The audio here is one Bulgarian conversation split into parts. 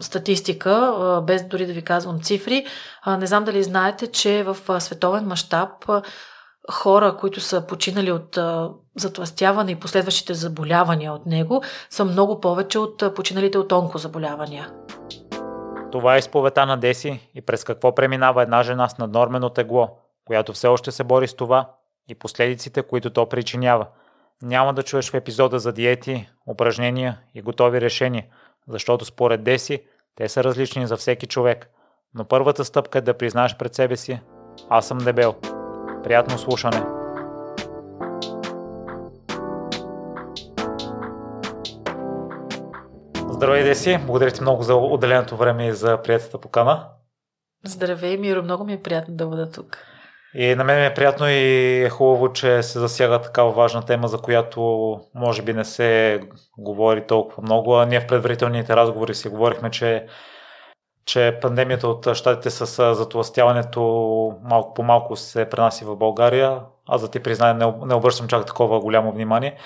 статистика, без дори да ви казвам цифри. Не знам дали знаете, че в световен мащаб хора, които са починали от затластяване и последващите заболявания от него, са много повече от починалите от онкозаболявания. Това е изповета на Деси и през какво преминава една жена с наднормено тегло, която все още се бори с това и последиците, които то причинява. Няма да чуеш в епизода за диети, упражнения и готови решения, защото според Деси те са различни за всеки човек. Но първата стъпка е да признаеш пред себе си аз съм дебел. Приятно слушане! Здравей, Деси! Благодаря ти много за отделеното време и за приятата покана. Здравей, Миро! Много ми е приятно да бъда тук. И на мен е приятно и е хубаво, че се засяга такава важна тема, за която може би не се говори толкова много. А ние в предварителните разговори си говорихме, че, че пандемията от щатите с затластяването малко по малко се пренаси в България. Аз за ти призная не, не обръщам чак такова голямо внимание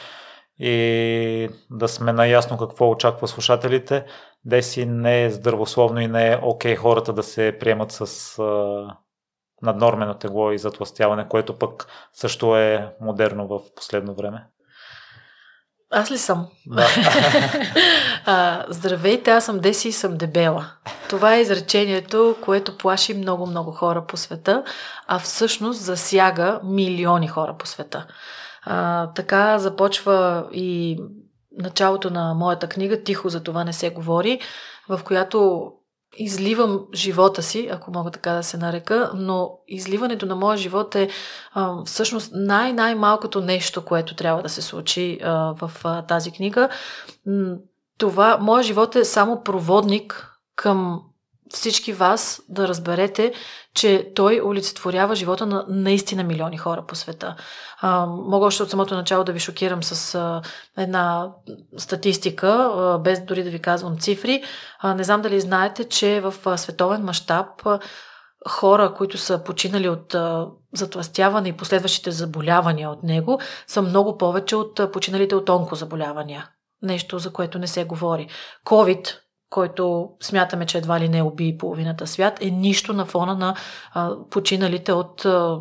и да сме наясно какво очаква слушателите. Деси не е здравословно и не е окей okay хората да се приемат с наднормено тегло и затластяване, което пък също е модерно в последно време. Аз ли съм? Да. а, здравейте, аз съм Деси и съм дебела. Това е изречението, което плаши много-много хора по света, а всъщност засяга милиони хора по света. А, така започва и началото на моята книга Тихо за това не се говори, в която изливам живота си, ако мога така да се нарека, но изливането на моя живот е а, всъщност най-най-малкото нещо, което трябва да се случи а, в а, тази книга. Това, моя живот е само проводник към всички вас да разберете, че той олицетворява живота на наистина милиони хора по света. А, мога още от самото начало да ви шокирам с а, една статистика, а, без дори да ви казвам цифри. А, не знам дали знаете, че в а, световен мащаб хора, които са починали от затластяване и последващите заболявания от него, са много повече от а, починалите от онкозаболявания. Нещо, за което не се говори. COVID който смятаме, че едва ли не уби половината свят, е нищо на фона на а, починалите от, а,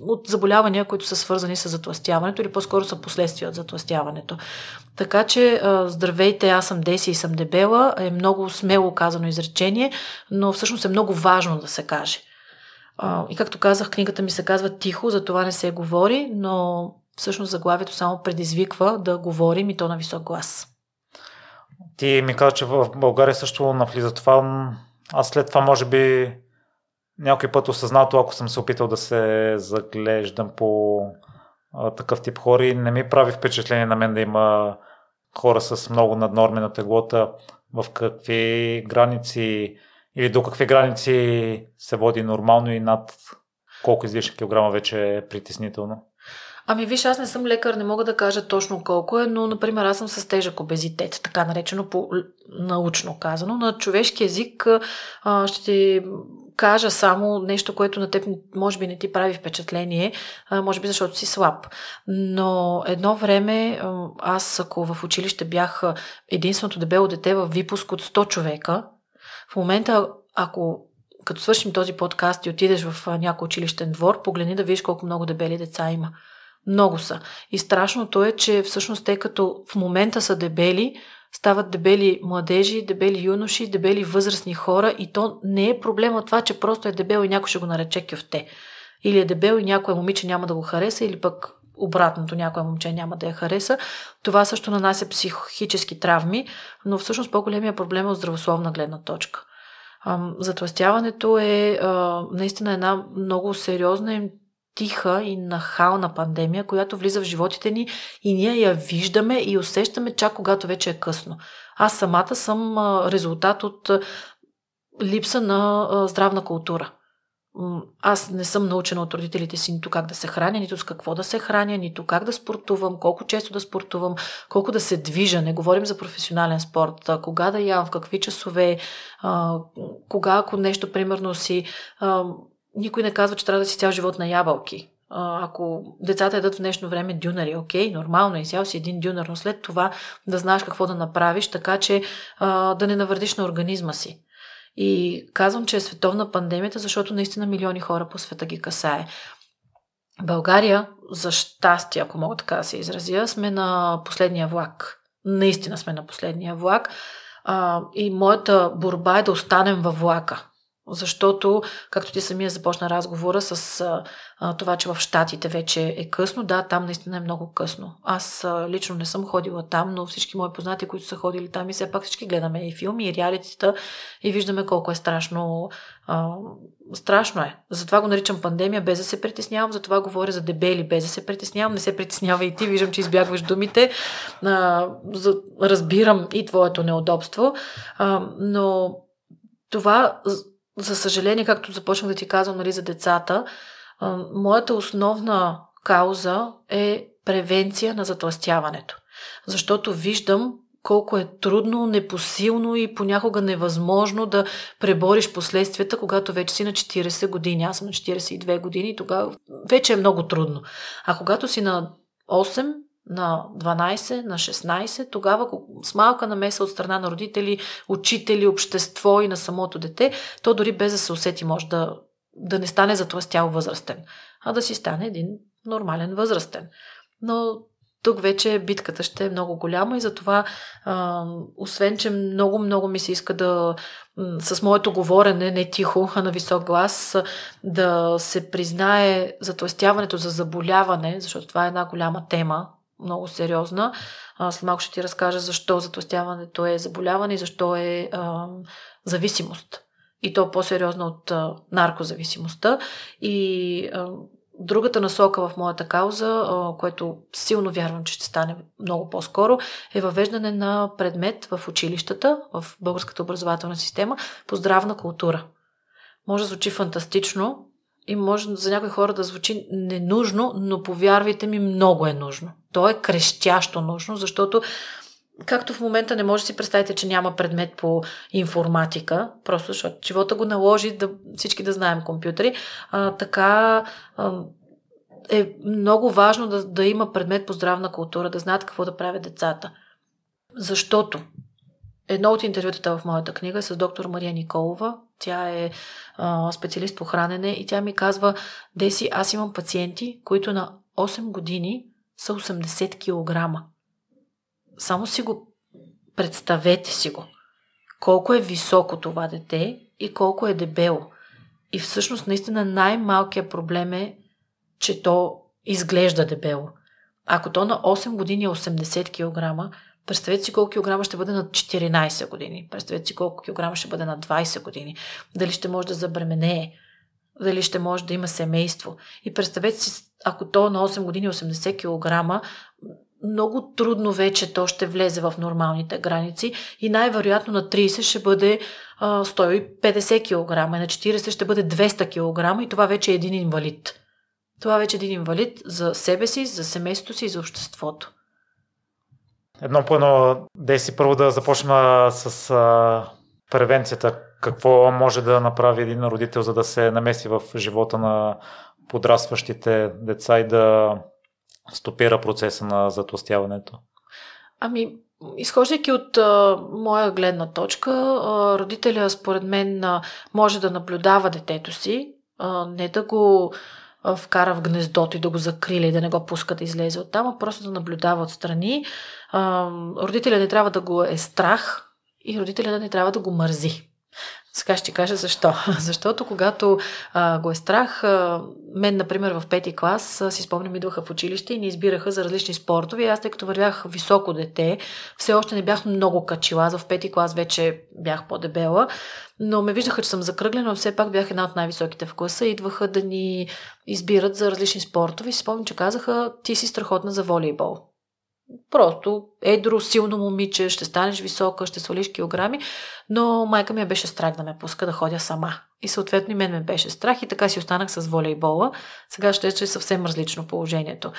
от заболявания, които са свързани с затластяването или по-скоро са последствия от затластяването. Така че а, здравейте, аз съм Деси и съм дебела е много смело казано изречение, но всъщност е много важно да се каже. А, и както казах, книгата ми се казва Тихо, за това не се говори, но всъщност заглавието само предизвиква да говорим и то на висок глас. Ти ми каза, че в България също навлиза това. Аз след това, може би, някой път осъзнато, ако съм се опитал да се заглеждам по а, такъв тип хора и не ми прави впечатление на мен да има хора с много наднормена теглота, в какви граници или до какви граници се води нормално и над колко излишък килограма вече е притеснително? Ами виж, аз не съм лекар, не мога да кажа точно колко е, но, например, аз съм с тежък обезитет, така наречено по научно казано. На човешки език а, ще ти кажа само нещо, което на теб може би не ти прави впечатление, а, може би защото си слаб. Но едно време аз, ако в училище бях единственото дебело дете в випуск от 100 човека, в момента, ако като свършим този подкаст и отидеш в някой училищен двор, погледни да видиш колко много дебели деца има. Много са. И страшното е, че всъщност те като в момента са дебели, стават дебели младежи, дебели юноши, дебели възрастни хора и то не е проблем от това, че просто е дебел и някой ще го нарече кюфте. Или е дебел и някоя момиче няма да го хареса, или пък обратното, някоя момче няма да я хареса. Това също нанася психически травми, но всъщност по-големия проблем е от здравословна гледна точка. Затластяването е наистина една много сериозна тиха и нахална пандемия, която влиза в животите ни и ние я виждаме и усещаме чак когато вече е късно. Аз самата съм резултат от липса на здравна култура. Аз не съм научена от родителите си нито как да се храня, нито с какво да се храня, нито как да спортувам, колко често да спортувам, колко да се движа. Не говорим за професионален спорт. Кога да ям, в какви часове, кога ако нещо, примерно си никой не казва, че трябва да си цял живот на ябълки. ако децата едат в днешно време дюнари, окей, нормално е, си един дюнер, но след това да знаеш какво да направиш, така че да не навредиш на организма си. И казвам, че е световна пандемията, защото наистина милиони хора по света ги касае. България, за щастие, ако мога така да се изразя, сме на последния влак. Наистина сме на последния влак. И моята борба е да останем във влака. Защото, както ти самия започна разговора с а, това, че в Штатите вече е късно, да, там наистина е много късно. Аз а, лично не съм ходила там, но всички мои познати, които са ходили там и все пак всички гледаме и филми, и реалитета и виждаме колко е страшно. А, страшно е. Затова го наричам пандемия, без да се притеснявам, затова говоря за дебели, без да се притеснявам. Не се притеснява и ти, виждам, че избягваш думите. А, за, разбирам и твоето неудобство, а, но това за съжаление, както започнах да ти казвам нали, за децата, моята основна кауза е превенция на затластяването. Защото виждам колко е трудно, непосилно и понякога невъзможно да пребориш последствията, когато вече си на 40 години. Аз съм на 42 години и тогава вече е много трудно. А когато си на 8, на 12, на 16, тогава с малка намеса от страна на родители, учители, общество и на самото дете, то дори без да се усети може да, да не стане затластял възрастен, а да си стане един нормален възрастен. Но тук вече битката ще е много голяма и затова, освен че много-много ми се иска да с моето говорене, не тихо, а на висок глас, да се признае затластяването за заболяване, защото това е една голяма тема много сериозна. След малко ще ти разкажа защо затластяването е заболяване и защо е а, зависимост. И то по-сериозно от а, наркозависимостта. И а, другата насока в моята кауза, а, което силно вярвам, че ще стане много по-скоро, е въвеждане на предмет в училищата, в българската образователна система по здравна култура. Може да звучи фантастично, и може за някои хора да звучи ненужно, но повярвайте ми, много е нужно. То е крещящо нужно, защото както в момента не може да си представите, че няма предмет по информатика, просто защото живота го наложи да всички да знаем компютри, а, така а, е много важно да, да има предмет по здравна култура, да знаят какво да правят децата. Защото едно от интервютата в моята книга е с доктор Мария Николова, тя е а, специалист по хранене и тя ми казва, Деси, аз имам пациенти, които на 8 години са 80 кг. Само си го представете си го. Колко е високо това дете и колко е дебело. И всъщност наистина най-малкият проблем е, че то изглежда дебело. Ако то на 8 години е 80 кг, Представете си колко килограма ще бъде на 14 години. Представете си колко килограма ще бъде на 20 години. Дали ще може да забременее. Дали ще може да има семейство. И представете си, ако то на 8 години 80 кг, много трудно вече то ще влезе в нормалните граници и най-вероятно на 30 ще бъде а, 150 кг, на 40 ще бъде 200 кг и това вече е един инвалид. Това вече е един инвалид за себе си, за семейството си и за обществото. Едно по едно, Деси, първо да започна с а, превенцията. Какво може да направи един родител, за да се намеси в живота на подрастващите деца и да стопира процеса на затластяването? Ами, изхождайки от а, моя гледна точка, а, родителя според мен а, може да наблюдава детето си, а, не да го вкара в гнездото и да го закриля и да не го пуска да излезе от там, а просто да наблюдава отстрани. Родителя не трябва да го е страх и родителя не трябва да го мързи. Сега ще кажа защо. Защото когато а, го е страх, а, мен, например, в пети клас, а, си спомням, идваха в училище и ни избираха за различни спортове. Аз, тъй като вървях високо дете, все още не бях много качила. Аз в пети клас вече бях по-дебела, но ме виждаха, че съм закръглена, но все пак бях една от най-високите в класа. Идваха да ни избират за различни спортове. И си спомням, че казаха, ти си страхотна за волейбол. Просто едро, силно момиче, ще станеш висока, ще свалиш килограми, но майка ми беше страх да ме пуска да ходя сама. И съответно и мен ме беше страх и така си останах с волейбола. Сега ще е съвсем различно положението.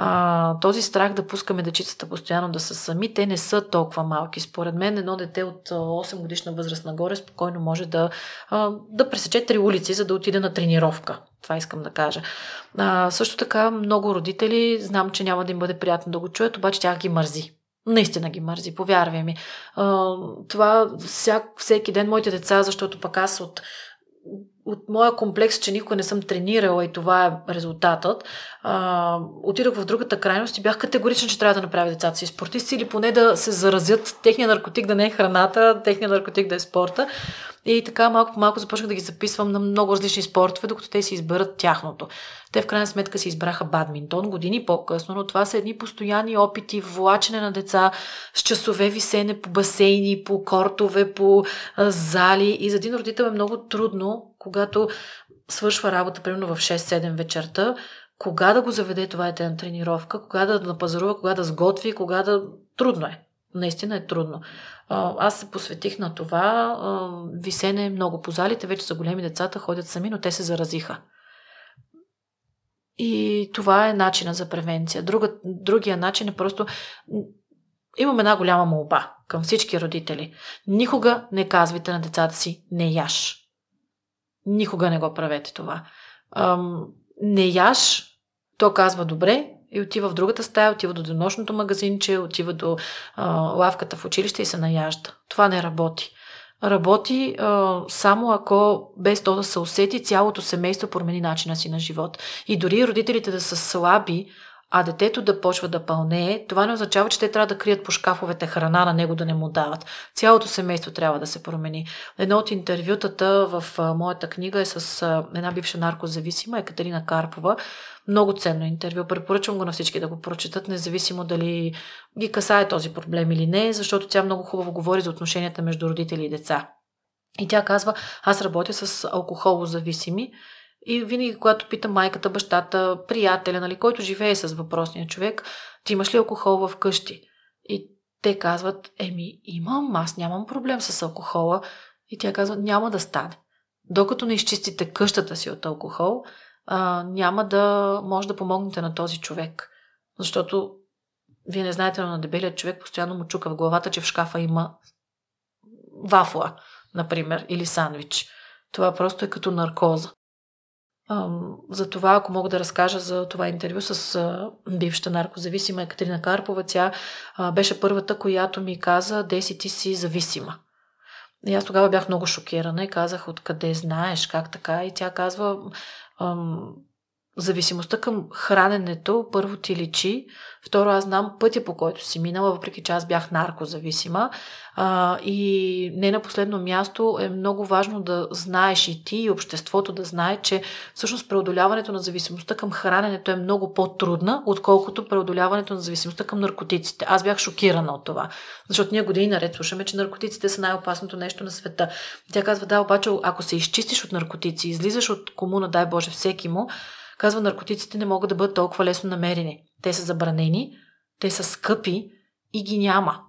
А, този страх да пускаме дечицата постоянно да са сами, те не са толкова малки. Според мен едно дете от 8 годишна възраст нагоре спокойно може да, да пресече три улици, за да отиде на тренировка. Това искам да кажа. А, също така много родители, знам, че няма да им бъде приятно да го чуят, обаче тях ги мързи. Наистина ги мързи, повярвай ми. А, това всяк, всеки ден моите деца, защото пък аз от от моя комплекс, че никога не съм тренирала и това е резултатът, а, отидох в другата крайност и бях категорична, че трябва да направя децата си спортисти или поне да се заразят техния наркотик да не е храната, техния наркотик да е спорта. И така малко по малко започнах да ги записвам на много различни спортове, докато те си изберат тяхното. Те в крайна сметка си избраха бадминтон години по-късно, но това са едни постоянни опити, влачене на деца с часове висене по басейни, по кортове, по а, зали. И за един родител е много трудно, когато свършва работа, примерно в 6-7 вечерта, кога да го заведе това дете на тренировка, кога да напазарува, кога да сготви, кога да... Трудно е. Наистина е трудно. Аз се посветих на това. Висене много по залите, вече са големи децата, ходят сами, но те се заразиха. И това е начина за превенция. Друга, другия начин е просто. Имам една голяма молба към всички родители. Никога не казвайте на децата си не яш. Никога не го правете това. Не яш, то казва добре, и отива в другата стая, отива до денощното магазинче, отива до лавката в училище и се наяжда. Това не работи. Работи а, само ако без то да се усети, цялото семейство промени начина си на живот. И дори родителите да са слаби, а детето да почва да пълнее, това не означава, че те трябва да крият по шкафовете храна на него да не му дават. Цялото семейство трябва да се промени. Едно от интервютата в моята книга е с една бивша наркозависима, Екатерина Карпова. Много ценно интервю. Препоръчвам го на всички да го прочитат, независимо дали ги касае този проблем или не, защото тя много хубаво говори за отношенията между родители и деца. И тя казва, аз работя с алкохолозависими и винаги, когато питам майката, бащата, приятеля, нали, който живее с въпросния човек, ти имаш ли алкохол в къщи? И те казват, еми, имам, аз нямам проблем с алкохола. И тя казва, няма да стане. Докато не изчистите къщата си от алкохол, а, няма да може да помогнете на този човек. Защото вие не знаете, но на дебелият човек постоянно му чука в главата, че в шкафа има вафла, например, или сандвич. Това просто е като наркоза. За това, ако мога да разкажа за това интервю с бившата наркозависима Екатерина Карпова, тя беше първата, която ми каза, Деси, ти си зависима. И аз тогава бях много шокирана и казах, откъде знаеш, как така? И тя казва, зависимостта към храненето първо ти личи, второ аз знам пътя по който си минала, въпреки че аз бях наркозависима а, и не на последно място е много важно да знаеш и ти и обществото да знае, че всъщност преодоляването на зависимостта към храненето е много по-трудна, отколкото преодоляването на зависимостта към наркотиците. Аз бях шокирана от това, защото ние години наред слушаме, че наркотиците са най-опасното нещо на света. Тя казва, да, обаче ако се изчистиш от наркотици, излизаш от комуна, дай Боже, всеки му, Казва, наркотиците не могат да бъдат толкова лесно намерени. Те са забранени, те са скъпи и ги няма.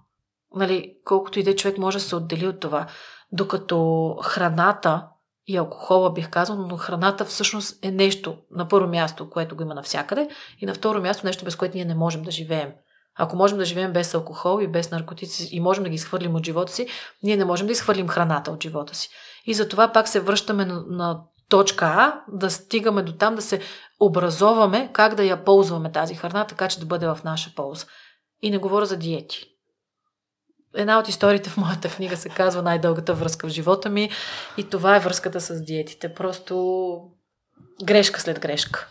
Нали, колкото и да е човек може да се отдели от това. Докато храната и алкохола бих казал, но храната всъщност е нещо на първо място, което го има навсякъде и на второ място нещо, без което ние не можем да живеем. Ако можем да живеем без алкохол и без наркотици и можем да ги изхвърлим от живота си, ние не можем да изхвърлим храната от живота си. И затова пак се връщаме на, на точка А, да стигаме до там, да се образоваме как да я ползваме тази храна, така че да бъде в наша полза. И не говоря за диети. Една от историите в моята книга се казва най-дългата връзка в живота ми и това е връзката с диетите. Просто грешка след грешка.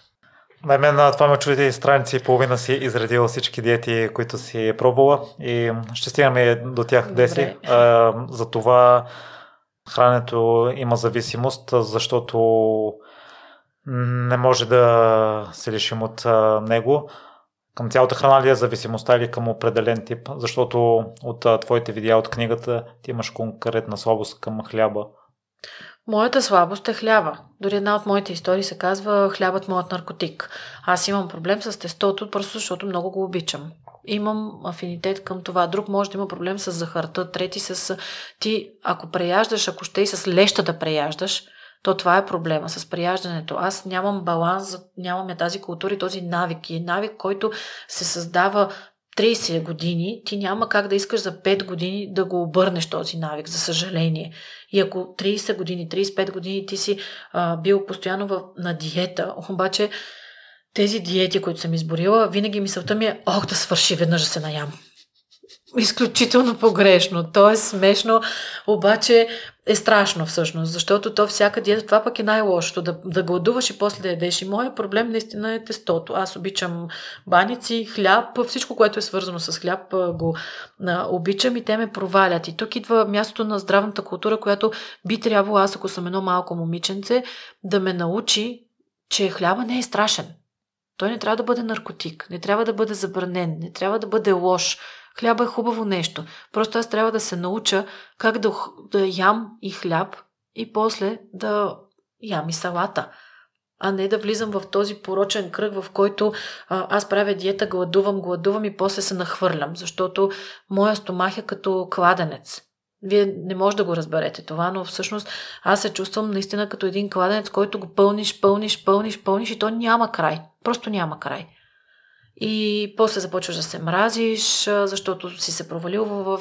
На мен това ме чудите страници и половина си изредила всички диети, които си е пробвала и ще стигаме до тях, Деси. За това храненето има зависимост, защото не може да се лишим от него. Към цялата храна ли е зависимостта или към определен тип? Защото от твоите видеа от книгата ти имаш конкретна слабост към хляба. Моята слабост е хляба. Дори една от моите истории се казва хлябът моят наркотик. Аз имам проблем с тестото, просто защото много го обичам. Имам афинитет към това. Друг може да има проблем с захарта, трети с... Ти, ако преяждаш, ако ще и с леща да преяждаш, то това е проблема с прияждането. Аз нямам баланс, нямаме тази култура и този навик. И навик, който се създава 30 години, ти няма как да искаш за 5 години да го обърнеш този навик, за съжаление. И ако 30 години, 35 години ти си а, бил постоянно в, на диета, обаче тези диети, които съм изборила, винаги мисълта ми е, ох, да свърши, веднъж да се наям. Изключително погрешно. То е смешно, обаче е страшно всъщност, защото то всяка диета, това пък е най-лошото, да, да гладуваш и после да ядеш. И моят проблем наистина е тестото. Аз обичам баници, хляб, всичко, което е свързано с хляб, го а, обичам и те ме провалят. И тук идва мястото на здравната култура, която би трябвало аз, ако съм едно малко момиченце, да ме научи, че хляба не е страшен. Той не трябва да бъде наркотик, не трябва да бъде забранен, не трябва да бъде лош. Хляба е хубаво нещо. Просто аз трябва да се науча как да, да ям и хляб и после да ям и салата. А не да влизам в този порочен кръг, в който а, аз правя диета, гладувам, гладувам и после се нахвърлям, защото моя стомах е като кладенец. Вие не може да го разберете това, но всъщност аз се чувствам наистина като един кладенец, който го пълниш, пълниш, пълниш, пълниш и то няма край. Просто няма край. И после започваш да се мразиш, защото си се провалил в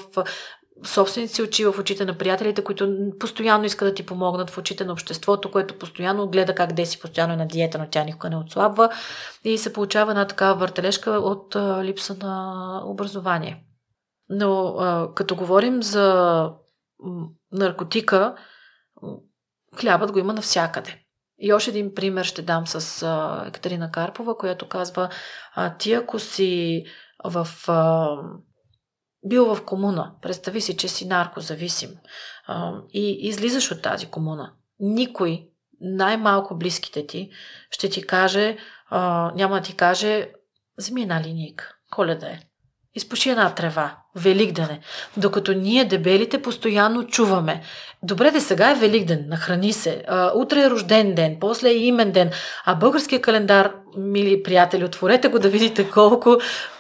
собствените си очи, в очите на приятелите, които постоянно искат да ти помогнат в очите на обществото, което постоянно гледа как Деси постоянно е на диета, но тя никога не отслабва. И се получава една такава въртележка от липса на образование. Но като говорим за наркотика, хлябът го има навсякъде. И още един пример ще дам с а, Екатерина Карпова, която казва, а, ти ако си в, а, бил в комуна, представи си, че си наркозависим а, и излизаш от тази комуна, никой, най-малко близките ти, ще ти каже, а, няма да ти каже, вземи една линейка, коледа е изпуши една трева. Великден. Докато ние, дебелите, постоянно чуваме. Добре, де сега е Великден, нахрани се. А, утре е рожден ден, после е имен ден. А българския календар, мили приятели, отворете го да видите колко,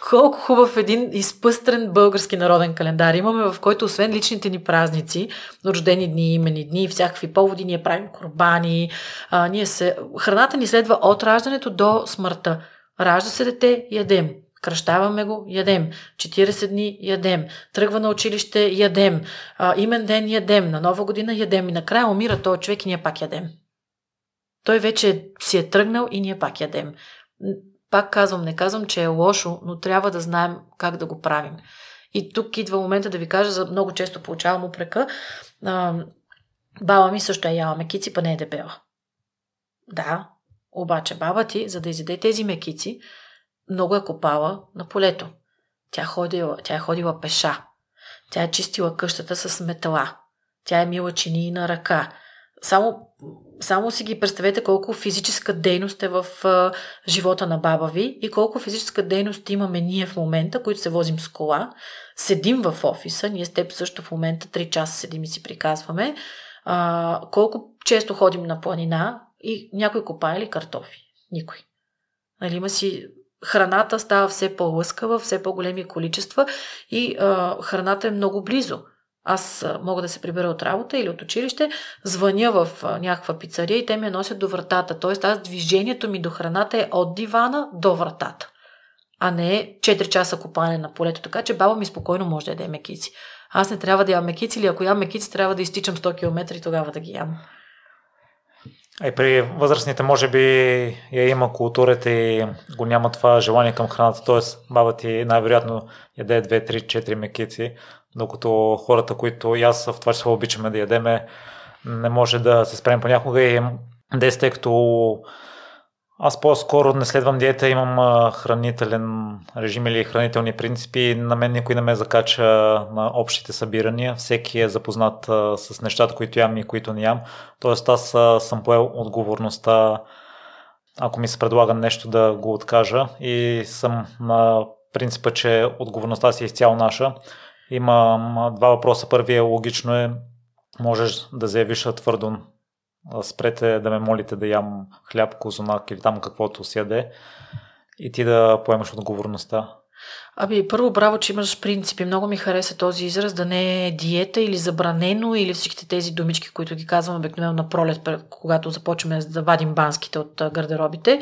колко хубав един изпъстрен български народен календар имаме, в който освен личните ни празници, рождени дни, имени дни, всякакви поводи, ние правим корбани, а, ние се... храната ни следва от раждането до смъртта. Ражда се дете, ядем. Кръщаваме го, ядем. 40 дни ядем. Тръгва на училище, ядем. А, имен ден ядем. На нова година ядем. И накрая умира този човек и ние пак ядем. Той вече си е тръгнал и ние пак ядем. Пак казвам, не казвам, че е лошо, но трябва да знаем как да го правим. И тук идва момента да ви кажа, за много често получавам упрека. А, баба ми също е яла мекици, па не е дебела. Да, обаче баба ти, за да изяде тези мекици, много е копала на полето. Тя, ходила, тя е ходила пеша. Тя е чистила къщата с метала. Тя е мила чини на ръка. Само, само си ги представете колко физическа дейност е в а, живота на баба ви и колко физическа дейност имаме ние в момента, които се возим с кола. Седим в офиса, ние с теб също в момента 3 часа седим и си приказваме. А, колко често ходим на планина и някой копае ли картофи? Никой. Нали, има си храната става все по-лъскава, все по-големи количества и а, храната е много близо. Аз мога да се прибера от работа или от училище, звъня в някаква пицария и те ме носят до вратата. Тоест, аз движението ми до храната е от дивана до вратата, а не 4 часа купане на полето. Така че баба ми спокойно може да яде мекици. Аз не трябва да ям мекици или ако ям мекици, трябва да изтичам 100 км и тогава да ги ям. И при възрастните може би я има културата и го няма това желание към храната, т.е. баба ти най-вероятно яде 2, 3, 4 мекици, докато хората, които и аз в това число обичаме да ядеме, не може да се спрем понякога и 10, тъй като аз по-скоро не следвам диета, имам хранителен режим или хранителни принципи. На мен никой не ме закача на общите събирания. Всеки е запознат с нещата, които ям и които не ям. Тоест аз съм поел отговорността, ако ми се предлага нещо да го откажа и съм на принципа, че отговорността си е изцяло наша. Имам два въпроса. Първият е логично е, можеш да заявиш твърдо спрете да ме молите да ям хляб, козунак или там каквото си яде и ти да поемаш отговорността. Аби, първо, браво, че имаш принципи. Много ми хареса този израз да не е диета или забранено или всичките тези думички, които ги казвам обикновено на пролет, когато започваме да вадим банските от гардеробите.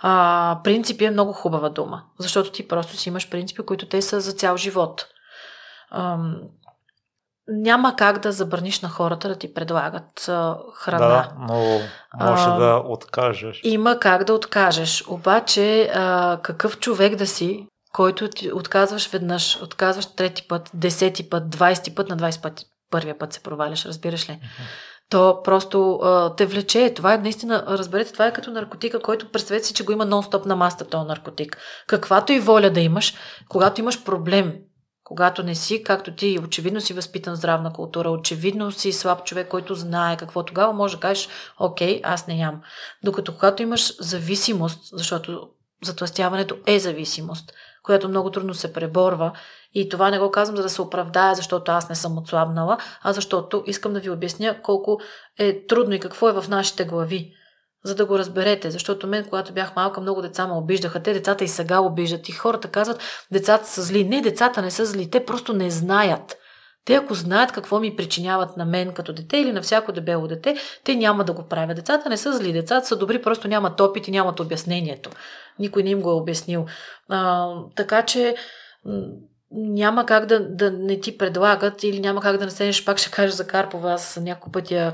А, принципи е много хубава дума, защото ти просто си имаш принципи, които те са за цял живот. Ам, няма как да забраниш на хората да ти предлагат а, храна. Да, но може а, да откажеш. Има как да откажеш. Обаче, а, какъв човек да си, който ти отказваш веднъж, отказваш трети път, десети път, двайсти път, на 20 път, първия път се проваляш, разбираш ли? Uh-huh. То просто а, те влече. Това е наистина, разберете, това е като наркотика, който представете си, че го има нон-стоп на маста този наркотик. Каквато и воля да имаш, когато имаш проблем, когато не си, както ти очевидно си възпитан здравна култура, очевидно си слаб човек, който знае какво тогава може да кажеш, окей, аз не ям. Докато когато имаш зависимост, защото затластяването е зависимост, която много трудно се преборва. И това не го казвам за да се оправдая, защото аз не съм отслабнала, а защото искам да ви обясня колко е трудно и какво е в нашите глави за да го разберете. Защото мен, когато бях малка, много деца ме обиждаха. Те децата и сега обиждат. И хората казват, децата са зли. Не, децата не са зли. Те просто не знаят. Те ако знаят какво ми причиняват на мен като дете или на всяко дебело дете, те няма да го правят. Децата не са зли, децата са добри, просто нямат опит и нямат обяснението. Никой не им го е обяснил. А, така че няма как да, да не ти предлагат или няма как да не седнеш, пак ще кажа за Карпова, аз няколко пъти я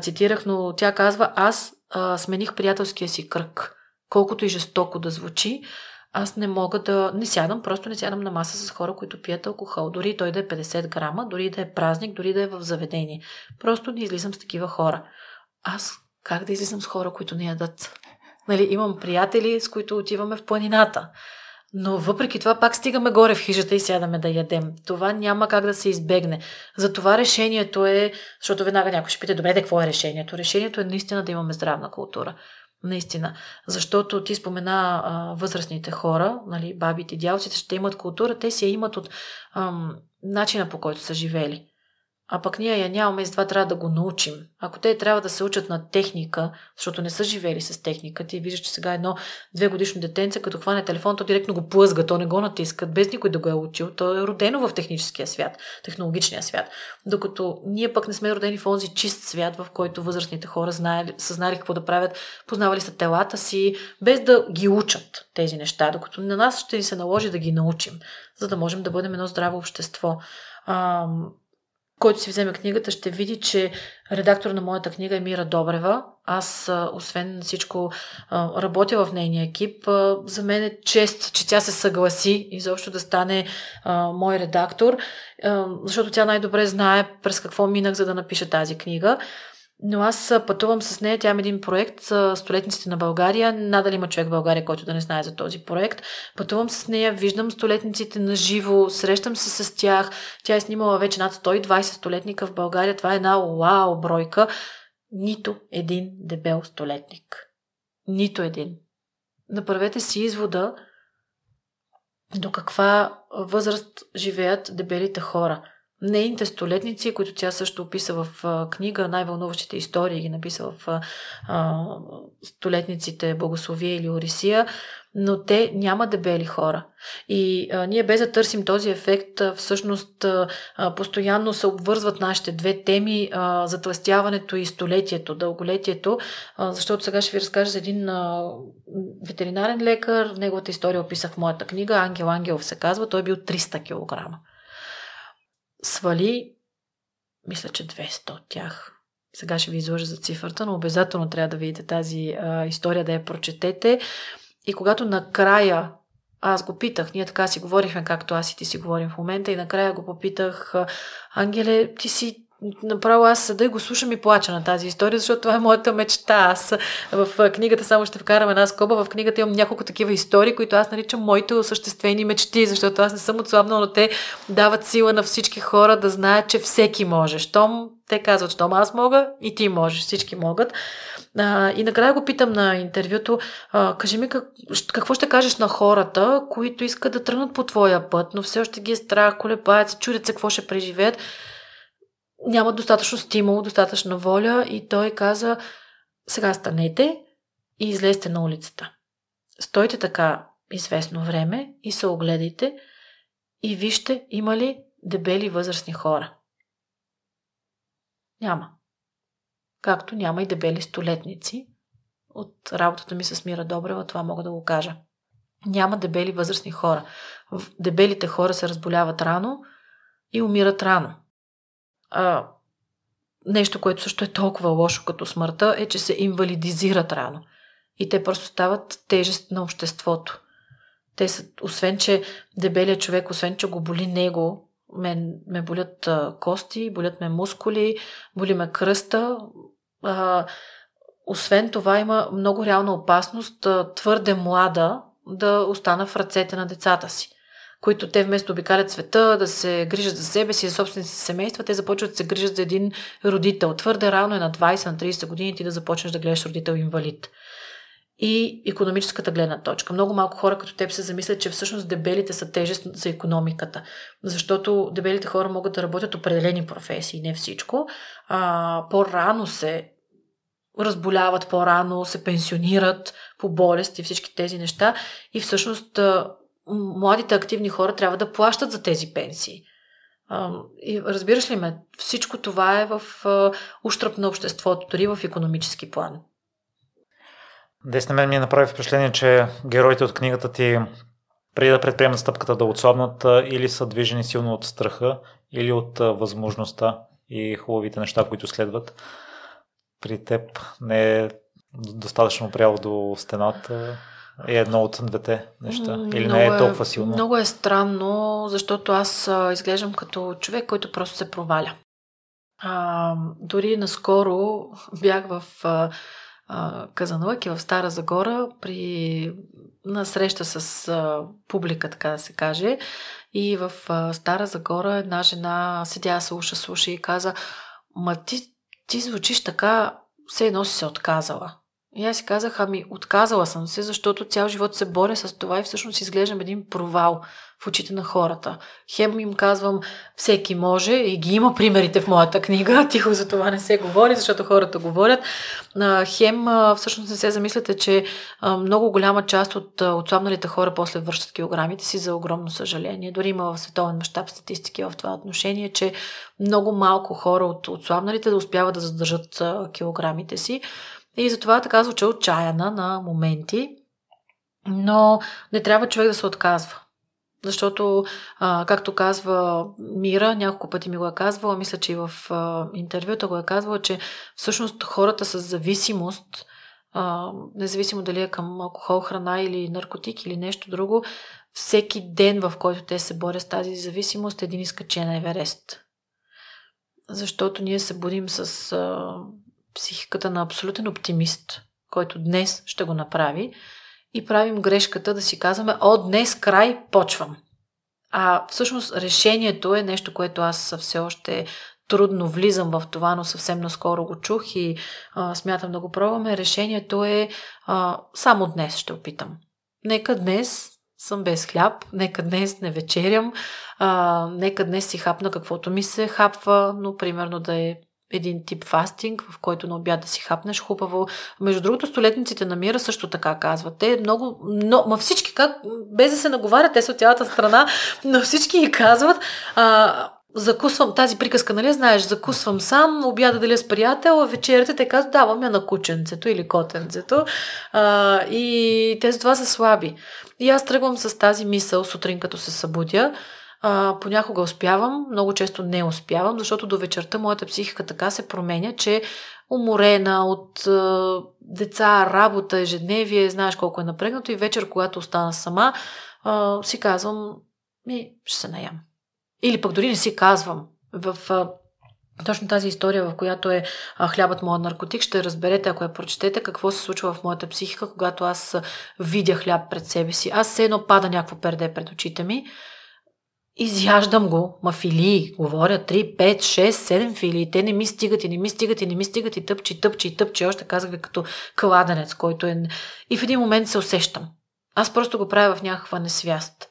цитирах, но тя казва, аз а, смених приятелския си кръг. Колкото и жестоко да звучи, аз не мога да... Не сядам, просто не сядам на маса с хора, които пият алкохол. Дори той да е 50 грама, дори да е празник, дори да е в заведение. Просто не излизам с такива хора. Аз как да излизам с хора, които не ядат? Нали, имам приятели, с които отиваме в планината. Но въпреки това пак стигаме горе в хижата и сядаме да ядем. Това няма как да се избегне. Затова решението е, защото веднага някой ще пита, добре, какво е решението? Решението е наистина да имаме здравна култура. Наистина. Защото ти спомена а, възрастните хора, нали, бабите, дялците ще имат култура, те си я имат от ам, начина по който са живели. А пък ние я нямаме и затова трябва да го научим. Ако те трябва да се учат на техника, защото не са живели с техника, ти виждаш, че сега едно две годишно детенце, като хване телефон, то директно го плъзга, то не го натискат, без никой да го е учил. То е родено в техническия свят, технологичния свят. Докато ние пък не сме родени в онзи чист свят, в който възрастните хора знаели, са знали какво да правят, познавали са телата си, без да ги учат тези неща, докато на нас ще ни се наложи да ги научим, за да можем да бъдем едно здраво общество който си вземе книгата, ще види, че редактор на моята книга е Мира Добрева. Аз, освен всичко, работя в нейния екип. За мен е чест, че тя се съгласи изобщо да стане мой редактор, защото тя най-добре знае през какво минах, за да напиша тази книга. Но аз пътувам с нея. Тя има един проект за столетниците на България. Надали има човек в България, който да не знае за този проект. Пътувам с нея, виждам столетниците на живо, срещам се с тях. Тя е снимала вече над 120 столетника в България. Това е една уау бройка. Нито един дебел столетник. Нито един. Направете си извода до каква възраст живеят дебелите хора – нейните столетници, които тя също описа в книга, най-вълнуващите истории ги написа в а, столетниците Богословия или Орисия, но те няма дебели хора. И а, ние без да търсим този ефект, а, всъщност а, постоянно се обвързват нашите две теми, а, затластяването и столетието, дълголетието, а, защото сега ще ви разкажа за един а, ветеринарен лекар, неговата история описах в моята книга, Ангел Ангелов се казва, той е бил 300 кг свали, мисля, че 200 от тях. Сега ще ви изложа за цифрата, но обязателно трябва да видите тази а, история, да я прочетете. И когато накрая аз го питах, ние така си говорихме, както аз и ти си говорим в момента, и накрая го попитах, Ангеле, ти си направо аз съда и го слушам и плача на тази история, защото това е моята мечта. Аз в книгата само ще вкарам една скоба. В книгата имам няколко такива истории, които аз наричам моите осъществени мечти, защото аз не съм отслабнала, но те дават сила на всички хора да знаят, че всеки може. Щом те казват, щом аз мога и ти можеш, всички могат. А, и накрая го питам на интервюто, а, кажи ми как, какво ще кажеш на хората, които искат да тръгнат по твоя път, но все още ги е страх, колебаят се, чудят се какво ще преживеят няма достатъчно стимул, достатъчно воля и той каза, сега станете и излезте на улицата. Стойте така известно време и се огледайте и вижте има ли дебели възрастни хора. Няма. Както няма и дебели столетници. От работата ми с Мира Добрева това мога да го кажа. Няма дебели възрастни хора. Дебелите хора се разболяват рано и умират рано. Нещо, което също е толкова лошо като смъртта, е, че се инвалидизират рано. И те просто стават тежест на обществото. Те са, освен, че дебелият човек, освен, че го боли него, ме, ме болят а, кости, болят ме мускули, боли ме кръста. А, освен това има много реална опасност а, твърде млада да остана в ръцете на децата си които те вместо обикалят света, да се грижат за себе си, за собствените си семейства, те започват да се грижат за един родител. Твърде рано е на 20, на 30 години ти да започнеш да гледаш родител инвалид. И економическата гледна точка. Много малко хора като теб се замислят, че всъщност дебелите са тежест за економиката. Защото дебелите хора могат да работят определени професии, не всичко. А, по-рано се разболяват по-рано, се пенсионират по болест и всички тези неща. И всъщност младите активни хора трябва да плащат за тези пенсии. И разбираш ли ме, всичко това е в ущръп на обществото, дори в економически план. Дес на мен ми направи впечатление, че героите от книгата ти преди да предприемат стъпката да отслабнат или са движени силно от страха, или от възможността и хубавите неща, които следват. При теб не е достатъчно прямо до стената е едно от двете неща? Или много не е толкова силно? Е, много е странно, защото аз изглеждам като човек, който просто се проваля. А, дори наскоро бях в а, а, Казанлък и в Стара Загора при на среща с а, публика, така да се каже. И в а, Стара Загора една жена седя, слуша, слуша и каза, ма ти, ти звучиш така, все едно си се отказала. И аз си казах, ами отказала съм се, защото цял живот се боря с това и всъщност изглеждам един провал в очите на хората. Хем им казвам, всеки може и ги има примерите в моята книга, тихо за това не се говори, защото хората говорят. Хем всъщност не се замисляте, че много голяма част от отслабналите хора после връщат килограмите си за огромно съжаление. Дори има в световен мащаб статистики в това отношение, че много малко хора от отслабналите да успяват да задържат килограмите си. И затова така звуча отчаяна на моменти, но не трябва човек да се отказва. Защото, а, както казва Мира, няколко пъти ми го е казвала, мисля, че и в а, интервюта го е казвала, че всъщност хората с зависимост, а, независимо дали е към алкохол, храна или наркотик или нещо друго, всеки ден, в който те се борят с тази зависимост, е един изкачен Еверест. Защото ние се будим с а, психиката на абсолютен оптимист, който днес ще го направи и правим грешката да си казваме, о, днес край почвам. А всъщност решението е нещо, което аз все още трудно влизам в това, но съвсем наскоро го чух и а, смятам да го пробваме. Решението е а, само днес ще опитам. Нека днес съм без хляб, нека днес не вечерям, а, нека днес си хапна каквото ми се хапва, но примерно да е един тип фастинг, в който на обяд да си хапнеш хубаво. Между другото, столетниците на мира също така казват. Те много, но, ма всички, как, без да се наговарят, те са от цялата страна, но всички ги казват, а, закусвам тази приказка, нали знаеш, закусвам сам, обяда дали с приятел, а вечерята те казват, давам я на кученцето или котенцето. А, и те с това са слаби. И аз тръгвам с тази мисъл сутрин, като се събудя, а, понякога успявам, много често не успявам, защото до вечерта моята психика така се променя, че уморена от а, деца, работа, ежедневие, знаеш колко е напрегнато и вечер, когато остана сама, а, си казвам, ми, ще се наям. Или пък дори не си казвам. В а, точно тази история, в която е а, хлябът моят наркотик, ще разберете, ако я прочетете, какво се случва в моята психика, когато аз видя хляб пред себе си. Аз все едно пада някакво перде пред очите ми Изяждам го, ма филии, говоря 3, 5, 6, 7 филии, те не ми стигат и не ми стигат и не ми стигат и тъпчи, тъпчи и тъпчи, още казах ви като кладенец, който е... И в един момент се усещам. Аз просто го правя в някаква несвяст.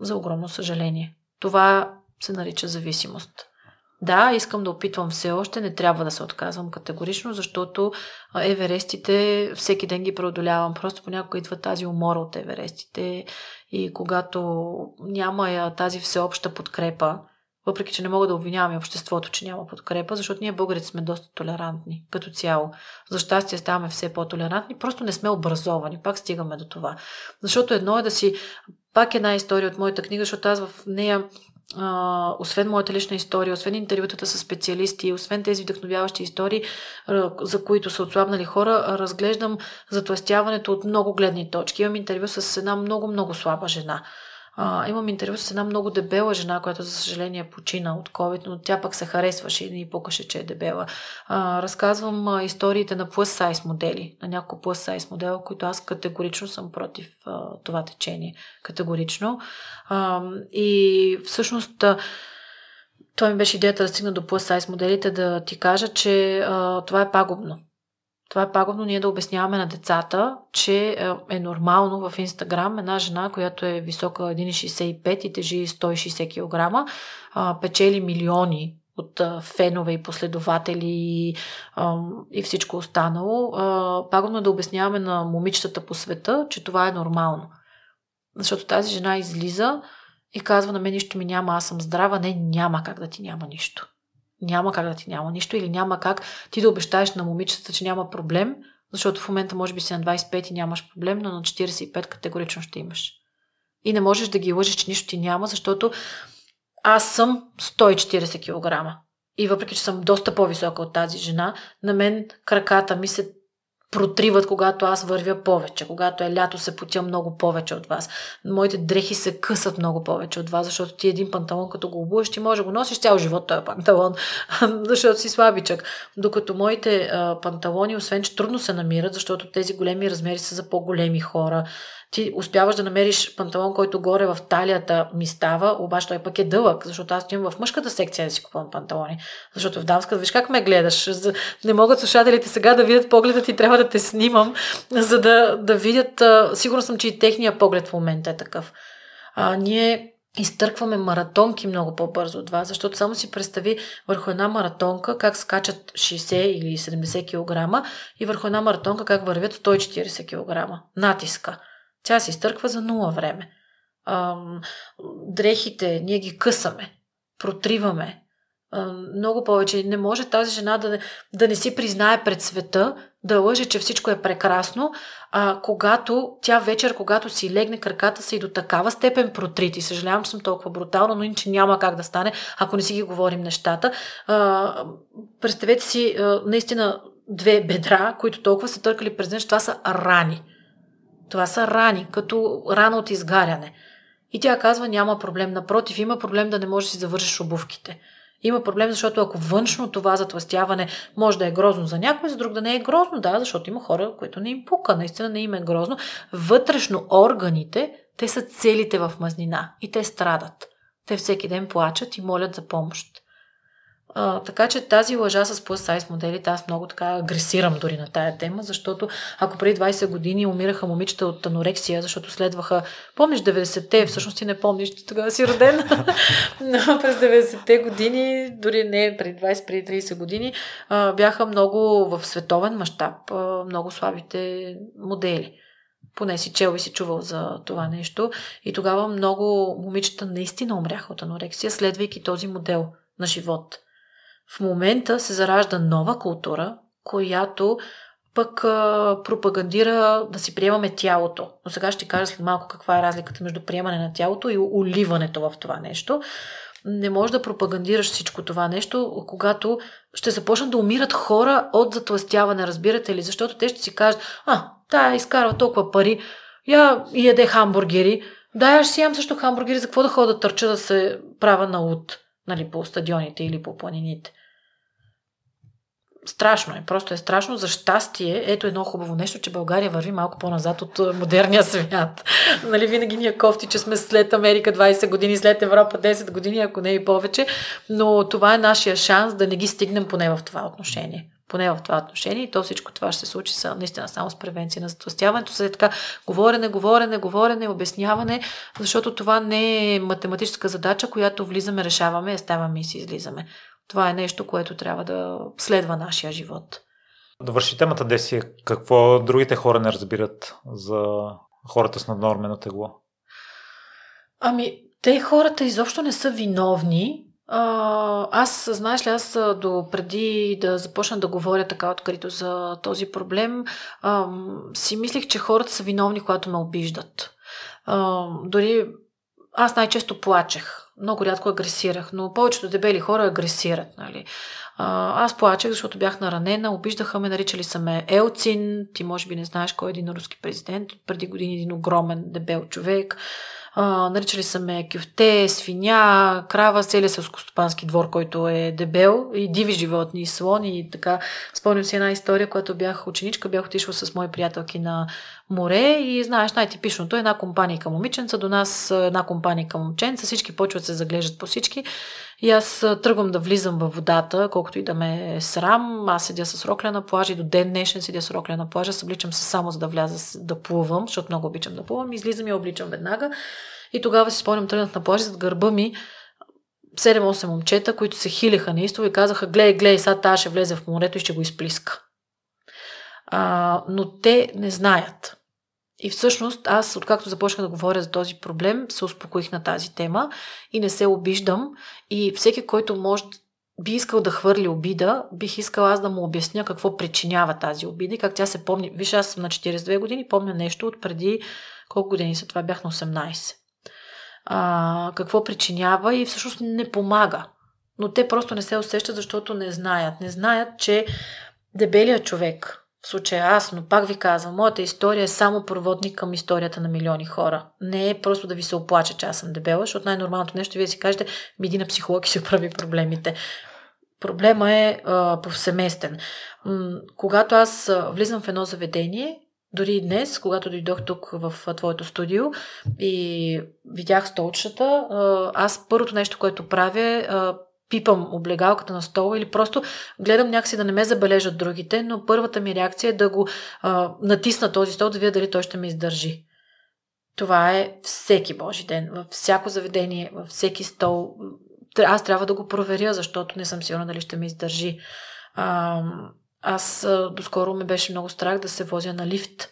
За огромно съжаление. Това се нарича зависимост. Да, искам да опитвам все още, не трябва да се отказвам категорично, защото еверестите всеки ден ги преодолявам. Просто понякога идва тази умора от еверестите и когато няма тази всеобща подкрепа, въпреки че не мога да обвинявам обществото, че няма подкрепа, защото ние българите сме доста толерантни като цяло. За щастие ставаме все по-толерантни, просто не сме образовани. Пак стигаме до това. Защото едно е да си. Пак една история от моята книга, защото аз в нея а, освен моята лична история, освен интервютата с специалисти, освен тези вдъхновяващи истории, за които са отслабнали хора, разглеждам затластяването от много гледни точки. Имам интервю с една много-много слаба жена. А, имам интервю с една много дебела жена, която за съжаление почина от COVID, но тя пък се харесваше и ни пукаше, че е дебела. А, разказвам а, историите на plus size модели, на няколко plus size модела, които аз категорично съм против а, това течение. Категорично. А, и всъщност а, това ми беше идеята да стигна до plus size моделите, да ти кажа, че а, това е пагубно. Това е пагубно ние да обясняваме на децата, че е, е нормално в Инстаграм една жена, която е висока 1,65 и тежи 160 кг, печели милиони от фенове и последователи и, всичко останало. Пагубно е да обясняваме на момичетата по света, че това е нормално. Защото тази жена излиза и казва на мен нищо ми няма, аз съм здрава. Не, няма как да ти няма нищо няма как да ти няма нищо или няма как ти да обещаеш на момичетата, че няма проблем, защото в момента може би си на 25 и нямаш проблем, но на 45 категорично ще имаш. И не можеш да ги лъжиш, че нищо ти няма, защото аз съм 140 кг. И въпреки, че съм доста по-висока от тази жена, на мен краката ми се протриват, когато аз вървя повече. Когато е лято, се потя много повече от вас. Моите дрехи се късат много повече от вас, защото ти един панталон, като го обуваш, ти може да го носиш цял живот този панталон, защото си слабичък. Докато моите а, панталони, освен че трудно се намират, защото тези големи размери са за по-големи хора, ти успяваш да намериш панталон, който горе в талията ми става, обаче той пък е дълъг, защото аз отивам в мъжката секция да си купувам панталони. Защото в дамската, виж как ме гледаш. Не могат слушателите сега да видят погледа ти, трябва да те снимам, за да, да видят. Сигурно съм, че и техния поглед в момента е такъв. А, ние изтъркваме маратонки много по-бързо от вас, защото само си представи върху една маратонка как скачат 60 или 70 кг и върху една маратонка как вървят 140 кг. Натиска. Тя се изтърква за нула време. Ам, дрехите, ние ги късаме, протриваме. Ам, много повече. Не може тази жена да, да не си признае пред света, да лъже, че всичко е прекрасно, а когато тя вечер, когато си легне, краката са и до такава степен протрити. Съжалявам, че съм толкова брутална, но иначе няма как да стане, ако не си ги говорим нещата. А, представете си, а, наистина, две бедра, които толкова са търкали през ден, това са рани. Това са рани, като рана от изгаряне. И тя казва, няма проблем. Напротив, има проблем да не можеш да си завършиш обувките. Има проблем, защото ако външно това затластяване може да е грозно за някой, за друг да не е грозно, да, защото има хора, които не им пука, наистина не им е грозно. Вътрешно органите, те са целите в мазнина и те страдат. Те всеки ден плачат и молят за помощ. А, така че тази лъжа с plus size моделите, аз много така агресирам дори на тая тема, защото ако преди 20 години умираха момичета от анорексия, защото следваха, помниш 90-те, всъщност ти не помниш, че тогава си роден, но през 90-те години, дори не преди 20, преди 30 години, а, бяха много в световен мащаб, много слабите модели поне си чел и си чувал за това нещо. И тогава много момичета наистина умряха от анорексия, следвайки този модел на живот. В момента се заражда нова култура, която пък а, пропагандира да си приемаме тялото. Но сега ще кажа след малко каква е разликата между приемане на тялото и уливането в това нещо. Не можеш да пропагандираш всичко това нещо, когато ще започнат да умират хора от затластяване, разбирате ли? Защото те ще си кажат, а, тая изкарва толкова пари, я яде хамбургери, да, аз си ям също хамбургери, за какво да ходя да търча да се правя на луд, нали, по стадионите или по планините страшно е. Просто е страшно. За щастие, ето едно хубаво нещо, че България върви малко по-назад от модерния свят. нали, винаги ни е кофти, че сме след Америка 20 години, след Европа 10 години, ако не и повече. Но това е нашия шанс да не ги стигнем поне в това отношение поне в това отношение и то всичко това ще се случи са, наистина само с превенция на затластяването, след така говорене, говорене, говорене, обясняване, защото това не е математическа задача, която влизаме, решаваме, ставаме и си излизаме. Това е нещо, което трябва да следва нашия живот. Довърши темата, Деси. Какво другите хора не разбират за хората с наднормено тегло? Ами, те хората изобщо не са виновни. А, аз, знаеш ли, аз до преди да започна да говоря така открито за този проблем, а, си мислих, че хората са виновни, когато ме обиждат. А, дори аз най-често плачех. Много рядко агресирах, но повечето дебели хора агресират. Нали? Аз плачех, защото бях наранена, обиждаха ме, наричали са ме Елцин. Ти може би не знаеш кой е един руски президент. Преди години един огромен дебел човек. Наричали са ме кюфте, свиня, крава, целият селскостопански двор, който е дебел и диви животни, и слони и така. Спомням си една история, когато бях ученичка, бях отишла с мои приятелки на море и знаеш, най-типичното е една компания към момиченца, до нас една компания към момченца, всички почват се заглеждат по всички и аз тръгвам да влизам във водата, колкото и да ме е срам. Аз седя с рокля на плажа и до ден днешен седя с рокля на плажа. Събличам се само за да вляза да плувам, защото много обичам да плувам. Излизам и обличам веднага. И тогава си спомням, тръгнах на плажа зад гърба ми 7-8 момчета, които се хилиха неистово и казаха, гледай, гледай, сега тази ще влезе в морето и ще го изплиска. А, но те не знаят. И всъщност аз, откакто започнах да говоря за този проблем, се успокоих на тази тема и не се обиждам. И всеки, който може би искал да хвърли обида, бих искала аз да му обясня какво причинява тази обида и как тя се помни. Виж, аз съм на 42 години, помня нещо от преди колко години са това, бях на 18. А, какво причинява и всъщност не помага. Но те просто не се усещат, защото не знаят. Не знаят, че дебелият човек, в случая аз, но пак ви казвам, моята история е само проводник към историята на милиони хора. Не е просто да ви се оплача, че аз съм дебела, защото най-нормалното нещо е вие си кажете, ми на психолог и си оправи проблемите. Проблема е а, повсеместен. М- когато аз влизам в едно заведение, дори и днес, когато дойдох тук в твоето студио и видях столчета, аз първото нещо, което правя пипам облегалката на стола или просто гледам някакси да не ме забележат другите, но първата ми реакция е да го а, натисна този стол, да видя дали той ще ме издържи. Това е всеки Божи ден, във всяко заведение, във всеки стол. Аз трябва да го проверя, защото не съм сигурна дали ще ме издържи. А, аз доскоро ме беше много страх да се возя на лифт,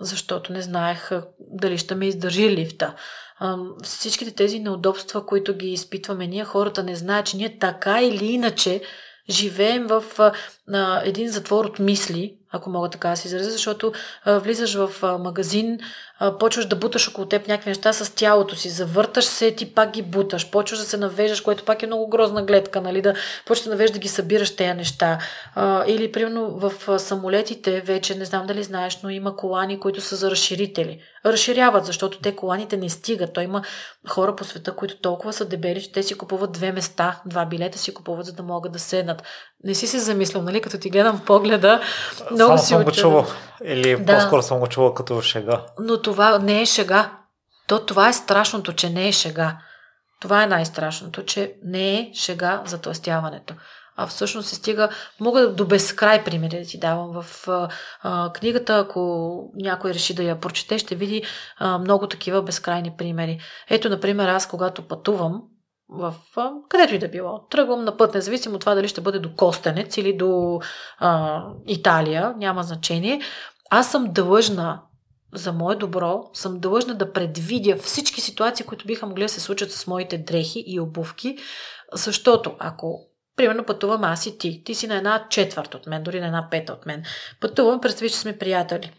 защото не знаех дали ще ме издържи лифта всичките тези неудобства, които ги изпитваме ние, хората не знаят, че ние така или иначе живеем в а, един затвор от мисли, ако мога така да се изразя, защото а, влизаш в а, магазин, а, почваш да буташ около теб някакви неща с тялото си, завърташ се, ти пак ги буташ, почваш да се навеждаш, което пак е много грозна гледка, нали, да почваш да навеждаш да ги събираш тези неща. А, или, примерно, в самолетите вече, не знам дали знаеш, но има колани, които са за разширители. Разширяват, защото те коланите не стигат. Той има хора по света, които толкова са дебели, че те си купуват две места, два билета си купуват, за да могат да седнат. Не си се замислям, нали, като ти гледам погледа, много Само си съм го чувал. Или да. по-скоро съм го чувал като шега. Но това не е шега. То, това е страшното, че не е шега. Това е най-страшното, че не е шега за тластяването. А всъщност се стига, мога до безкрай примери да ти давам. В а, книгата, ако някой реши да я прочете, ще види а, много такива безкрайни примери. Ето, например, аз когато пътувам, в където и да било. Тръгвам на път, независимо от това дали ще бъде до Костенец или до а, Италия, няма значение. Аз съм длъжна за мое добро, съм длъжна да предвидя всички ситуации, които биха могли да се случат с моите дрехи и обувки, защото ако Примерно пътувам аз и ти. Ти си на една четвърт от мен, дори на една пета от мен. Пътувам, представи, че сме приятели.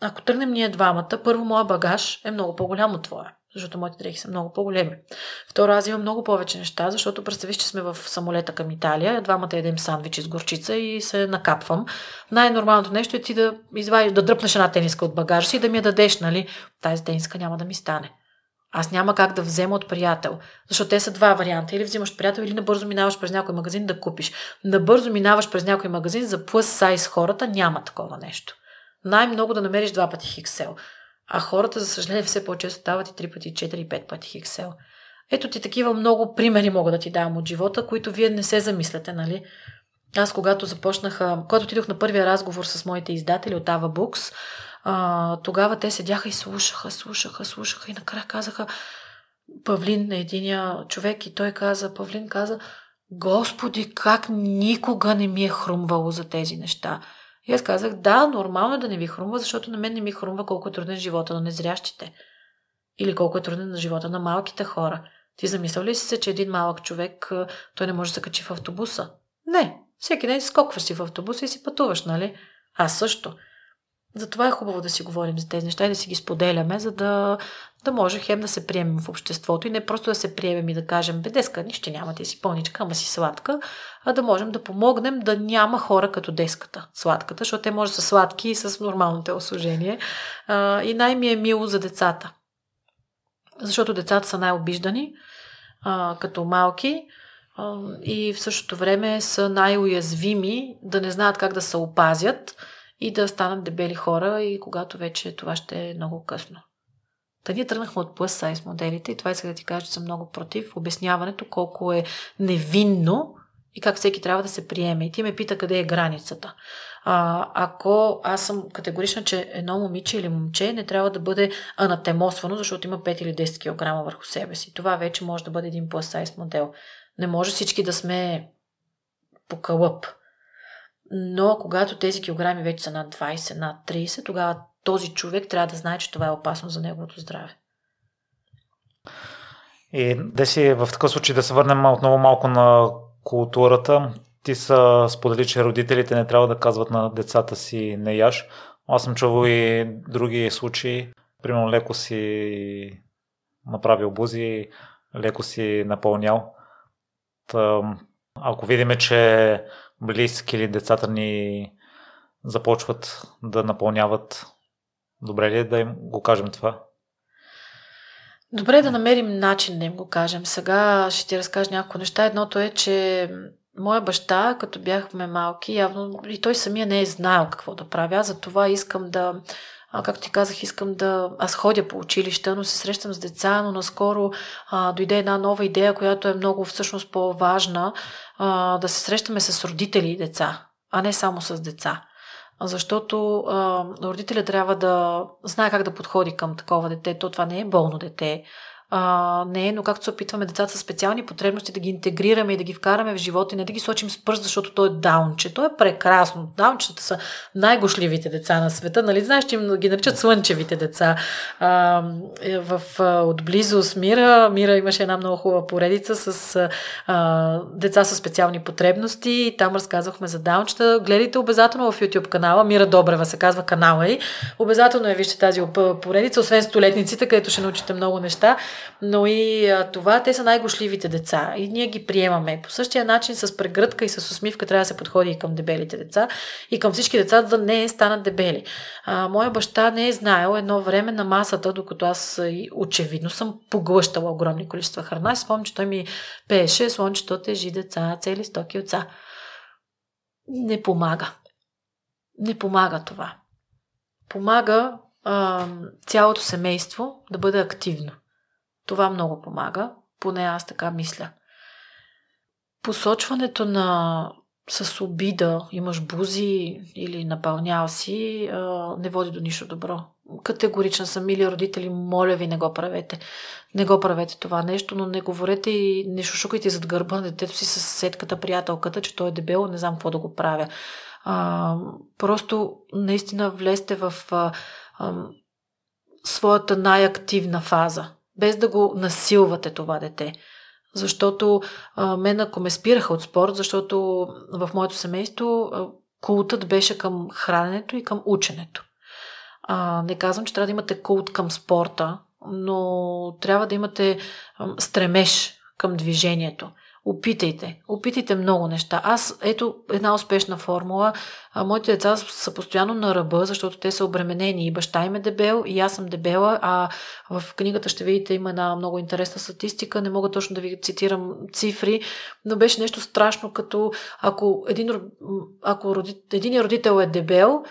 Ако тръгнем ние двамата, първо моя багаж е много по-голям от твоя защото моите дрехи са много по-големи. Второ, аз имам много повече неща, защото представи, че сме в самолета към Италия, двамата едем сандвичи с горчица и се накапвам. Най-нормалното нещо е ти да извадиш, да дръпнеш една тениска от багажа си и да ми я дадеш, нали? Тази тениска няма да ми стане. Аз няма как да взема от приятел, защото те са два варианта. Или взимаш от приятел, или набързо минаваш през някой магазин да купиш. Набързо минаваш през някой магазин за плъс сайз хората, няма такова нещо. Най-много да намериш два пъти хиксел. А хората, за съжаление, все по-често стават и 3 пъти, 4, 5 пъти хиксел. Ето ти такива много примери мога да ти давам от живота, които вие не се замисляте, нали? Аз когато започнах, когато отидох на първия разговор с моите издатели от Ava Books, тогава те седяха и слушаха, слушаха, слушаха и накрая казаха Павлин е единия човек и той каза, Павлин каза, Господи, как никога не ми е хрумвало за тези неща. И аз казах, да, нормално е да не ви хрумва, защото на мен не ми хрумва колко е труден живота на незрящите. Или колко е труден на живота на малките хора. Ти замислял ли си се, че един малък човек, той не може да се качи в автобуса? Не. Всеки ден скокваш си в автобуса и си пътуваш, нали? Аз също. Затова е хубаво да си говорим за тези неща и да си ги споделяме, за да, да може хем да се приемем в обществото и не просто да се приемем и да кажем, бе, деска, нищо няма, ти си пълничка, ама си сладка, а да можем да помогнем да няма хора като деската, сладката, защото те може да са сладки и с нормално телосложение. И най-ми е мило за децата. Защото децата са най-обиждани, като малки, и в същото време са най-уязвими да не знаят как да се опазят и да станат дебели хора и когато вече това ще е много късно. Та ние тръгнахме от plus size моделите и това иска да ти кажа, че съм много против обясняването колко е невинно и как всеки трябва да се приеме. И ти ме пита къде е границата. А, ако аз съм категорична, че едно момиче или момче не трябва да бъде анатемосвано, защото има 5 или 10 кг върху себе си. Това вече може да бъде един plus size модел. Не може всички да сме по кълъп. Но когато тези килограми вече са над 20, над 30, тогава този човек трябва да знае, че това е опасно за неговото здраве. И да си в такъв случай да се върнем отново малко на културата. Ти са сподели, че родителите не трябва да казват на децата си не яш. Аз съм чувал и други случаи. Примерно леко си направил бузи, леко си напълнял. Та, ако видиме, че близки или децата ни започват да напълняват, добре ли е да им го кажем това? Добре е да намерим начин да им го кажем. Сега ще ти разкажа няколко неща. Едното е, че моя баща, като бяхме малки, явно и той самия не е знаел какво да правя. Затова искам да а, както ти казах, искам да... Аз ходя по училища, но се срещам с деца, но наскоро а, дойде една нова идея, която е много всъщност по-важна, а, да се срещаме с родители и деца, а не само с деца. Защото а, родителя трябва да знае как да подходи към такова дете. То това не е болно дете а, не, но както се опитваме децата с специални потребности да ги интегрираме и да ги вкараме в живота и не да ги сочим с пръст, защото той е даунче. То е прекрасно. Даунчета са най-гошливите деца на света. Нали? Знаеш, че им ги наричат слънчевите деца. А, е, в, а, отблизо с Мира, Мира имаше една много хубава поредица с а, деца с специални потребности и там разказахме за даунчета. Гледайте обязателно в YouTube канала. Мира Добрева се казва канала и обязателно я вижте тази поредица, освен столетниците, където ще научите много неща но и това, те са най-гошливите деца и ние ги приемаме. По същия начин с прегръдка и с усмивка трябва да се подходи и към дебелите деца и към всички деца да не станат дебели. А, моя баща не е знаел едно време на масата, докато аз очевидно съм поглъщала огромни количества храна. Спомням, че той ми пееше слънчето тежи деца, цели стоки отца. Не помага. Не помага това. Помага а, цялото семейство да бъде активно. Това много помага, поне аз така мисля. Посочването на с обида, имаш бузи или напълнял си, не води до нищо добро. Категорична съм, мили родители, моля ви, не го правете. Не го правете това нещо, но не говорете и не шушукайте зад гърба на детето си с сетката, приятелката, че той е дебел, не знам какво да го правя. А, просто наистина влезте в а, а, своята най-активна фаза без да го насилвате това дете. Защото а, мен ако ме спираха от спорт, защото в моето семейство а, култът беше към храненето и към ученето. А, не казвам, че трябва да имате култ към спорта, но трябва да имате а, стремеж към движението. Опитайте. Опитайте много неща. Аз, ето една успешна формула. А, моите деца са постоянно на ръба, защото те са обременени. И баща им е дебел, и аз съм дебела. А в книгата ще видите, има една много интересна статистика. Не мога точно да ви цитирам цифри, но беше нещо страшно, като ако един, ако родит, един родител е дебел,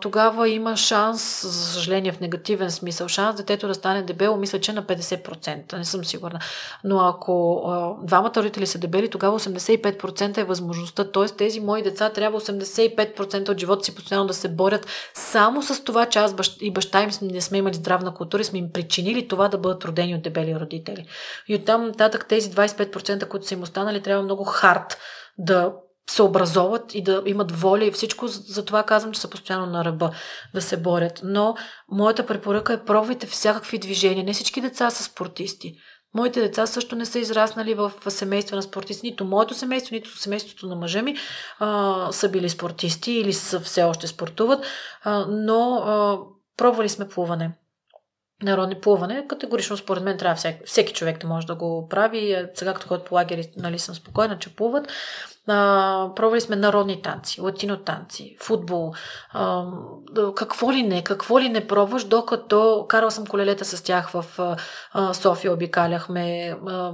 тогава има шанс, за съжаление в негативен смисъл, шанс детето да стане дебело, мисля, че на 50%, не съм сигурна. Но ако а, двамата родители са дебели, тогава 85% е възможността. Т.е. тези мои деца трябва 85% от живота си постоянно да се борят само с това, че аз бащ, и баща им не сме имали здравна култура и сме им причинили това да бъдат родени от дебели родители. И оттам нататък тези 25%, които са им останали, трябва много хард да се образоват и да имат воля и всичко. Затова казвам, че са постоянно на ръба да се борят. Но моята препоръка е пробвайте всякакви движения. Не всички деца са спортисти. Моите деца също не са израснали в семейства на спортисти. Нито моето семейство, нито семейството на мъжа ми а, са били спортисти или са все още спортуват. А, но а, пробвали сме плуване народни плуване, категорично според мен трябва всеки, всеки човек да може да го прави. Сега като ходят по лагери, нали, съм спокойна, че плуват. А, пробвали сме народни танци, латино танци, футбол, а, какво ли не, какво ли не пробваш, докато карал съм колелета с тях в а, София, обикаляхме, а,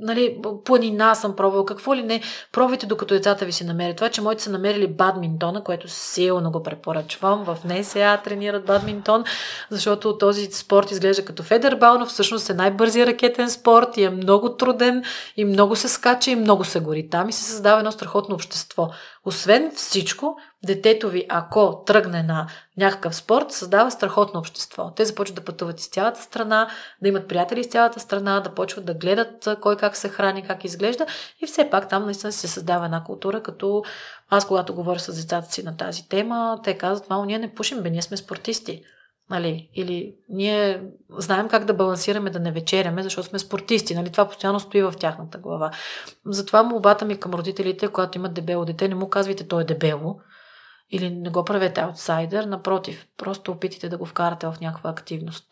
нали, планина съм пробвал, какво ли не, пробвайте докато децата ви се намерят. Това, че моите са намерили бадминтона, което силно го препоръчвам, в НСА тренират бадминтон, защото този спорт изглежда като федербал, но всъщност е най-бързия ракетен спорт и е много труден и много се скача и много се гори. Там и се създава създава едно страхотно общество. Освен всичко, детето ви, ако тръгне на някакъв спорт, създава страхотно общество. Те започват да пътуват из цялата страна, да имат приятели из цялата страна, да почват да гледат кой как се храни, как изглежда и все пак там наистина се създава една култура, като аз когато говоря с децата си на тази тема, те казват, мамо, ние не пушим, бе, ние сме спортисти. Нали, или ние знаем как да балансираме да не вечеряме, защото сме спортисти. Нали, това постоянно стои в тяхната глава. Затова молбата ми към родителите, когато имат дебело дете, не му казвайте то е дебело или не го правете аутсайдер. Напротив, просто опитайте да го вкарате в някаква активност.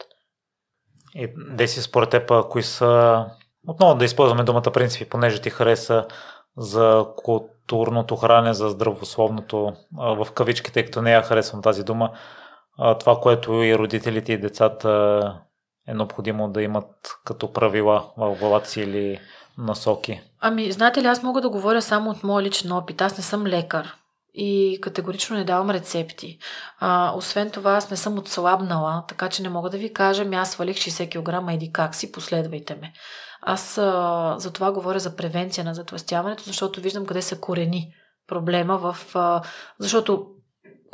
И Деси, според теб, кои са... Отново да използваме думата принципи, понеже ти хареса за културното хранене, за здравословното в кавички, тъй като не я харесвам тази дума това, което и родителите и децата е необходимо да имат като правила в главата си или насоки? Ами, знаете ли, аз мога да говоря само от моя личен опит. Аз не съм лекар и категорично не давам рецепти. А, освен това, аз не съм отслабнала, така че не мога да ви кажа, ми аз свалих 60 кг, еди как си, последвайте ме. Аз а, за това говоря за превенция на затластяването, защото виждам къде са корени проблема в... А, защото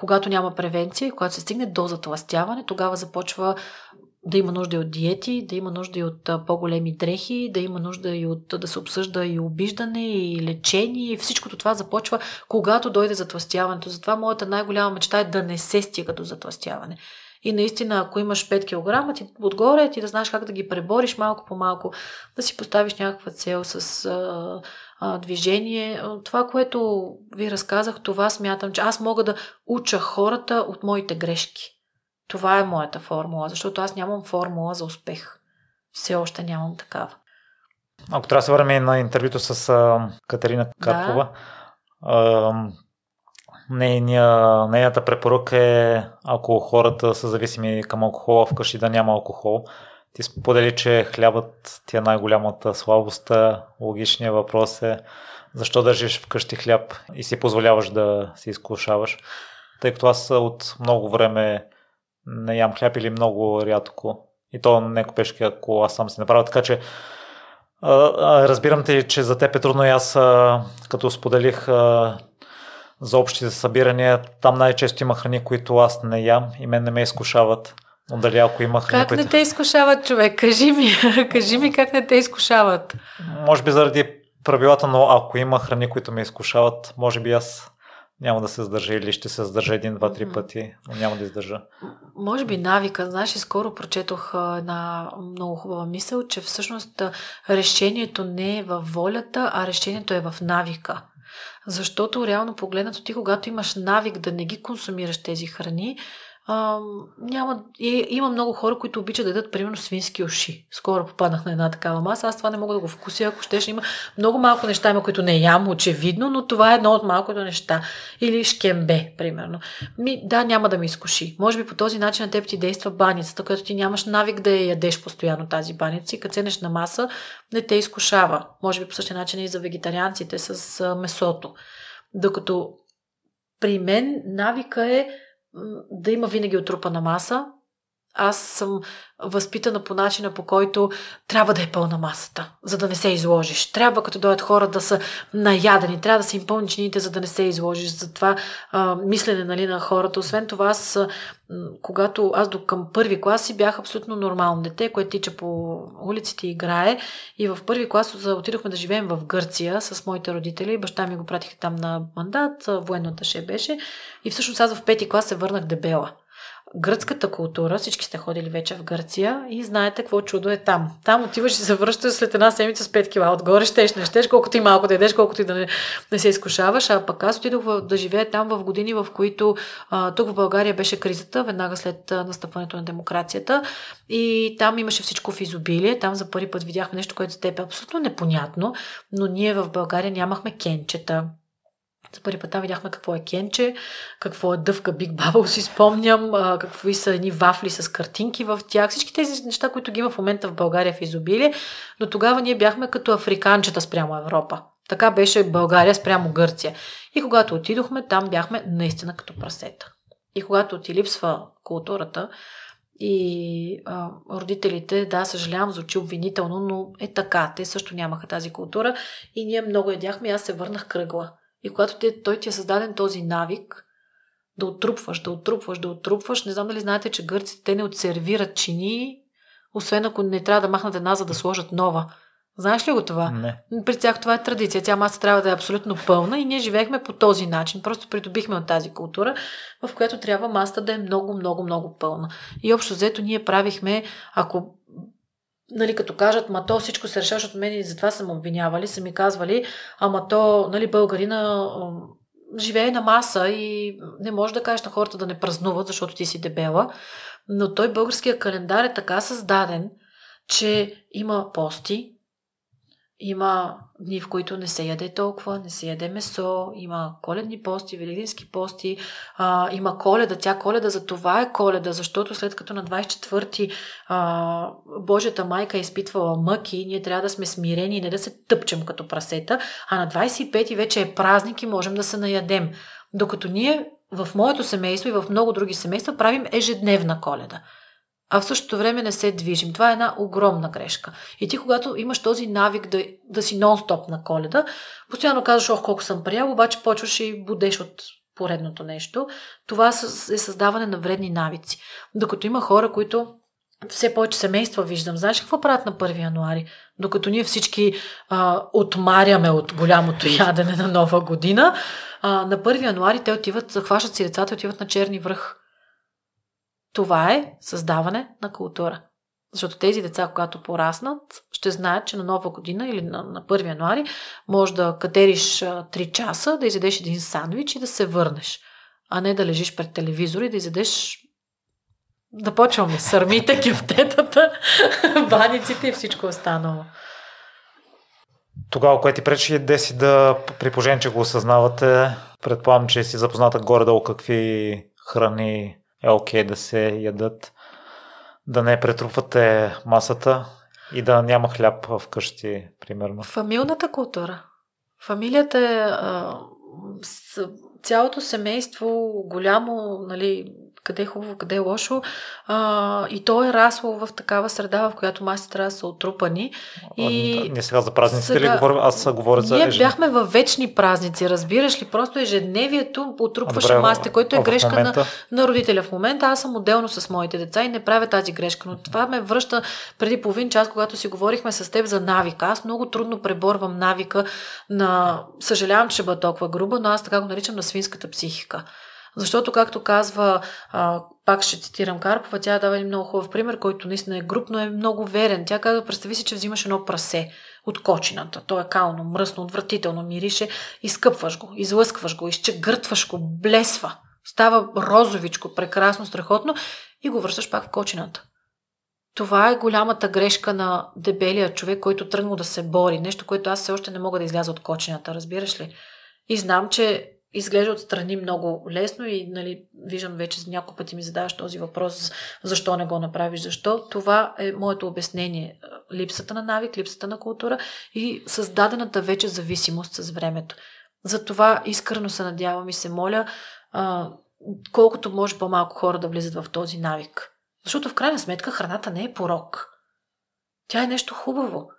когато няма превенция, когато се стигне до затластяване, тогава започва да има нужда и от диети, да има нужда и от по-големи дрехи, да има нужда и от да се обсъжда и обиждане, и лечение. И всичкото това започва, когато дойде затластяването. Затова моята най-голяма мечта е да не се стига до затластяване. И наистина, ако имаш 5 кг, ти отгоре, ти да знаеш как да ги пребориш малко по малко, да си поставиш някаква цел с а, движение. Това, което ви разказах, това смятам, че аз мога да уча хората от моите грешки. Това е моята формула, защото аз нямам формула за успех. Все още нямам такава. Ако трябва да се върнем на интервюто с а, Катерина Карпова, да. нейния, нейната препоръка е, ако хората са зависими към алкохола вкъщи, да няма алкохол. Ти сподели, че хлябът ти е най-голямата слабост. Логичният въпрос е защо държиш вкъщи хляб и си позволяваш да си изкушаваш. Тъй като аз от много време не ям хляб или много рядко. И то не купешки, ако аз сам си направя. Така че разбирам те, че за теб е трудно и аз като споделих за общите събирания, там най-често има храни, които аз не ям и мен не ме изкушават. Но дали ако има храни, Как които... не те изкушават, човек? Кажи ми, кажи ми как не те изкушават. Може би заради правилата, но ако има храни, които ме изкушават, може би аз няма да се задържа или ще се задържа един, два, три пъти, но няма да издържа. Може би навика. Знаеш, скоро прочетох една много хубава мисъл, че всъщност решението не е във волята, а решението е в навика. Защото реално погледнато ти, когато имаш навик да не ги консумираш тези храни, а, няма, и, има много хора, които обичат да дадат, примерно, свински уши. Скоро попаднах на една такава маса. Аз това не мога да го вкуся, ако щеш. Има много малко неща, има, които не ям, очевидно, но това е едно от малкото неща. Или шкембе, примерно. Ми, да, няма да ми изкуши. Може би по този начин на теб ти действа баницата, която ти нямаш навик да я ядеш постоянно тази баница и като ценеш на маса, не те изкушава. Може би по същия начин и за вегетарианците с месото. Докато при мен навика е да има винаги отрупана маса, аз съм възпитана по начина, по който трябва да е пълна масата, за да не се изложиш. Трябва, като дойдат хора, да са наядени, трябва да се им пълни чините, за да не се изложиш. Затова а, мислене нали, на хората. Освен това, аз, когато аз до към първи клас си бях абсолютно нормално дете, което тича по улиците и играе. И в първи клас отидохме да живеем в Гърция с моите родители. Баща ми го пратиха там на мандат, военната ще беше. И всъщност аз в пети клас се върнах дебела гръцката култура, всички сте ходили вече в Гърция и знаете какво чудо е там. Там отиваш и се връщаш след една седмица с 5 кила. Отгоре щеш, не щеш, колкото и малко да едеш, колкото и да не, не се изкушаваш. А пък аз отидох да живея там в години, в които а, тук в България беше кризата, веднага след настъпването на демокрацията. И там имаше всичко в изобилие. Там за първи път видяхме нещо, което за теб е абсолютно непонятно, но ние в България нямахме кенчета за първи път там видяхме какво е кенче, какво е дъвка Биг Бабъл, си спомням, а, какви са едни вафли с картинки в тях. Всички тези неща, които ги има в момента в България в изобилие, но тогава ние бяхме като африканчета спрямо Европа. Така беше България спрямо Гърция. И когато отидохме, там бяхме наистина като прасета. И когато ти липсва културата, и а, родителите, да, съжалявам, звучи обвинително, но е така. Те също нямаха тази култура и ние много ядяхме аз се върнах кръгла. И когато те, той ти е създаден този навик да отрупваш, да отрупваш, да отрупваш, не знам дали знаете, че гърците те не отсервират чини, освен ако не трябва да махнат една, за да сложат нова. Знаеш ли го това? Не. При тях това е традиция. Тя маса трябва да е абсолютно пълна и ние живеехме по този начин. Просто придобихме от тази култура, в която трябва масата да е много, много, много пълна. И общо взето ние правихме, ако нали, като кажат, ма то всичко се решава, защото мен и затова съм обвинявали, са ми казвали, ама то, нали, българина живее на маса и не може да кажеш на хората да не празнуват, защото ти си дебела. Но той българския календар е така създаден, че има пости, има дни, в които не се яде толкова, не се яде месо, има коледни пости, великденски пости, а, има коледа. Тя коледа за това е коледа, защото след като на 24-ти а, Божията майка е изпитвала мъки, ние трябва да сме смирени и не да се тъпчем като прасета, а на 25-ти вече е празник и можем да се наядем. Докато ние в моето семейство и в много други семейства правим ежедневна коледа а в същото време не се движим. Това е една огромна грешка. И ти, когато имаш този навик да, да си нон-стоп на коледа, постоянно казваш, ох, колко съм приял, обаче почваш и будеш от поредното нещо. Това е създаване на вредни навици. Докато има хора, които все повече семейства виждам. Знаеш какво правят на 1 януари? Докато ние всички а, отмаряме от голямото ядене на нова година, а, на 1 януари те отиват, захващат си децата и отиват на черни връх. Това е създаване на култура. Защото тези деца, когато пораснат, ще знаят, че на нова година или на, на 1 януари може да катериш 3 часа, да изядеш един сандвич и да се върнеш. А не да лежиш пред телевизора и да изядеш да почваме сърмите, кефтетата, баниците и всичко останало. Тогава, което ти пречи Деси да, при положение, че го осъзнавате, предполагам, че си запозната горе-долу какви храни е окей okay да се ядат, да не претрупвате масата и да няма хляб в къщи, примерно. Фамилната култура. Фамилията е а, с, цялото семейство, голямо, нали, къде е хубаво, къде е лошо. А, и то е расло в такава среда, в която масите трябва да са отрупани. И... А, не сега за празниците сега... ли говорим? Аз говоря за Ние ежеднев... бяхме във вечни празници, разбираш ли? Просто ежедневието отрупваше масите, което е грешка момента... на, на родителя. В момента аз съм отделно с моите деца и не правя тази грешка. Но това ме връща преди половин час, когато си говорихме с теб за навика. Аз много трудно преборвам навика на... Съжалявам, че ще бъда толкова груба, но аз така го наричам на свинската психика. Защото, както казва, пак ще цитирам Карпова, тя дава един много хубав пример, който наистина е груп, но е много верен. Тя казва, представи си, че взимаш едно прасе от кочината. То е кално, мръсно, отвратително, мирише, изкъпваш го, излъскваш го, изчегъртваш го, блесва. Става розовичко, прекрасно, страхотно и го връщаш пак в кочината. Това е голямата грешка на дебелия човек, който тръгнал да се бори. Нещо, което аз все още не мога да изляза от кочината, разбираш ли? И знам, че изглежда отстрани много лесно и нали, виждам вече няколко пъти ми задаваш този въпрос, защо не го направиш, защо. Това е моето обяснение. Липсата на навик, липсата на култура и създадената вече зависимост с времето. Затова искрено се надявам и се моля а, колкото може по-малко хора да влизат в този навик. Защото в крайна сметка храната не е порок. Тя е нещо хубаво.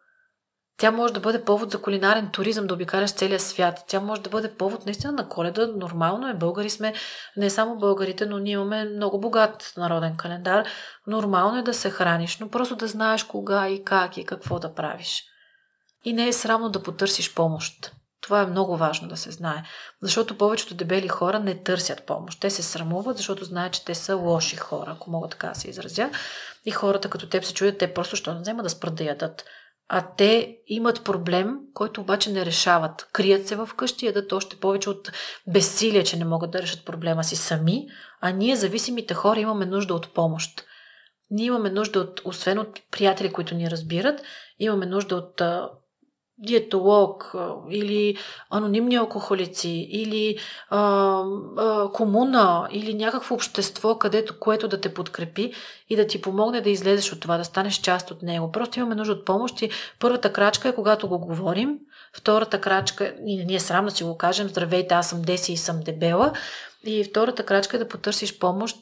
Тя може да бъде повод за кулинарен туризъм, да обикаляш целия свят. Тя може да бъде повод наистина на коледа. Нормално е. Българи сме не само българите, но ние имаме много богат народен календар. Нормално е да се храниш, но просто да знаеш кога и как и какво да правиш. И не е срамно да потърсиш помощ. Това е много важно да се знае. Защото повечето дебели хора не търсят помощ. Те се срамуват, защото знаят, че те са лоши хора, ако мога така да се изразя. И хората като теб се чуят, те просто що не вземат да спрат да ядат. А те имат проблем, който обаче не решават. Крият се в къщи, ядат още повече от безсилие, че не могат да решат проблема си сами, а ние, зависимите хора, имаме нужда от помощ. Ние имаме нужда от, освен от приятели, които ни разбират, имаме нужда от диетолог или анонимни алкохолици или а, а, комуна или някакво общество, където, което да те подкрепи и да ти помогне да излезеш от това, да станеш част от него. Просто имаме нужда от помощ и първата крачка е когато го говорим, втората крачка, и ние срам да си го кажем, здравейте, аз съм Деси и съм дебела, и втората крачка е да потърсиш помощ,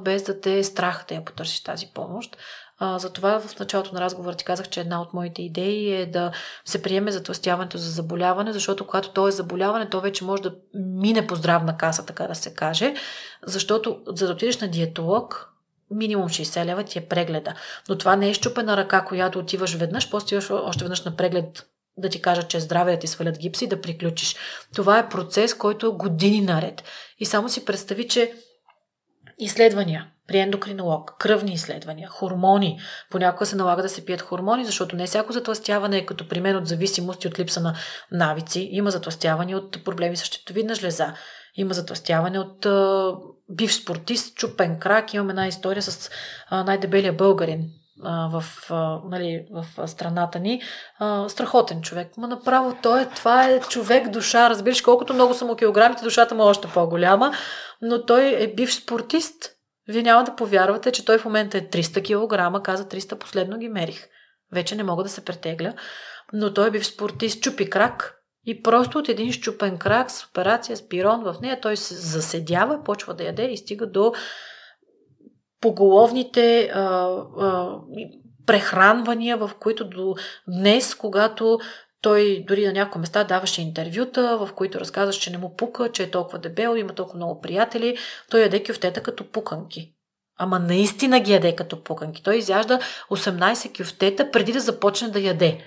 без да те е страх да я потърсиш тази помощ. Затова в началото на разговора ти казах, че една от моите идеи е да се приеме затластяването за заболяване, защото когато то е заболяване, то вече може да мине по здравна каса, така да се каже, защото за да отидеш на диетолог, минимум 60 лева ти е прегледа. Но това не е щупена ръка, която отиваш веднъж, после отиваш още веднъж на преглед да ти кажат, че е здраве, да ти свалят гипси и да приключиш. Това е процес, който е години наред. И само си представи, че изследвания при ендокринолог, кръвни изследвания, хормони. Понякога се налага да се пият хормони, защото не всяко затластяване е като при мен от зависимост и от липса на навици. Има затластяване от проблеми с щитовидна жлеза. Има затластяване от а, бив спортист, чупен крак. Имам една история с а, най-дебелия българин в, а, нали, в страната ни. А, страхотен човек. Ма направо той е, това е човек душа. Разбираш, колкото много са му килограмите, душата му е още по-голяма. Но той е бив спортист. Вие няма да повярвате, че той в момента е 300 кг, каза 300, последно ги мерих. Вече не мога да се претегля. Но той е бив спортист, чупи крак и просто от един щупен крак с операция, с пирон в нея, той се заседява, почва да яде и стига до поголовните а, а, прехранвания, в които до днес, когато той дори на някои места даваше интервюта, в които разказваше, че не му пука, че е толкова дебел, има толкова много приятели. Той яде кюфтета като пуканки. Ама наистина ги яде като пуканки. Той изяжда 18 кюфтета преди да започне да яде.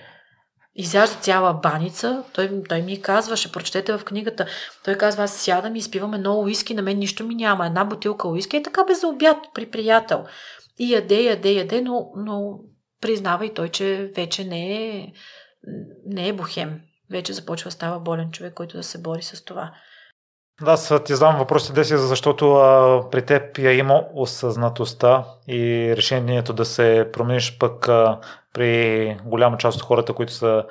Изяжда цяла баница. Той, той ми казваше, прочетете в книгата. Той казва, аз сядам и изпивам едно уиски, на мен нищо ми няма. Една бутилка уиски е така без обяд при приятел. И яде, яде, яде, но, но признава и той, че вече не е не е бухем. Вече започва става болен човек, който да се бори с това. Аз ти задам въпросите, Деси, защото а, при теб я има осъзнатостта и решението да се промениш пък а, при голяма част от хората, които са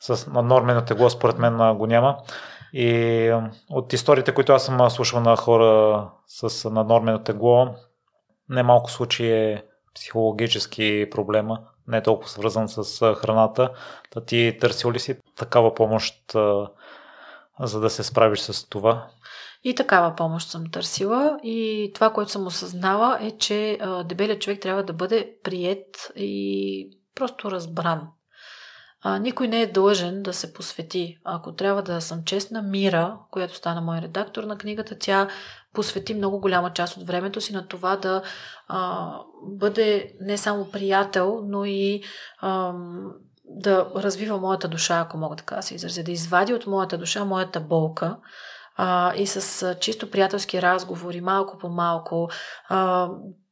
с нормено тегло, според мен го няма. И от историите, които аз съм слушал на хора с наднормено тегло, немалко случаи е психологически проблема, не е толкова свързан с храната. Та ти търсил ли си такава помощ, за да се справиш с това? И такава помощ съм търсила и това, което съм осъзнала е, че дебелият човек трябва да бъде прият и просто разбран. Никой не е длъжен да се посвети. Ако трябва да съм честна, Мира, която стана мой редактор на книгата, тя посвети много голяма част от времето си на това да а, бъде не само приятел, но и а, да развива моята душа, ако мога така да се изразя, да извади от моята душа моята болка а, и с чисто приятелски разговори, малко по малко, а,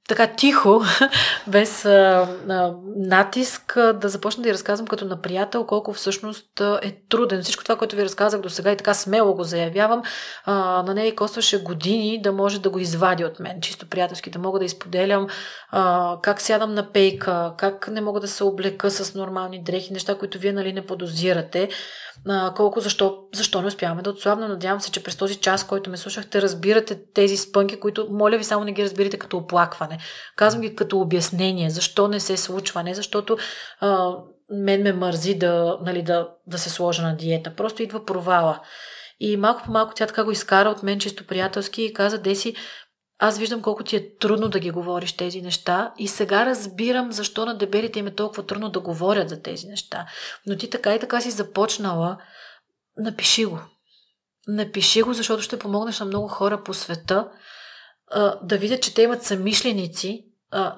така тихо, без а, а, натиск, а, да започна да ви разказвам като на приятел колко всъщност е труден. Всичко това, което ви разказах до сега и така смело го заявявам, а, на нея костваше години да може да го извади от мен, чисто приятелски, да мога да изподелям а, как сядам на пейка, как не мога да се облека с нормални дрехи, неща, които вие нали не подозирате а, колко, защо, защо не успяваме да отслабнем. Надявам се, че през този час, който ме слушахте, разбирате тези спънки, които, моля ви, само не ги разбирате като оплакване. Казвам ги като обяснение, защо не се случва, не защото а, мен ме мързи да, нали, да, да се сложа на диета. Просто идва провала. И малко по малко тя така го изкара от мен чисто приятелски и каза, Деси, аз виждам колко ти е трудно да ги говориш тези неща и сега разбирам защо на дебелите им е толкова трудно да говорят за тези неща. Но ти така и така си започнала, напиши го. Напиши го, защото ще помогнеш на много хора по света а, да видят, че те имат самишленици,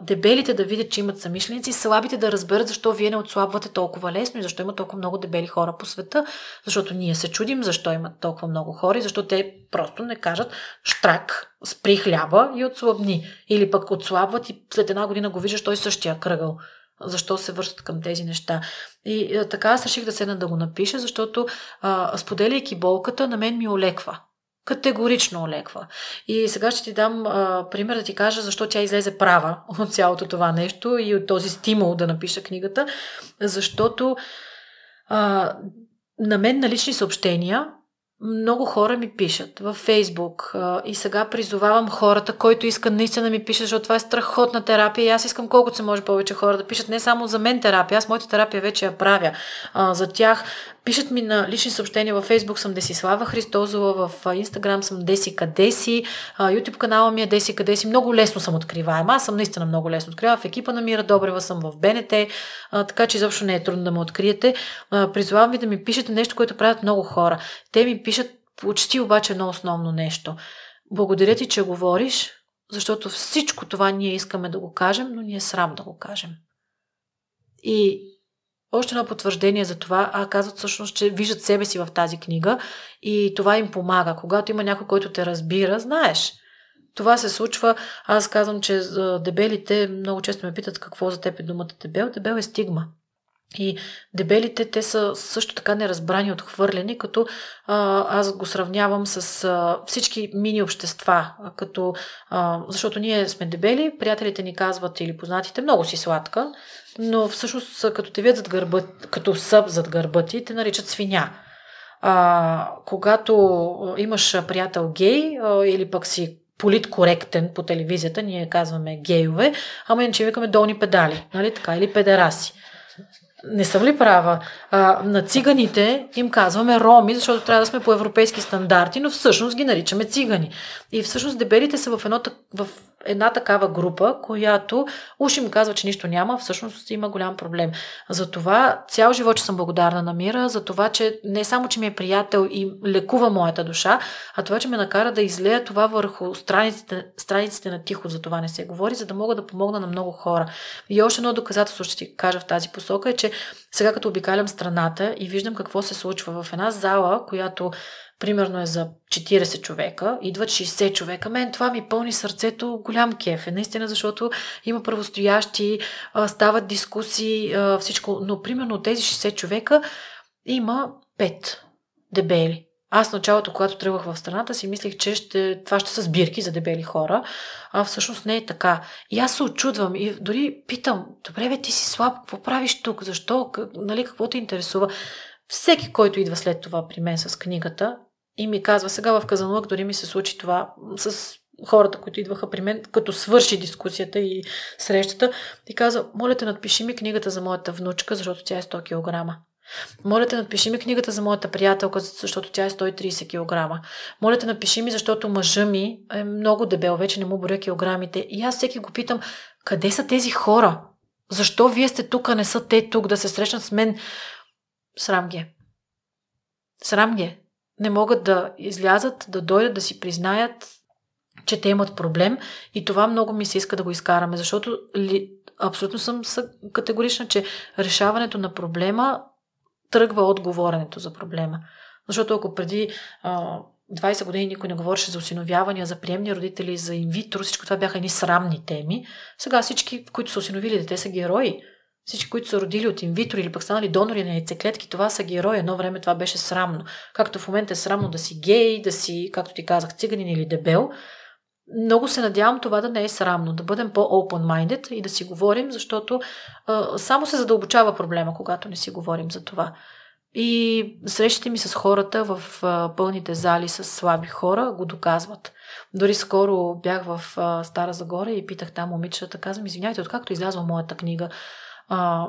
дебелите да видят, че имат самишленици, слабите да разберат защо вие не отслабвате толкова лесно и защо има толкова много дебели хора по света, защото ние се чудим защо имат толкова много хора и защо те просто не кажат штрак, спри хляба и отслабни. Или пък отслабват и след една година го виждаш той същия кръгъл. Защо се връщат към тези неща. И а, така аз реших да седна да го напиша, защото а, споделяйки болката, на мен ми олеква категорично олеква. И сега ще ти дам а, пример да ти кажа защо тя излезе права от цялото това нещо и от този стимул да напиша книгата, защото а, на мен на лични съобщения много хора ми пишат във Фейсбук и сега призовавам хората, който иска наистина да ми пише, защото това е страхотна терапия и аз искам колкото се може повече хора да пишат не само за мен терапия, аз моята терапия вече я правя. А, за тях Пишат ми на лични съобщения във Facebook съм Десислава Христозова, в Instagram съм Деси Кадеси, YouTube канала ми е Деси Кадеси. Много лесно съм откриваема. Аз съм наистина много лесно откриваема. В екипа на Мира Добрева съм в БНТ, така че изобщо не е трудно да ме откриете. Призовавам ви да ми пишете нещо, което правят много хора. Те ми пишат почти обаче едно основно нещо. Благодаря ти, че говориш, защото всичко това ние искаме да го кажем, но ни е срам да го кажем. И още едно потвърждение за това, а казват всъщност, че виждат себе си в тази книга и това им помага. Когато има някой, който те разбира, знаеш. Това се случва. Аз казвам, че дебелите много често ме питат какво за теб е думата дебел. Дебел е стигма. И дебелите, те са също така неразбрани, отхвърлени, като а, аз го сравнявам с а, всички мини общества, като, а, защото ние сме дебели, приятелите ни казват или познатите, много си сладка, но всъщност като те видят зад гърба, като съб зад гърба ти, те наричат свиня. А, когато имаш приятел гей а, или пък си политкоректен по телевизията, ние казваме гейове, ама иначе викаме долни педали, нали така, или педераси не съм ли права? А, на циганите им казваме роми, защото трябва да сме по европейски стандарти, но всъщност ги наричаме цигани. И всъщност дебелите са в, едно, в една такава група, която уж им казва, че нищо няма, всъщност има голям проблем. Затова цял живот, съм благодарна на Мира, за това, че не само, че ми е приятел и лекува моята душа, а това, че ме накара да излея това върху страниците, страниците на тихо, за това не се говори, за да мога да помогна на много хора. И още едно доказателство ще ти кажа в тази посока е, че сега като обикалям страната и виждам какво се случва в една зала, която примерно е за 40 човека, идват 60 човека, мен това ми пълни сърцето голям кеф. Е наистина, защото има правостоящи, стават дискусии, всичко. Но примерно тези 60 човека има 5 дебели. Аз началото, когато тръгвах в страната, си мислех, че ще, това ще са сбирки за дебели хора, а всъщност не е така. И аз се очудвам и дори питам, добре бе, ти си слаб, какво правиш тук, защо, как, нали, какво те интересува? Всеки, който идва след това при мен с книгата и ми казва, сега в Казанлък дори ми се случи това с хората, които идваха при мен, като свърши дискусията и срещата, и каза, моля те, надпиши ми книгата за моята внучка, защото тя е 100 кг. Моля те, напиши ми книгата за моята приятелка, защото тя е 130 кг. Моля те, напиши ми, защото мъжа ми е много дебел, вече не му боря килограмите. И аз всеки го питам, къде са тези хора? Защо вие сте тук, а не са те тук, да се срещнат с мен? Срам ги е. Срам ги е. Не могат да излязат, да дойдат, да си признаят, че те имат проблем и това много ми се иска да го изкараме, защото ли, абсолютно съм категорична, че решаването на проблема тръгва от говоренето за проблема. Защото ако преди а, 20 години никой не говореше за осиновявания, за приемни родители, за инвитро, всичко това бяха едни срамни теми. Сега всички, които са осиновили дете, са герои. Всички, които са родили от инвитро или пък станали донори на яйцеклетки, това са герои. Едно време това беше срамно. Както в момента е срамно да си гей, да си, както ти казах, циганин или дебел. Много се надявам това да не е срамно, да бъдем по-open-minded и да си говорим, защото а, само се задълбочава проблема, когато не си говорим за това. И срещите ми с хората в а, пълните зали с слаби хора го доказват. Дори скоро бях в а, Стара Загора и питах там момичета, казвам, извиняйте, откакто излязва моята книга, а,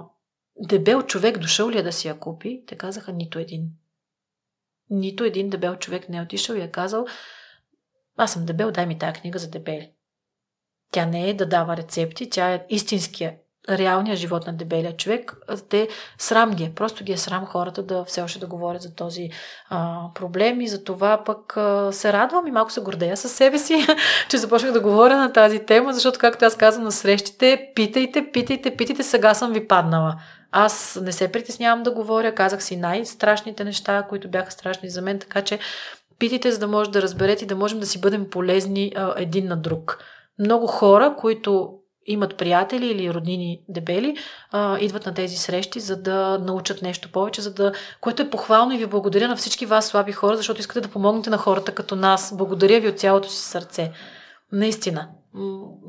дебел човек дошъл ли е да си я купи? Те казаха нито един. Нито един дебел човек не е отишъл и е казал, аз съм дебел, дай ми тази книга за дебели. Тя не е да дава рецепти, тя е истинския, реалния живот на дебелия човек. Те срам ги е. Просто ги е срам хората да все още да говорят за този а, проблем и за това пък а, се радвам и малко се гордея със себе си, че започнах да говоря на тази тема, защото както аз казвам на срещите, питайте, питайте, питайте, сега съм ви паднала. Аз не се притеснявам да говоря, казах си най-страшните неща, които бяха страшни за мен, така че питайте, за да може да разберете и да можем да си бъдем полезни а, един на друг. Много хора, които имат приятели или роднини дебели, а, идват на тези срещи, за да научат нещо повече, за да, което е похвално и ви благодаря на всички вас, слаби хора, защото искате да помогнете на хората като нас. Благодаря ви от цялото си сърце. Наистина.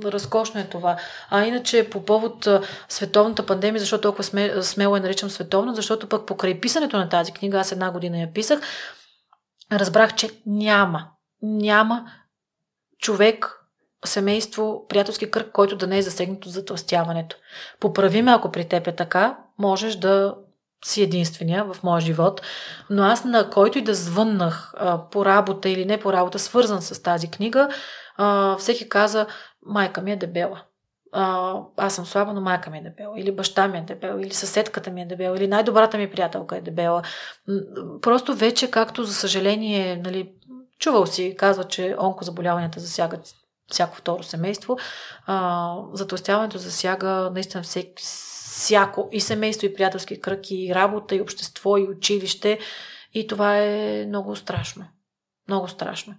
Разкошно е това. А иначе по повод световната пандемия, защо толкова сме, смело я наричам световна, защото пък покрай писането на тази книга, аз една година я писах, разбрах, че няма, няма човек, семейство, приятелски кръг, който да не е засегнат от затластяването. Поправи ме, ако при теб е така, можеш да си единствения в моя живот, но аз на който и да звъннах а, по работа или не по работа, свързан с тази книга, а, всеки каза, майка ми е дебела. А, аз съм слаба, но майка ми е дебела. Или баща ми е дебел, или съседката ми е дебела, или най-добрата ми приятелка е дебела. Просто вече, както за съжаление, нали, чувал си, казва, че онкозаболяванията засягат всяко второ семейство. А, затластяването засяга наистина всеки, всяко и семейство, и приятелски кръг, и работа, и общество, и училище. И това е много страшно. Много страшно.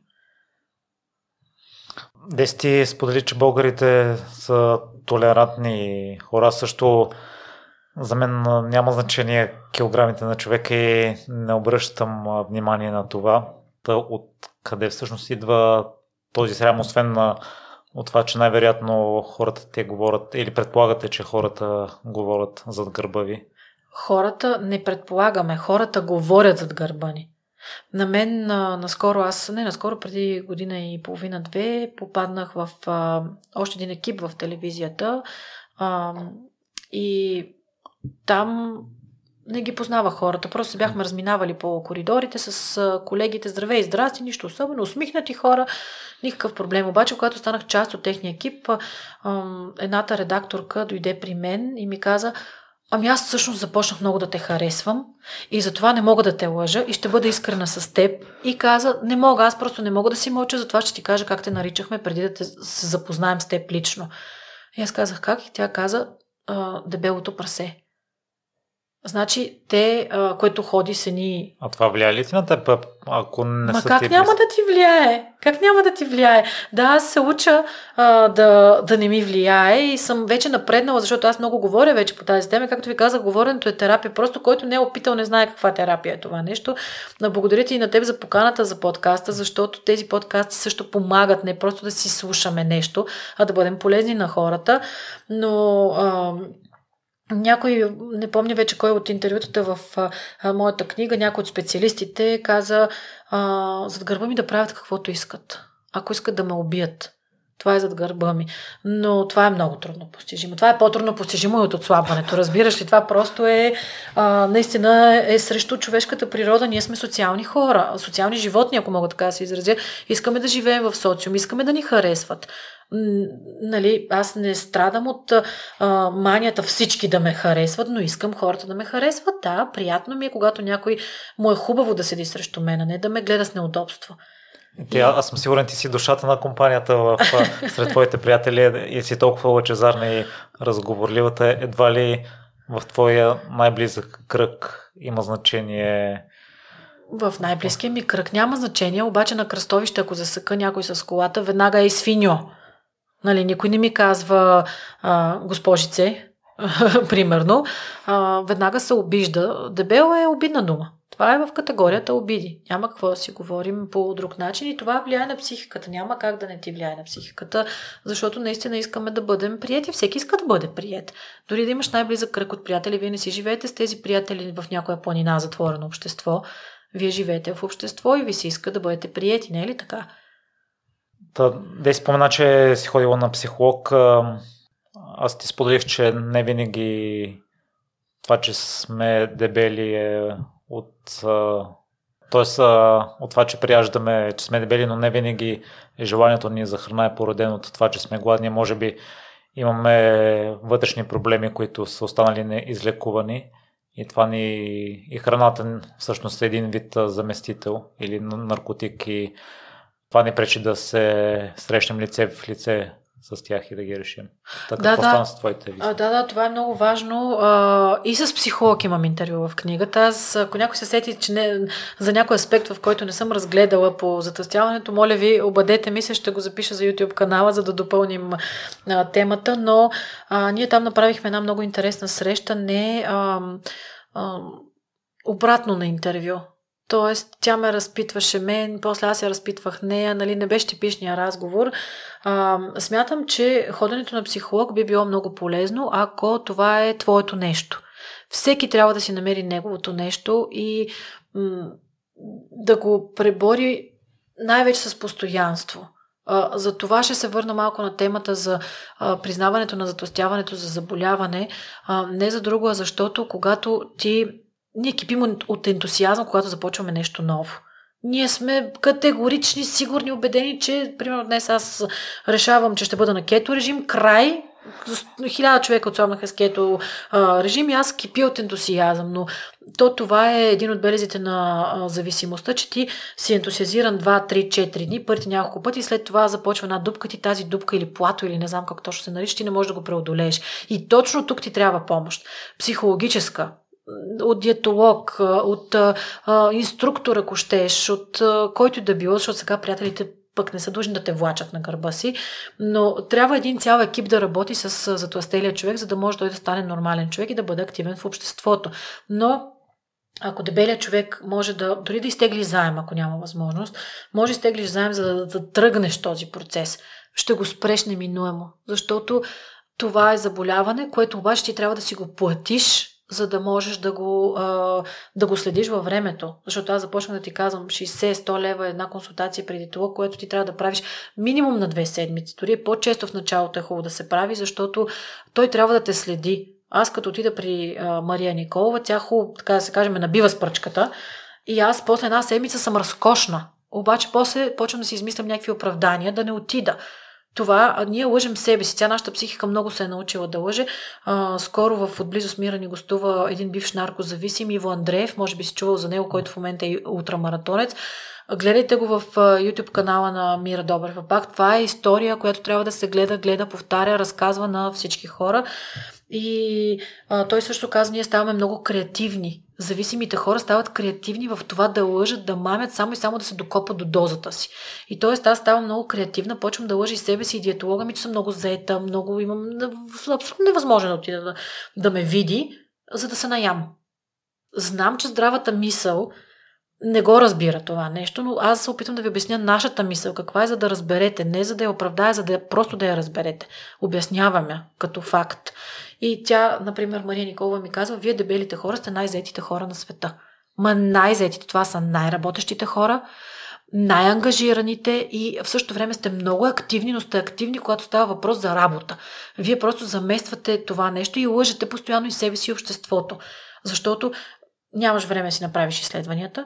Дести сподели, че българите са толерантни хора. Също за мен няма значение килограмите на човека и не обръщам внимание на това. Та от къде всъщност идва този срам, освен на от това, че най-вероятно хората те говорят или предполагате, че хората говорят зад гърба ви? Хората не предполагаме, хората говорят зад гърба ни. На мен наскоро, аз не наскоро, преди година и половина-две, попаднах в а, още един екип в телевизията а, и там не ги познавах хората. Просто се бяхме разминавали по коридорите с колегите. Здравей, здрасти, нищо особено. Усмихнати хора, никакъв проблем. Обаче, когато станах част от техния екип, едната редакторка дойде при мен и ми каза, Ами аз всъщност започнах много да те харесвам и затова не мога да те лъжа и ще бъда искрена с теб. И каза, не мога, аз просто не мога да си мълча, затова ще ти кажа как те наричахме преди да те се запознаем с теб лично. И аз казах как и тя каза, дебелото прасе. Значи те, а, което ходи се ни... А това влияе ли ти на теб, ако не Ма са как ти няма да ти влияе? Как няма да ти влияе? Да, аз се уча а, да, да не ми влияе и съм вече напреднала, защото аз много говоря вече по тази тема. Както ви казах, говоренето е терапия. Просто който не е опитал, не знае каква терапия е това нещо. Но благодаря ти и на теб за поканата за подкаста, защото тези подкасти също помагат не просто да си слушаме нещо, а да бъдем полезни на хората. Но а, някой, не помня вече кой от интервютата в а, моята книга, някой от специалистите каза а, зад гърба ми да правят каквото искат. Ако искат да ме убият. Това е зад гърба ми. Но това е много трудно постижимо. Това е по-трудно постижимо и от отслабването. Разбираш ли? Това просто е а, наистина е срещу човешката природа. Ние сме социални хора, социални животни, ако мога така да се изразя. Искаме да живеем в социум, искаме да ни харесват нали, аз не страдам от а, манията всички да ме харесват, но искам хората да ме харесват. Да, приятно ми е, когато някой му е хубаво да седи срещу мен, а не да ме гледа с неудобство. Ти, аз съм сигурен, ти си душата на компанията в, сред твоите приятели и си толкова лъчезарна и разговорливата. Едва ли в твоя най-близък кръг има значение в най-близкия ми кръг няма значение, обаче на кръстовище, ако засъка някой с колата, веднага е свиньо. Нали, никой не ми казва а, госпожице, примерно, а, веднага се обижда. Дебел е обидна дума. Това е в категорията обиди. Няма какво да си говорим по друг начин и това влияе на психиката. Няма как да не ти влияе на психиката, защото наистина искаме да бъдем прияти. Всеки иска да бъде прият. Дори да имаш най-близък кръг от приятели, вие не си живеете с тези приятели в някоя планина, затворено общество. Вие живеете в общество и ви се иска да бъдете прияти, не е ли така? Та, да спомена, че си ходила на психолог. Аз ти споделих, че не винаги това, че сме дебели е от Тоест, от това, че прияждаме, че сме дебели, но не винаги желанието ни за храна е породено от това, че сме гладни. Може би имаме вътрешни проблеми, които са останали неизлекувани и това ни и храната всъщност е един вид заместител или наркотик и това ни пречи да се срещнем лице в лице с тях и да ги решим. Така, да, да. с твоите А, да, да, това е много важно. А, и с психолог имам интервю в книгата. Аз, ако някой се сети, че не, за някой аспект, в който не съм разгледала по затъстяването, моля ви, обадете ми се, ще го запиша за YouTube канала, за да допълним а, темата. Но а, ние там направихме една много интересна среща, не а, а, обратно на интервю. Тоест, тя ме разпитваше мен, после аз я разпитвах нея, нали, не беше типичния разговор. А, смятам, че ходенето на психолог би било много полезно, ако това е твоето нещо. Всеки трябва да си намери неговото нещо и м- да го пребори най-вече с постоянство. А, за това ще се върна малко на темата за а, признаването на затластяването за заболяване. А, не за друго, а защото когато ти ние кипим от ентусиазъм, когато започваме нещо ново. Ние сме категорични, сигурни, убедени, че, примерно, днес аз решавам, че ще бъда на кето режим, край, хиляда човека отслабнаха с кето а, режим и аз кипя от ентусиазъм, но то това е един от белезите на а, зависимостта, че ти си ентусиазиран 2, 3, 4 дни, първите няколко пъти и след това започва една дупка, ти тази дупка или плато или не знам как точно се нарича, ти не можеш да го преодолееш. И точно тук ти трябва помощ. Психологическа, от диетолог, от а, инструктор, ако щеш, от а, който да било, защото сега приятелите пък не са длъжни да те влачат на гърба си, но трябва един цял екип да работи с затластелия човек, за да може той да стане нормален човек и да бъде активен в обществото. Но ако дебелият човек може да, дори да изтегли заем, ако няма възможност, може да изтеглиш заем, за да, да тръгнеш този процес. Ще го спреш неминуемо, защото това е заболяване, което обаче ти трябва да си го платиш за да можеш да го, да го следиш във времето. Защото аз започнах да ти казвам 60-100 лева е една консултация преди това, което ти трябва да правиш минимум на две седмици. Дори е по-често в началото е хубаво да се прави, защото той трябва да те следи. Аз като отида при Мария Николова, тя хубаво, така да се кажем, набива с пръчката и аз после една седмица съм разкошна. Обаче после почвам да си измислям някакви оправдания да не отида това ние лъжем себе си. Тя нашата психика много се е научила да лъже. А, скоро в Отблизо с мира ни гостува един бивш наркозависим Иво Андреев, може би си чувал за него, който в момента е ултрамаратонец. Гледайте го в YouTube канала на Мира Добър пак. Това е история, която трябва да се гледа, гледа, повтаря, разказва на всички хора. И а, той също каза, ние ставаме много креативни. Зависимите хора стават креативни в това да лъжат, да мамят, само и само да се докопат до дозата си. И т.е. аз ставам много креативна, почвам да лъжа и себе си и диетолога ми, че съм много заета, много имам абсолютно невъзможно да отида да, да ме види, за да се наям. Знам, че здравата мисъл не го разбира това нещо, но аз се опитвам да ви обясня нашата мисъл, каква е, за да разберете, не за да я оправдая, за да просто да я разберете. Обяснявам я като факт. И тя, например, Мария Николова ми казва, вие дебелите хора сте най-зетите хора на света. Ма най-зетите, това са най-работещите хора, най-ангажираните и в същото време сте много активни, но сте активни, когато става въпрос за работа. Вие просто замествате това нещо и лъжете постоянно и себе си и обществото. Защото нямаш време да си направиш изследванията,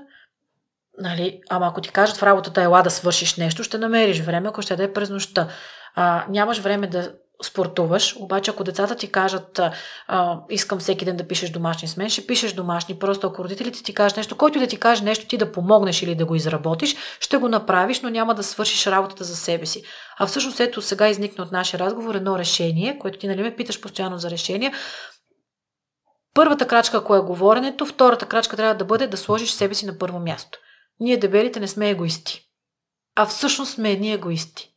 Нали, ама ако ти кажат в работата ела да свършиш нещо, ще намериш време, ако ще да е през нощта. А, нямаш време да спортуваш, обаче ако децата ти кажат а, искам всеки ден да пишеш домашни с мен, ще пишеш домашни, просто ако родителите ти кажат нещо, който да ти каже нещо, ти да помогнеш или да го изработиш, ще го направиш, но няма да свършиш работата за себе си. А всъщност ето сега изникна от нашия разговор едно решение, което ти нали ме питаш постоянно за решение. Първата крачка, ако е говоренето, втората крачка трябва да бъде да сложиш себе си на първо място. Ние дебелите не сме егоисти. А всъщност сме едни егоисти.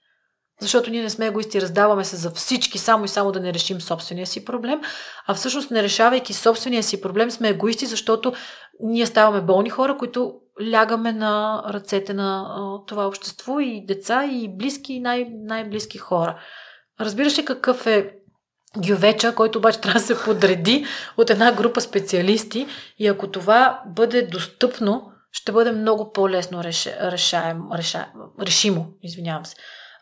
Защото ние не сме егоисти, раздаваме се за всички, само и само да не решим собствения си проблем, а всъщност не решавайки собствения си проблем, сме егоисти, защото ние ставаме болни хора, които лягаме на ръцете на а, това общество и деца, и близки, и най- най-близки хора. Разбираш ли какъв е гювеча, който обаче трябва да се подреди от една група специалисти и ако това бъде достъпно, ще бъде много по-лесно реш, решаем, реша, решимо, извинявам се.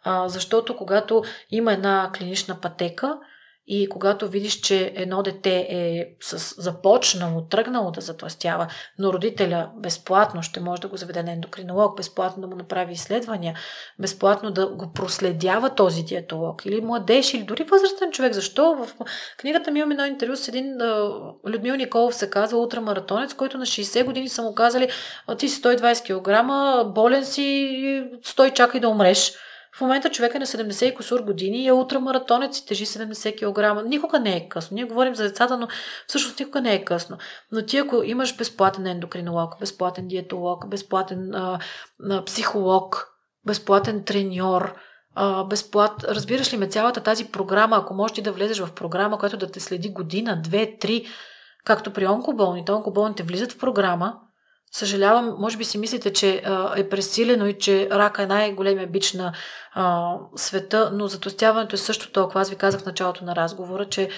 А, защото когато има една клинична пътека И когато видиш, че едно дете е с, започнало, тръгнало да затластява, но родителя безплатно ще може да го заведе на ендокринолог, безплатно да му направи изследвания, безплатно да го проследява този диетолог, или младеж, или дори възрастен човек. Защо? В книгата ми имаме едно интервю с един Людмил Николов се казва ултрамаратонец, който на 60 години са му казали ти си 120 кг, болен си, стой чакай да умреш в момента човек е на 70 и косур години и е ултрамаратонец и тежи 70 кг. Никога не е късно. Ние говорим за децата, но всъщност никога не е късно. Но ти ако имаш безплатен ендокринолог, безплатен диетолог, безплатен а, а, психолог, безплатен треньор, а, безплат... Разбираш ли ме цялата тази програма, ако можеш ти да влезеш в програма, която да те следи година, две, три, както при онкоболните, онкоболните влизат в програма, Съжалявам, може би си мислите, че е пресилено и че рака е най-големия бич на а, света, но затластяването е също толкова. Аз ви казах в началото на разговора, че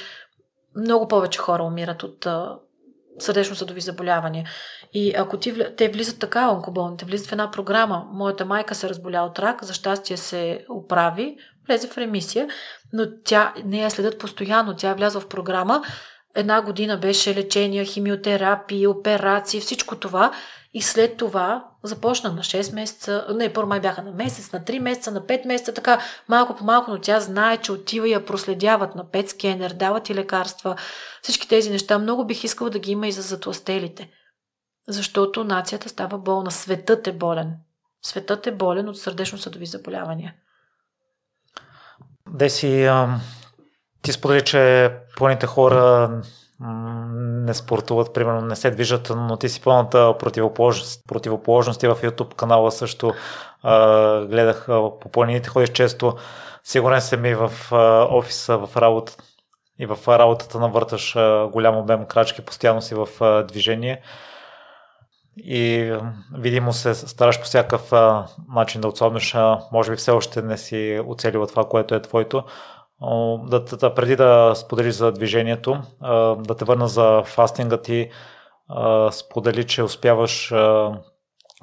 много повече хора умират от сърдечно-съдови заболявания. И ако ти, те влизат така, онкоболните, влизат в една програма. Моята майка се разболя от рак, за щастие се оправи, влезе в ремисия, но тя не я следят постоянно. Тя е влязла в програма Една година беше лечение, химиотерапия, операции, всичко това. И след това започна на 6 месеца, не, първо май бяха на месец, на 3 месеца, на 5 месеца, така малко по малко, но тя знае, че отива и я проследяват на 5 скенер, дават и лекарства. Всички тези неща много бих искала да ги има и за затластелите. Защото нацията става болна, светът е болен. Светът е болен от сърдечно-съдови заболявания. Деси, ти сподели, че пълните хора не спортуват, примерно не се движат, но ти си пълната противоположност, противоположност в YouTube канала също а, гледах а, по планините, ходиш често. Сигурен съм и в а, офиса, в работа и в работата навърташ а, голям обем крачки, постоянно си в а, движение и видимо се стараш по всякакъв начин да отслабнеш, може би все още не си оцелила това, което е твоето да, да, преди да споделиш за движението, да те върна за фастинга ти, сподели, че успяваш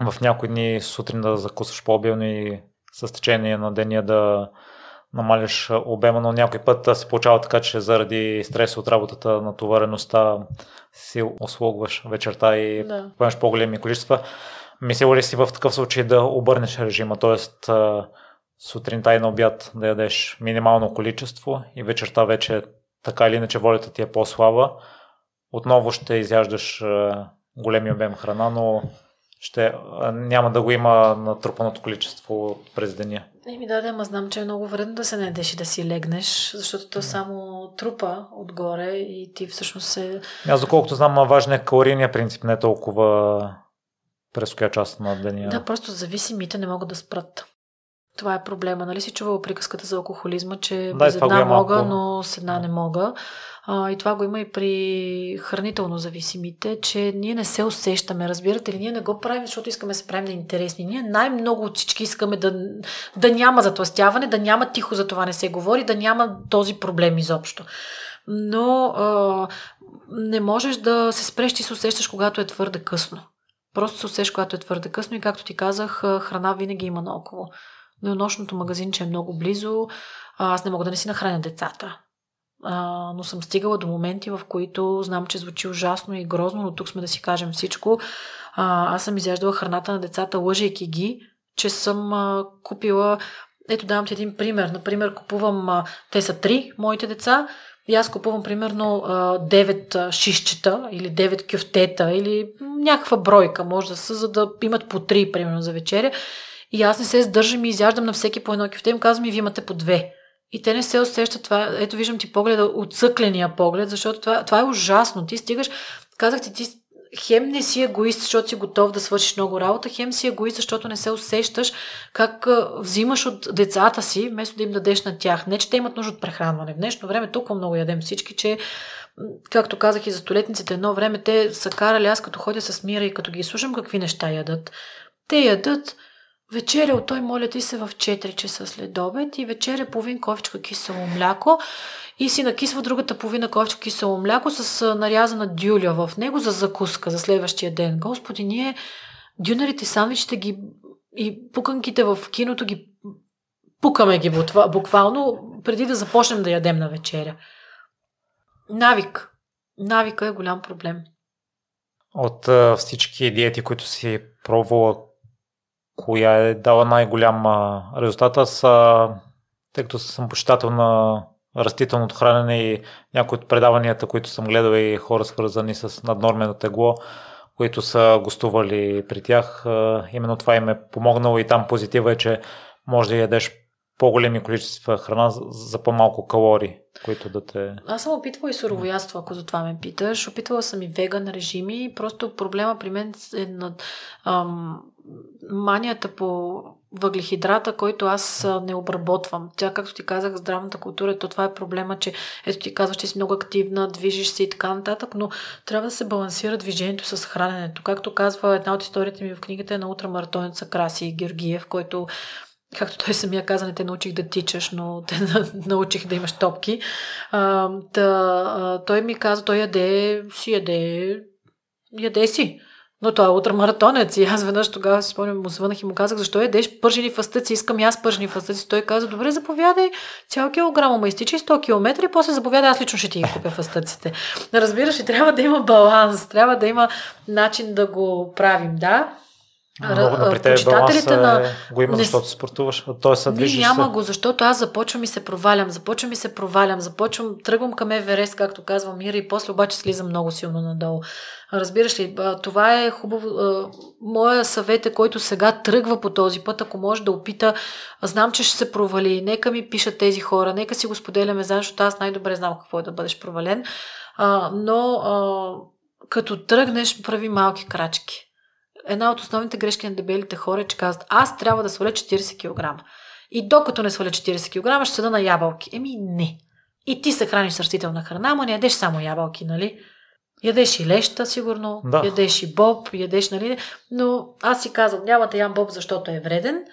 в някои дни сутрин да закусваш по-обилно и с течение на деня да намаляш обема, но някой път се получава така, че заради стрес от работата, натовареността си ослугваш вечерта и да. поемаш по-големи количества. Мислила ли си в такъв случай да обърнеш режима, т.е сутринта и на обяд да ядеш минимално количество и вечерта вече така или иначе волята ти е по-слаба, отново ще изяждаш големи обем храна, но ще, няма да го има натрупаното количество през деня. Еми да, да, ма знам, че е много вредно да се наедеш и да си легнеш, защото то само трупа отгоре и ти всъщност се... Аз доколкото знам, важен е калорийния принцип, не толкова през коя част на деня. Да, просто зависимите не могат да спрат. Това е проблема. Нали си чувала приказката за алкохолизма, че да, без една мога, малко... но с една не мога. А, и това го има и при хранително зависимите, че ние не се усещаме, разбирате ли? Ние не го правим, защото искаме да се правим да интересни. Ние най-много от всички искаме да, да няма затластяване, да няма тихо за това не се говори, да няма този проблем изобщо. Но а, не можеш да се спреш, ти се усещаш, когато е твърде късно. Просто се усещаш, когато е твърде късно и както ти казах, храна винаги има наоколо нощното магазинче е много близо, аз не мога да не си нахраня децата. А, но съм стигала до моменти, в които знам, че звучи ужасно и грозно, но тук сме да си кажем всичко. А, аз съм изяждала храната на децата, лъжейки ги, че съм а, купила. Ето давам ти един пример. Например, купувам, а, те са три, моите деца, и аз купувам примерно 9 шишчета или 9 кюфтета или някаква бройка, може да са, за да имат по 3, примерно, за вечеря. И аз не се сдържам и изяждам на всеки по едно кюфте. Им казвам и вие имате по две. И те не се усещат това. Ето виждам ти погледа, отсъкления поглед, защото това, това е ужасно. Ти стигаш, казах ти, ти хем не си егоист, защото си готов да свършиш много работа, хем си егоист, защото не се усещаш как взимаш от децата си, вместо да им дадеш на тях. Не, че те имат нужда от прехранване. В днешно време толкова много ядем всички, че както казах и за столетниците, едно време те са карали, аз като ходя с Мира и като ги слушам какви неща ядат. Те ядат Вечеря той моля ти се в 4 часа след обед и вечеря половин кофичка кисело мляко и си накисва другата половина кофичка кисело мляко с нарязана дюля в него за закуска за следващия ден. Господи, ние дюнерите, сандвичите ги и пуканките в киното ги пукаме ги буквално преди да започнем да ядем на вечеря. Навик. Навика е голям проблем. От а, всички диети, които си пробвала, коя е дала най-голям резултат? Аз, тъй като съм почитател на растителното хранене и някои от предаванията, които съм гледал и хора свързани с наднормено тегло, които са гостували при тях, именно това им е помогнало и там позитива е, че може да ядеш по-големи количества храна за по-малко калории, които да те... Аз съм опитвала и суровоядство, ако за това ме питаш. Опитвала съм и веган режими. Просто проблема при мен е на ам, манията по въглехидрата, който аз не обработвам. Тя, както ти казах, здравната култура, то това е проблема, че ето ти казваш, че си много активна, движиш се и така нататък, но трябва да се балансира движението с храненето. Както казва една от историите ми в книгата е на ултрамаратонеца Краси Георгиев, който както той самия каза, не те научих да тичаш, но те научих да имаш топки. А, да, а, той ми каза, той яде, си яде, яде си. Но той е утрамаратонец и аз веднъж тогава си спомням, му звънах и му казах, защо ядеш пържени фастъци, искам и аз пържени фастъци. Той каза, добре, заповядай цял килограм, ма изтичай 100 км и после заповядай, аз лично ще ти ги купя фастъците. Разбираш, и трябва да има баланс, трябва да има начин да го правим, да. Много да при теб баланс на... го има, защото спортуваш. Той се движи Не, няма се. го, защото аз започвам и се провалям, започвам и се провалям, започвам, тръгвам към Еверест, както казва Мира, и после обаче слизам много силно надолу. Разбираш ли, това е хубаво. Моя съвет е, който сега тръгва по този път, ако може да опита, знам, че ще се провали, нека ми пишат тези хора, нека си го споделяме защото аз най-добре знам какво е да бъдеш провален, но като тръгнеш, прави малки крачки една от основните грешки на дебелите хора е, че казват, аз трябва да сваля 40 кг. И докато не сваля 40 кг, ще седа на ябълки. Еми не. И ти се храниш с растителна храна, но не ядеш само ябълки, нали? Ядеш и леща, сигурно, да. ядеш и боб, ядеш, нали? Но аз си казвам, няма да ям боб, защото е вреден.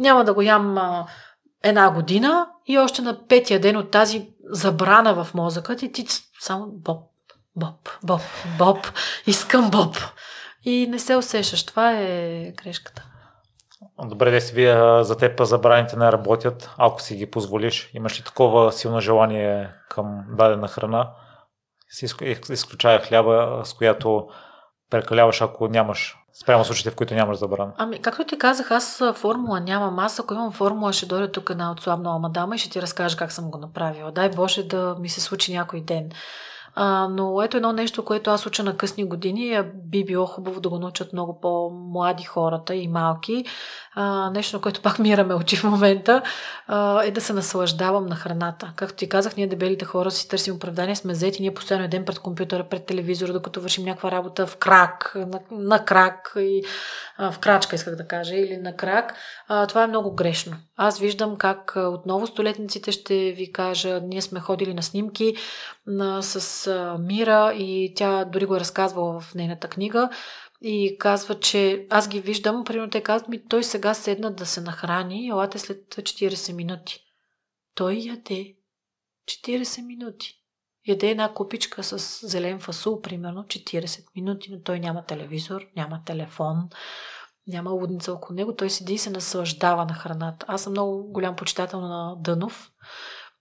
Няма да го ям а, една година и още на петия ден от тази забрана в мозъка ти, ти само боб, боб, боб, боб, искам боб и не се усещаш. Това е грешката. Добре, да си вие за теб забраните не работят, ако си ги позволиш. Имаш ли такова силно желание към дадена храна? Си изключая хляба, с която прекаляваш, ако нямаш Спрямо случаите, в които нямаш забрана. Ами, както ти казах, аз формула нямам. Аз ако имам формула, ще дойде тук една отслабнала мадама и ще ти разкажа как съм го направила. Дай Боже да ми се случи някой ден. А, но ето едно нещо, което аз уча на късни години, би било хубаво да го научат много по-млади хората и малки. А, нещо, на което пак мираме очи в момента, а, е да се наслаждавам на храната. Както ти казах, ние дебелите хора си търсим оправдание, сме взети, ние постоянно ден пред компютъра, пред телевизора, докато вършим някаква работа в крак, на, на крак и а, в крачка, исках да кажа, или на крак. А, това е много грешно. Аз виждам как отново столетниците ще ви кажа, ние сме ходили на снимки на, с а, Мира и тя дори го е разказвала в нейната книга и казва, че аз ги виждам, примерно те казват ми, той сега седна да се нахрани, елате след 40 минути. Той яде 40 минути. Яде една купичка с зелен фасул, примерно 40 минути, но той няма телевизор, няма телефон, няма лудница около него. Той седи и се наслаждава на храната. Аз съм много голям почитател на Дънов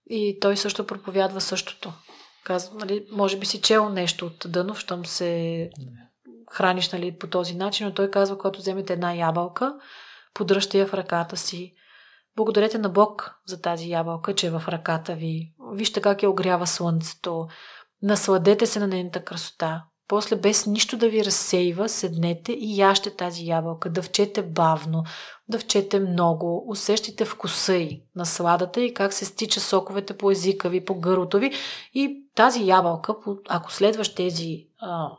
и той също проповядва същото. Казва, нали, може би си чел нещо от Дънов, щом се храниш нали, по този начин, но той казва, когато вземете една ябълка, подръжте я в ръката си. Благодарете на Бог за тази ябълка, че е в ръката ви. Вижте как я огрява слънцето. Насладете се на нейната красота. После без нищо да ви разсейва, седнете и яще тази ябълка. Дъвчете бавно, дъвчете много, усещайте вкуса й, насладата и как се стича соковете по езика ви, по гърлото ви. И тази ябълка, ако следваш тези а,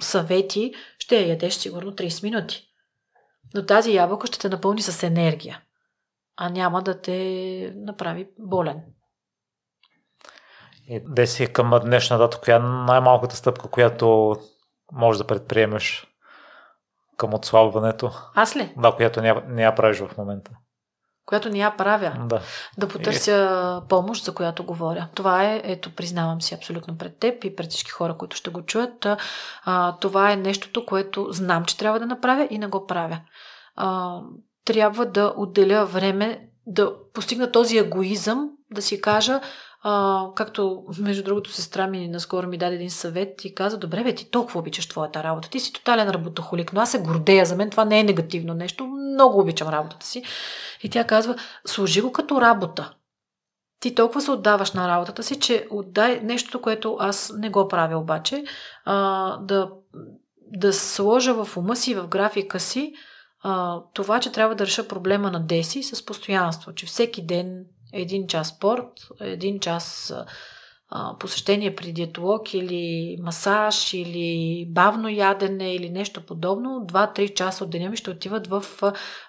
съвети, ще я ядеш сигурно 30 минути. Но тази ябълка ще те напълни с енергия, а няма да те направи болен. И да си към днешна дата, коя е най-малката стъпка, която можеш да предприемеш към отслабването? Аз ли? Да, която не я, не я правиш в момента която не я правя. Да. Да потърся и... помощ, за която говоря. Това е, ето, признавам си абсолютно пред теб и пред всички хора, които ще го чуят. А, това е нещото, което знам, че трябва да направя и не го правя. А, трябва да отделя време да постигна този егоизъм, да си кажа, а, както между другото сестра ми наскоро ми даде един съвет и каза, добре бе, ти толкова обичаш твоята работа, ти си тотален работохолик, но аз се гордея, за мен това не е негативно нещо, много обичам работата си. И тя казва, служи го като работа. Ти толкова се отдаваш на работата си, че отдай нещото, което аз не го правя обаче, а, да, да сложа в ума си, в графика си, а, това, че трябва да реша проблема на деси с постоянство, че всеки ден един час спорт, един час посещение при диетолог или масаж или бавно ядене или нещо подобно, 2-3 часа от деня ми ще отиват в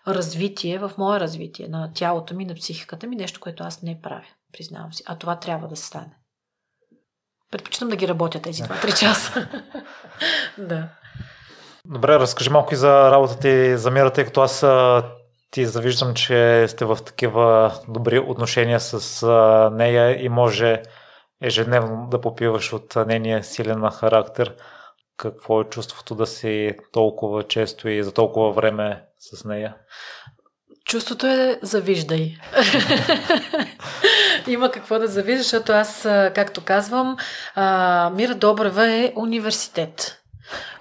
развитие, в мое развитие на тялото ми, на психиката ми, нещо, което аз не правя, признавам си. А това трябва да се стане. Предпочитам да ги работя тези 2-3 часа. да. Добре, разкажи малко и за работата и за мира, тъй като аз ти завиждам, че сте в такива добри отношения с нея и може ежедневно да попиваш от нейния силен характер. Какво е чувството да си толкова често и за толкова време с нея? Чувството е завиждай. Има какво да завижда, защото аз, както казвам, Мира Добрева е университет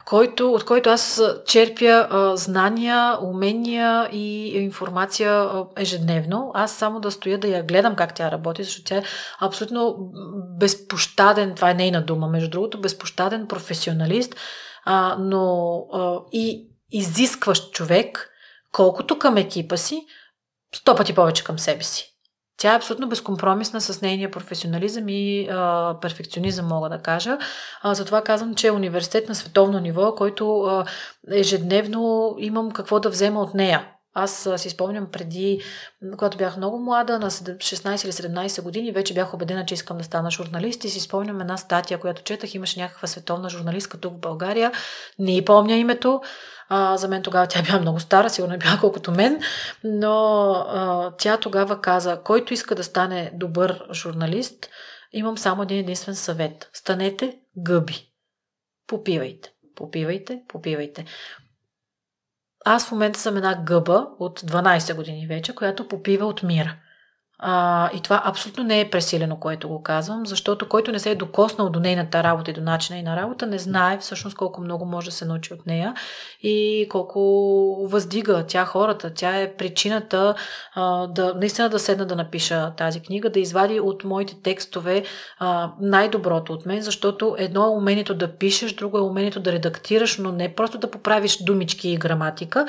който, от който аз черпя а, знания, умения и информация а, ежедневно. Аз само да стоя да я гледам как тя работи, защото тя е абсолютно безпощаден, това е нейна дума, между другото, безпощаден професионалист, а, но а, и изискващ човек, колкото към екипа си, сто пъти повече към себе си. Тя е абсолютно безкомпромисна с нейния професионализъм и а, перфекционизъм, мога да кажа. А, затова казвам, че е университет на световно ниво, който а, ежедневно имам какво да взема от нея. Аз си спомням преди, когато бях много млада, на 16 или 17 години, вече бях убедена, че искам да стана журналист и си спомням една статия, която четах, имаше някаква световна журналистка тук в България, не помня името, а, за мен тогава тя била много стара, сигурно е била колкото мен, но а, тя тогава каза, който иска да стане добър журналист, имам само един единствен съвет. Станете гъби. Попивайте. Попивайте, попивайте. Аз в момента съм една гъба от 12 години вече, която попива от мира. А, и това абсолютно не е пресилено, което го казвам, защото който не се е докоснал до нейната работа и до начина и на работа, не знае всъщност колко много може да се научи от нея и колко въздига тя хората. Тя е причината а, да наистина да седна да напиша тази книга, да извади от моите текстове а, най-доброто от мен, защото едно е умението да пишеш, друго е умението да редактираш, но не просто да поправиш думички и граматика,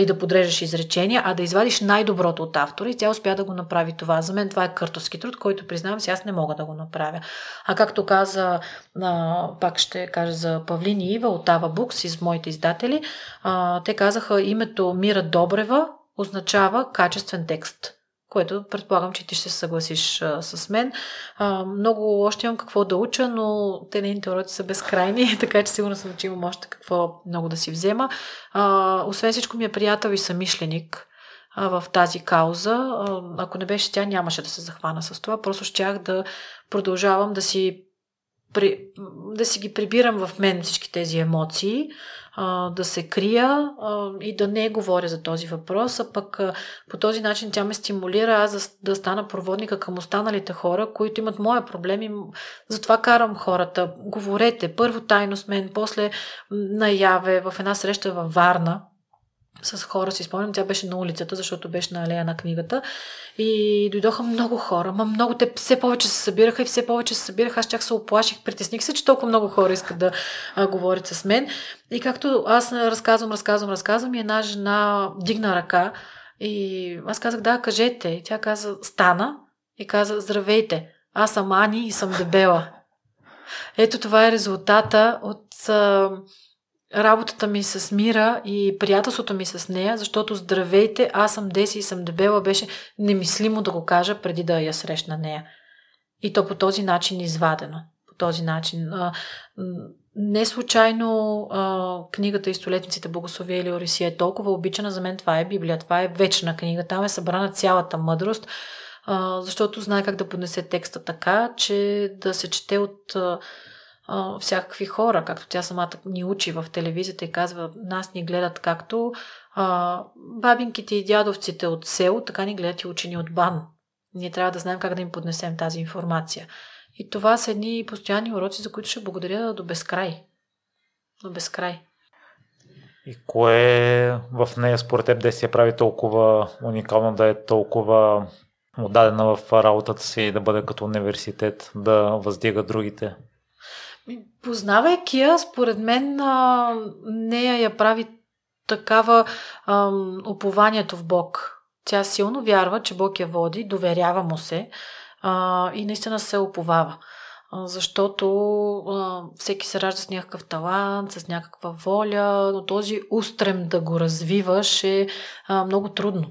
и да подрежеш изречения, а да извадиш най-доброто от автора и тя успя да го направи това. За мен това е къртовски труд, който признавам си, аз не мога да го направя. А както каза, а, пак ще кажа за Павлини Ива от Ава Букс из моите издатели, а, те казаха името Мира Добрева означава качествен текст което предполагам, че ти ще се съгласиш а, с мен. А, много още имам какво да уча, но те нейните уроци са безкрайни, така че сигурно съм, че имам още какво много да си взема. А, освен всичко ми е приятел и самишленик а, в тази кауза. А, ако не беше тя, нямаше да се захвана с това. Просто щях да продължавам да си при, да си ги прибирам в мен всички тези емоции, да се крия а, и да не говоря за този въпрос, а пък а, по този начин тя ме стимулира аз да, да стана проводника към останалите хора, които имат моя проблеми. Затова карам хората. Говорете първо тайно с мен, после наяве в една среща във Варна с хора, си спомням, тя беше на улицата, защото беше на алея на книгата. И дойдоха много хора, ма много те все повече се събираха и все повече се събираха. Аз чак се оплаших, притесних се, че толкова много хора искат да а, говорят с мен. И както аз разказвам, разказвам, разказвам, и една жена дигна ръка и аз казах, да, кажете. И тя каза, стана и каза, здравейте, аз съм Ани и съм дебела. Ето това е резултата от а, работата ми с Мира и приятелството ми с нея, защото здравейте, аз съм Деси и съм дебела, беше немислимо да го кажа преди да я срещна нея. И то по този начин извадено. По този начин. Не случайно а, книгата и столетниците Богословия или Орисия е толкова обичана. За мен това е Библия, това е вечна книга. Там е събрана цялата мъдрост, а, защото знае как да поднесе текста така, че да се чете от а, всякакви хора, както тя самата ни учи в телевизията и казва, нас ни гледат както а, бабинките и дядовците от село, така ни гледат и учени от бан. Ние трябва да знаем как да им поднесем тази информация. И това са едни постоянни уроци, за които ще благодаря до безкрай. До безкрай. И кое в нея според теб да се прави толкова уникално, да е толкова отдадена в работата си и да бъде като университет, да въздига другите? Познавайки я, според мен нея я прави такава ам, упованието в Бог. Тя силно вярва, че Бог я води, доверява му се а, и наистина се оповава. А, защото а, всеки се ражда с някакъв талант, с някаква воля, но този устрем да го развиваш е а, много трудно.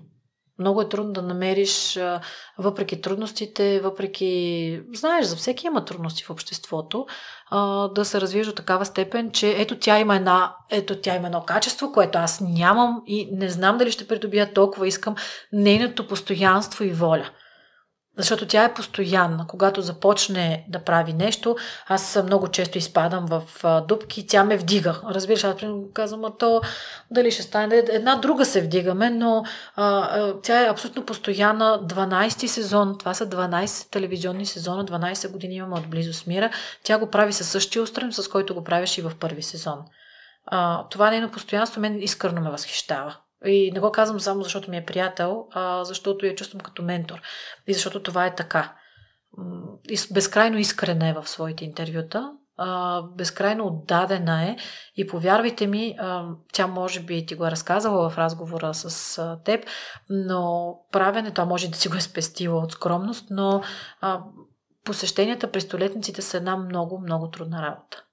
Много е трудно да намериш, въпреки трудностите, въпреки... Знаеш, за всеки има трудности в обществото, да се развиеш до такава степен, че ето тя има една, ето тя има едно качество, което аз нямам и не знам дали ще придобия толкова, искам нейното постоянство и воля. Защото тя е постоянна. Когато започне да прави нещо, аз много често изпадам в дупки, тя ме вдига. Разбираш, аз казвам, а то дали ще стане. Една друга се вдигаме, но а, тя е абсолютно постоянна. 12 сезон, това са 12 телевизионни сезона, 12 години имаме отблизо с Мира. Тя го прави със същия устрем, с който го правиш и в първи сезон. А, това нейно постоянство мен искрено ме възхищава. И не го казвам само защото ми е приятел, а защото я чувствам като ментор. И защото това е така. Безкрайно искрена е в своите интервюта, безкрайно отдадена е и повярвайте ми, тя може би ти го е разказала в разговора с теб, но правенето, а може да си го е спестила от скромност, но посещенията при столетниците са една много, много трудна работа.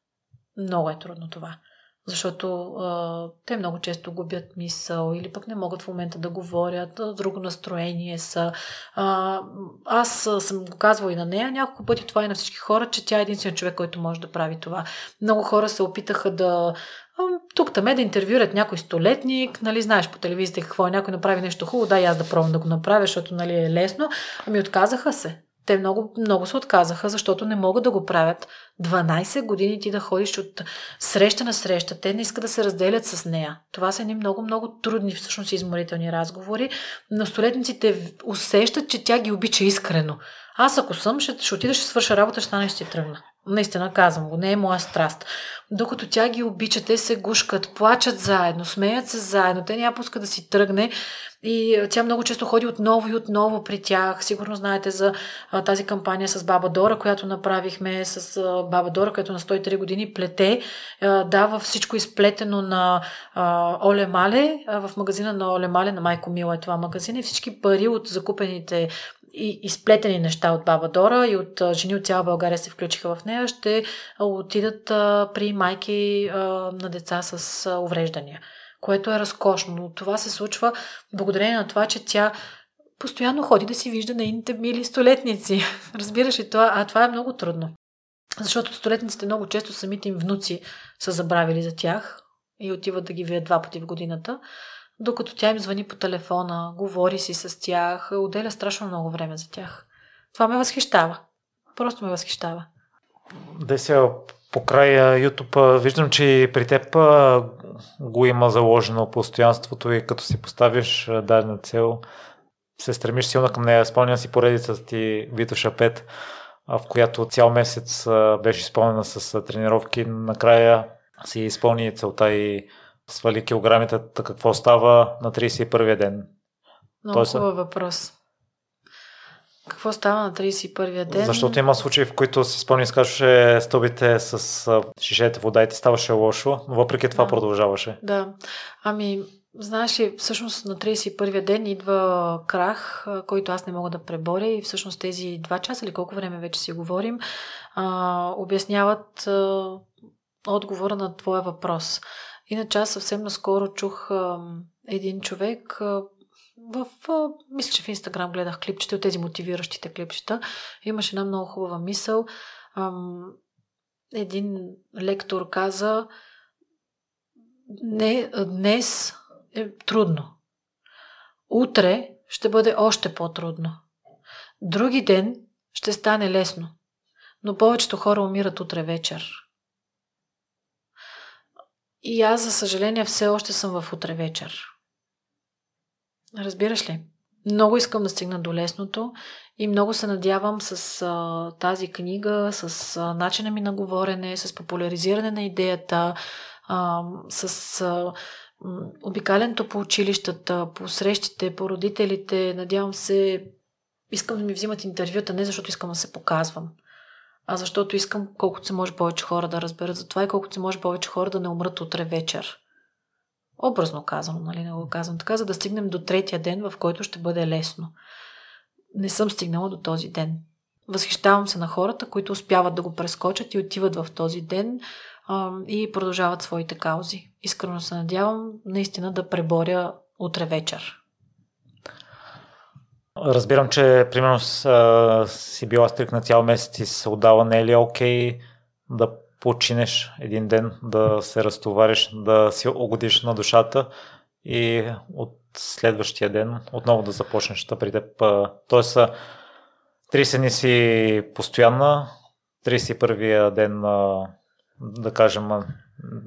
Много е трудно това защото а, те много често губят мисъл или пък не могат в момента да говорят, друго настроение са. А, аз съм го казвала и на нея няколко пъти, това и на всички хора, че тя е единственият човек, който може да прави това. Много хора се опитаха да тук там е да интервюрат някой столетник, нали, знаеш по телевизията какво е, някой направи нещо хубаво, да, и аз да пробвам да го направя, защото нали, е лесно. Ами отказаха се. Те много, много се отказаха, защото не могат да го правят. 12 години ти да ходиш от среща на среща. Те не искат да се разделят с нея. Това са едни много, много трудни, всъщност изморителни разговори, но столетниците усещат, че тя ги обича искрено. Аз ако съм, ще, ще отида, ще свърша работа, ще стане, ще си тръгна. Наистина казвам го, не е моя страст. Докато тя ги обича, те се гушкат, плачат заедно, смеят се заедно, те няма пуска да си тръгне. И тя много често ходи отново и отново при тях. Сигурно знаете за а, тази кампания с Баба Дора, която направихме с а, Баба Дора, която на 103 години плете. А, дава всичко изплетено на а, Оле Мале, а, в магазина на Оле Мале, на Майко Мила е това магазин. И всички пари от закупените и изплетени неща от Баба Дора и от жени от цяла България се включиха в нея, ще отидат при майки на деца с увреждания, което е разкошно. Но това се случва благодарение на това, че тя постоянно ходи да си вижда нейните мили столетници. Разбираш ли това? А това е много трудно. Защото столетниците много често самите им внуци са забравили за тях и отиват да ги вият два пъти в годината докато тя им звъни по телефона, говори си с тях, отделя страшно много време за тях. Това ме възхищава. Просто ме възхищава. Сега по края YouTube виждам, че при теб го има заложено постоянството и като си поставиш дадена цел, се стремиш силно към нея. Спомням си поредицата ти Витоша 5, в която цял месец беше изпълнена с тренировки. Накрая си изпълни целта и свали килограмите, какво става на 31-я ден? Много Тоест, хубав въпрос. Какво става на 31-я ден? Защото има случаи, в които си спомни, изкачваше стълбите с шишете вода и ти ставаше лошо, но въпреки това да. продължаваше. Да. Ами, знаеш ли, всъщност на 31-я ден идва крах, който аз не мога да преборя и всъщност тези два часа или колко време вече си говорим, а, обясняват а, отговора на твоя въпрос. Иначе аз съвсем наскоро чух а, един човек а, в, а, мисля, че в Инстаграм гледах клипчета от тези мотивиращите клипчета. Имаше една много хубава мисъл. А, един лектор каза, не, днес е трудно. Утре ще бъде още по-трудно. Други ден ще стане лесно. Но повечето хора умират утре вечер. И аз, за съжаление, все още съм в утре вечер. Разбираш ли? Много искам да стигна до лесното и много се надявам с а, тази книга, с а, начина ми на говорене, с популяризиране на идеята, а, с а, обикалянето по училищата, по срещите, по родителите. Надявам се, искам да ми взимат интервюта, не защото искам да се показвам, а защото искам колкото се може повече хора да разберат за това и колкото се може повече хора да не умрат утре вечер. Образно казано, нали, не го казвам така, за да стигнем до третия ден, в който ще бъде лесно. Не съм стигнала до този ден. Възхищавам се на хората, които успяват да го прескочат и отиват в този ден а, и продължават своите каузи. Искрено се надявам наистина да преборя утре вечер. Разбирам, че примерно си била стрикна цял месец и се отдава. Не е ли окей да починеш един ден, да се разтовариш, да си угодиш на душата и от следващия ден отново да започнеш да при теб. Тоест, 30 дни си постоянна, 31-я ден, да кажем,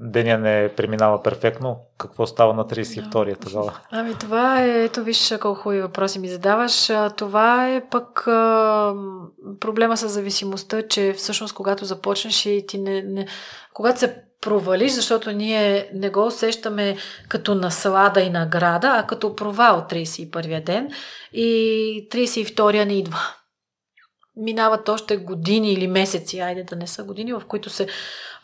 деня не преминава перфектно, какво става на 32-я тогава? Ами това е, ето виж колко хубави въпроси ми задаваш. Това е пък а, проблема с зависимостта, че всъщност когато започнеш и ти не, не когато се провалиш, защото ние не го усещаме като наслада и награда, а като провал 31-я ден и 32-я не идва минават още години или месеци, айде да не са години, в които се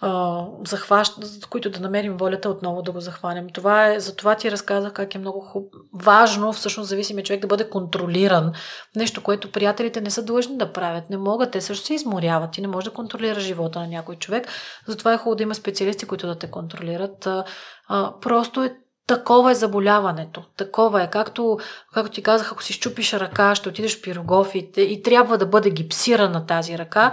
а, захващ, в които да намерим волята отново да го захванем. Това е, за това ти разказах как е много хуб... важно, всъщност зависимия човек да бъде контролиран. Нещо, което приятелите не са длъжни да правят. Не могат, те също се изморяват. Ти не можеш да контролираш живота на някой човек. Затова е хубаво да има специалисти, които да те контролират. А, а, просто е Такова е заболяването. Такова е. Както, както ти казах, ако си щупиш ръка, ще отидеш в пирогов и, и трябва да бъде гипсирана тази ръка.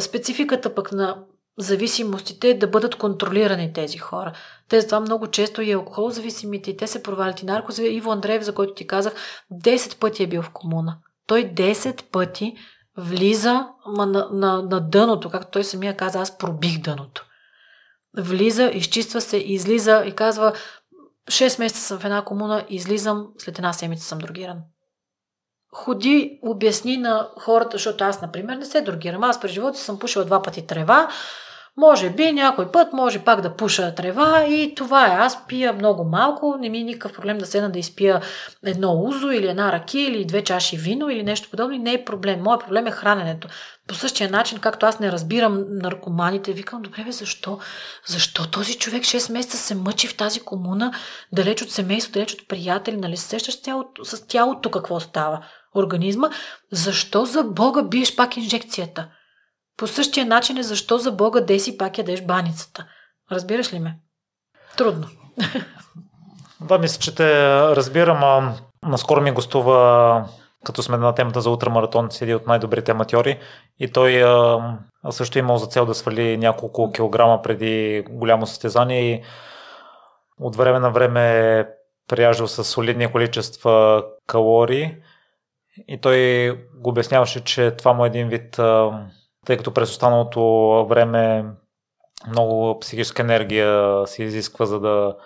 Спецификата пък на зависимостите е да бъдат контролирани тези хора. Те за това много често и алкохол зависимите, и те се провалят и нарко. Иво Андреев, за който ти казах, 10 пъти е бил в комуна. Той 10 пъти влиза на, на, на дъното, както той самия каза, аз пробих дъното. Влиза, изчиства се, излиза и казва, 6 месеца съм в една комуна, излизам, след една седмица съм другиран. Ходи, обясни на хората, защото аз, например, не се другирам. Аз през живота съм пушила два пъти трева, може би някой път може пак да пуша трева и това е. Аз пия много малко, не ми е никакъв проблем да седна да изпия едно узо или една раки или две чаши вино или нещо подобно. Не е проблем. Моят проблем е храненето. По същия начин, както аз не разбирам наркоманите, викам, добре бе, защо? Защо този човек 6 месеца се мъчи в тази комуна, далеч от семейство, далеч от приятели, нали се сещаш тялото, с тялото какво става? Организма. Защо за Бога биеш пак инжекцията? По същия начин е защо за Бога деси пак ядеш баницата. Разбираш ли ме? Трудно. Да, мисля, че те разбирам. А, наскоро ми гостува, като сме на темата за утрамаратон, седи от най-добрите аматьори и той а, също е имал за цел да свали няколко килограма преди голямо състезание и от време на време е прияждал с солидни количества калории и той го обясняваше, че това му е един вид тъй като през останалото време много психическа енергия се изисква, за да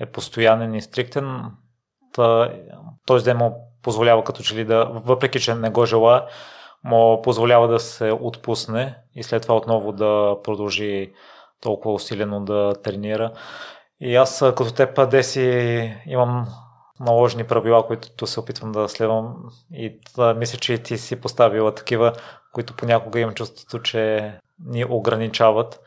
е постоянен и стриктен. Този ден му позволява като че ли да, въпреки че не го желая, му позволява да се отпусне и след това отново да продължи толкова усилено да тренира. И аз като теб, Деси, имам наложени правила, които се опитвам да следвам и да, мисля, че ти си поставила такива, които понякога имам чувството, че ни ограничават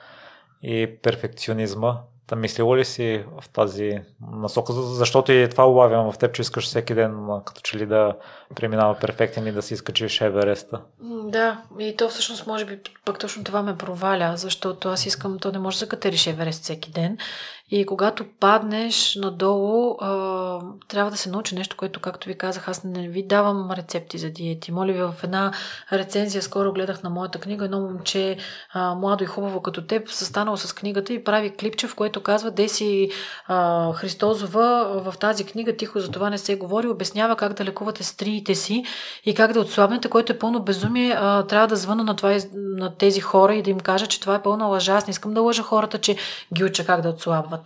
и перфекционизма. Та мислила ли си в тази насока? Защото и това улавям в теб, че искаш всеки ден като че ли да преминава перфектен и да си изкачиш Евереста. Да, и то всъщност може би пък точно това ме проваля, защото аз искам, то не може да катериш Еверест всеки ден и когато паднеш надолу, а, трябва да се научи нещо, което, както ви казах, аз не ви давам рецепти за диети. Моля ви, в една рецензия скоро гледах на моята книга едно момче, а, младо и хубаво като теб, състанало с книгата и прави клипче, в което казва Деси а, Христозова в тази книга, тихо за това не се говори, обяснява как да лекувате стриите си и как да отслабнете, което е пълно безумие. А, трябва да звъна на, това, на тези хора и да им кажа, че това е пълна лъжа. Аз не искам да лъжа хората, че ги уча как да отслабват.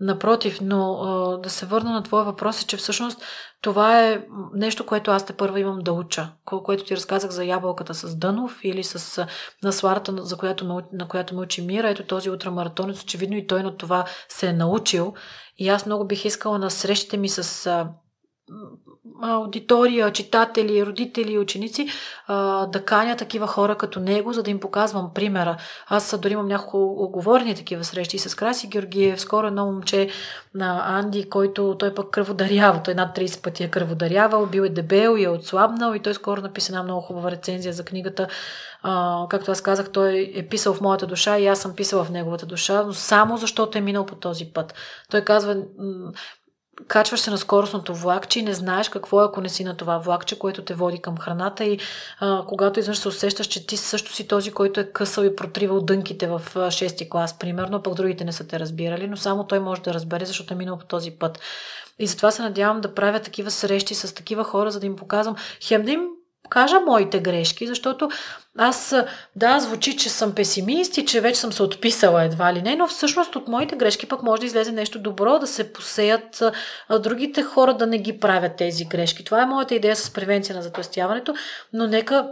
Напротив, но да се върна на твоя въпрос е, че всъщност това е нещо, което аз те първа имам да уча. Което ти разказах за ябълката с Дънов или с насларата, за която, на която ме учи Мира. Ето този ултрамаратонец, очевидно и той на това се е научил. И аз много бих искала на срещите ми с аудитория, читатели, родители, ученици, да каня такива хора като него, за да им показвам примера. Аз дори имам няколко оговорени такива срещи с Краси Георгиев, скоро едно момче на Анди, който той пък кръводарява, той над 30 пъти е кръводарявал, бил е дебел и е отслабнал и той скоро написа една много хубава рецензия за книгата. Както аз казах, той е писал в моята душа и аз съм писала в неговата душа, но само защото е минал по този път. Той казва, качваш се на скоростното влакче и не знаеш какво е, ако не си на това влакче, което те води към храната и а, когато изведнъж се усещаш, че ти също си този, който е късал и протривал дънките в 6 клас, примерно, пък другите не са те разбирали, но само той може да разбере, защото е минал по този път. И затова се надявам да правя такива срещи с такива хора, за да им показвам, хем да им кажа моите грешки, защото аз, да, звучи, че съм песимист и че вече съм се отписала едва ли не, но всъщност от моите грешки пък може да излезе нещо добро, да се посеят а, другите хора да не ги правят тези грешки. Това е моята идея с превенция на затластяването, но нека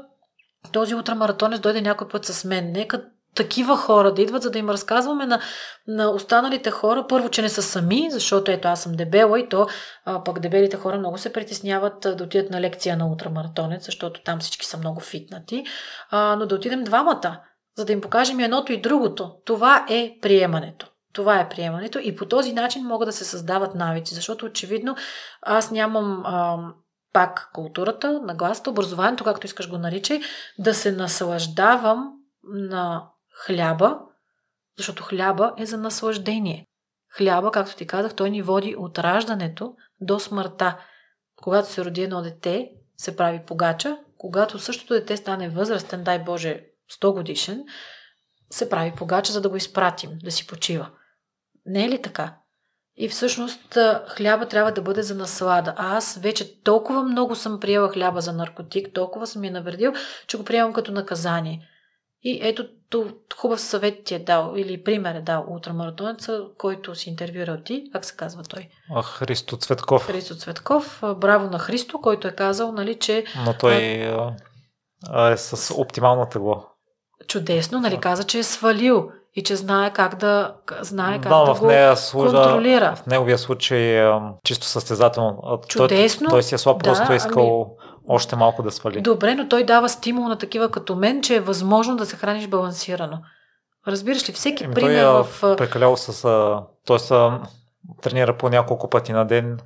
този ултрамаратонец дойде някой път с мен. Нека такива хора да идват, за да им разказваме на, на останалите хора, първо, че не са сами, защото ето аз съм дебела и то а, пък дебелите хора много се притесняват да отидат на лекция на ултрамаратонец, защото там всички са много фитнати, а, но да отидем двамата, за да им покажем и едното и другото. Това е приемането. Това е приемането и по този начин могат да се създават навици, защото очевидно аз нямам а, пак културата, нагласата, образованието, както искаш го наричай, да се наслаждавам на хляба, защото хляба е за наслаждение. Хляба, както ти казах, той ни води от раждането до смъртта. Когато се роди едно дете, се прави погача. Когато същото дете стане възрастен, дай Боже, 100 годишен, се прави погача, за да го изпратим, да си почива. Не е ли така? И всъщност хляба трябва да бъде за наслада. А аз вече толкова много съм приела хляба за наркотик, толкова съм я навредил, че го приемам като наказание. И ето хубав съвет ти е дал или пример е дал ултрамаратонеца, който си интервюирал ти. Как се казва той? А, Христо Цветков. Христо Цветков. Браво на Христо, който е казал, нали, че... Но той а, е с оптимално тегло. Чудесно, нали, каза, че е свалил и че знае как да, знае как да, да в нея го контролира. В неговия случай чисто състезателно. Чудесно. Той, той си е слаб, да, просто е искал ами още малко да свали. Добре, но той дава стимул на такива като мен, че е възможно да се храниш балансирано. Разбираш ли, всеки Еми, пример той е в... прекалял с... Той са тренира по няколко пъти на ден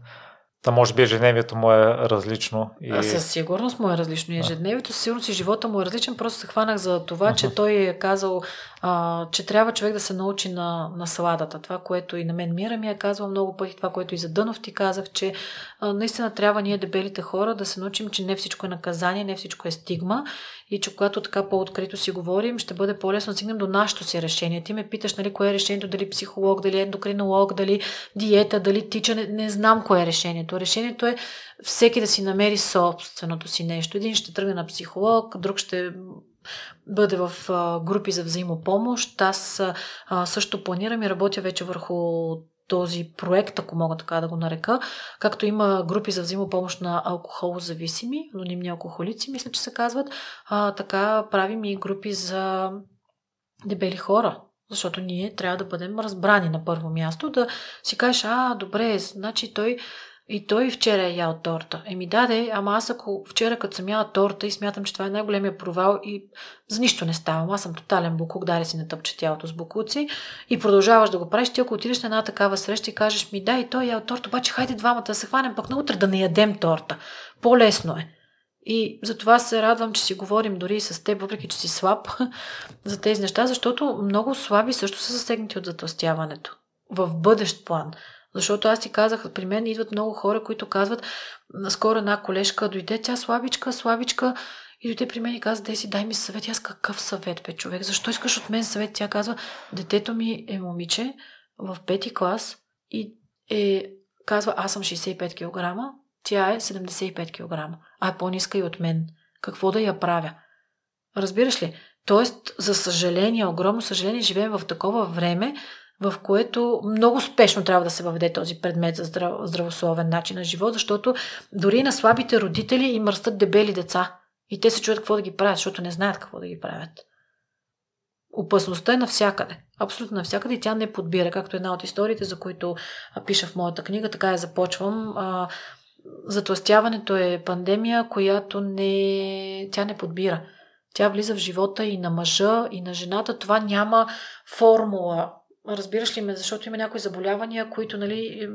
Та може би ежедневието му е различно. И... А, със сигурност му е различно. И ежедневието, със сигурност и живота му е различен. Просто се хванах за това, uh-huh. че той е казал, а, че трябва човек да се научи на, на сладата. Това, което и на мен Мира ми е казвал много пъти, това, което и за Дънов ти казах, че а, наистина трябва ние дебелите хора да се научим, че не всичко е наказание, не всичко е стигма и че когато така по-открито си говорим, ще бъде по-лесно да стигнем до нашето си решение. Ти ме питаш, нали, кое е решението, дали психолог, дали ендокринолог, дали диета, дали тича, не, не знам кое е решението. Решението е всеки да си намери собственото си нещо. Един ще тръгне на психолог, друг ще бъде в групи за взаимопомощ. Аз също планирам и работя вече върху този проект, ако мога така да го нарека, както има групи за взаимопомощ на алкохолозависими, анонимни алкохолици, мисля, че се казват, а, така правим и групи за дебели хора, защото ние трябва да бъдем разбрани на първо място, да си кажеш, а, добре, значи той и той вчера е ял торта. Еми даде, ама аз ако вчера като съм яла торта и смятам, че това е най-големия провал и за нищо не ставам, аз съм тотален букук, даре си натъпче тялото с букуци и продължаваш да го правиш, ти ако отидеш на една такава среща и кажеш ми, да, и той е ял торта, обаче хайде двамата да се хванем пък на утре да не ядем торта. По-лесно е. И затова се радвам, че си говорим дори и с теб, въпреки че си слаб, за тези неща, защото много слаби също са засегнати от затластяването. В бъдещ план. Защото аз ти казах, при мен идват много хора, които казват, наскоро една колежка дойде, тя слабичка, слабичка, и дойде при мен и каза, Деси, дай ми съвет. Аз какъв съвет, бе, човек? Защо искаш от мен съвет? Тя казва, детето ми е момиче в пети клас и е, казва, аз съм 65 кг, тя е 75 кг, а е по-ниска и от мен. Какво да я правя? Разбираш ли? Тоест, за съжаление, огромно съжаление, живеем в такова време, в което много спешно трябва да се въведе този предмет за здрав... здравословен начин на живот, защото дори на слабите родители им растат дебели деца. И те се чуят какво да ги правят, защото не знаят какво да ги правят. Опасността е навсякъде. Абсолютно навсякъде и тя не подбира, както една от историите, за които пиша в моята книга, така я започвам. Затластяването е пандемия, която не, тя не подбира. Тя влиза в живота и на мъжа, и на жената. Това няма формула. Разбираш ли ме? Защото има някои заболявания, които, нали,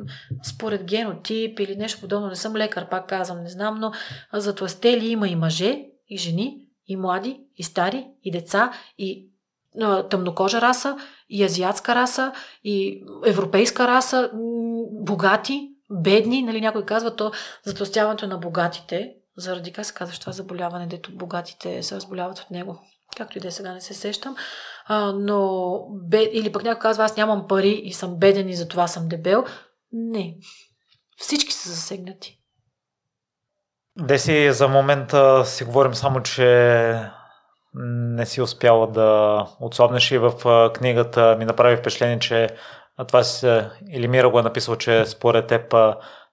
според генотип или нещо подобно, не съм лекар, пак казвам, не знам, но затластели има и мъже, и жени, и млади, и стари, и деца, и тъмнокожа раса, и азиатска раса, и европейска раса, богати, бедни, нали, някой казва то затластяването на богатите, заради как се казва това заболяване, дето богатите се разболяват от него. Както и да е сега не се сещам. А, но, бед... или пък някой казва, аз нямам пари и съм беден и затова съм дебел. Не. Всички са засегнати. Деси, за момента си говорим само, че не си успяла да отслабнеш и в книгата ми направи впечатление, че това си, или Мира го е написал, че според теб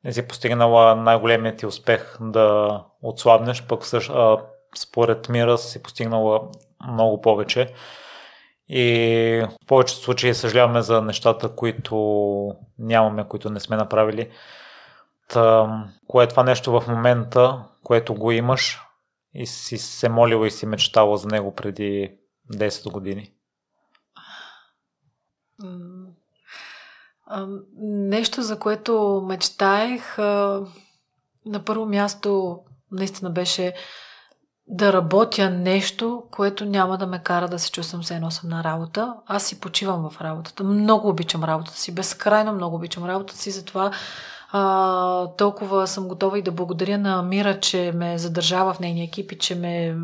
не си постигнала най-големият ти успех да отслабнеш, пък също, според Мира си постигнала много повече. И в повечето случаи съжаляваме за нещата, които нямаме, които не сме направили. Та, кое е това нещо в момента, което го имаш и си се молила и си мечтала за него преди 10 години? Нещо, за което мечтаех, на първо място наистина беше да работя нещо, което няма да ме кара да се чувствам се едно съм на работа. Аз си почивам в работата. Много обичам работата си. Безкрайно много обичам работата си. Затова а, толкова съм готова и да благодаря на Мира, че ме задържава в нейния екип и че ме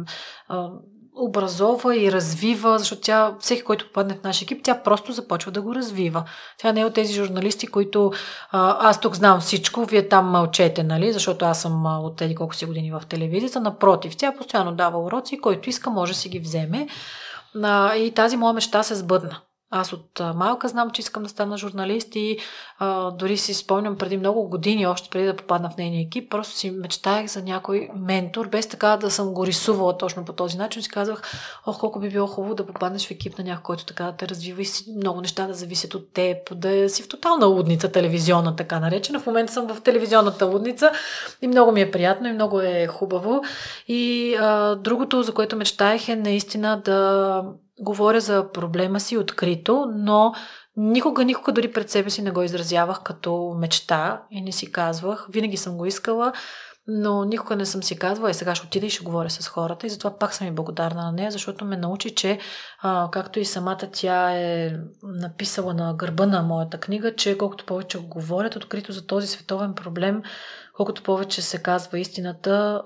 а, образова и развива, защото тя, всеки, който попадне в нашия екип, тя просто започва да го развива. Тя не е от тези журналисти, които а, аз тук знам всичко, вие там мълчете, нали, защото аз съм от тези колко си години в телевизията. Напротив, тя постоянно дава уроци, който иска, може да си ги вземе. А, и тази моя мечта се сбъдна. Аз от малка знам, че искам да стана журналист и а, дори си спомням преди много години, още преди да попадна в нейния екип, просто си мечтаях за някой ментор, без така да съм го рисувала точно по този начин. Си казвах, ох, колко би било хубаво да попаднеш в екип на някой, който така да те развива и си, много неща да зависят от теб, да си в тотална лудница, телевизионна, така наречена. В момента съм в телевизионната лудница и много ми е приятно и много е хубаво. И а, другото, за което мечтаях е наистина да говоря за проблема си открито, но никога, никога дори пред себе си не го изразявах като мечта и не си казвах. Винаги съм го искала, но никога не съм си казвала, и сега ще отида и ще говоря с хората и затова пак съм и благодарна на нея, защото ме научи, че а, както и самата тя е написала на гърба на моята книга, че колкото повече говорят открито за този световен проблем, колкото повече се казва истината,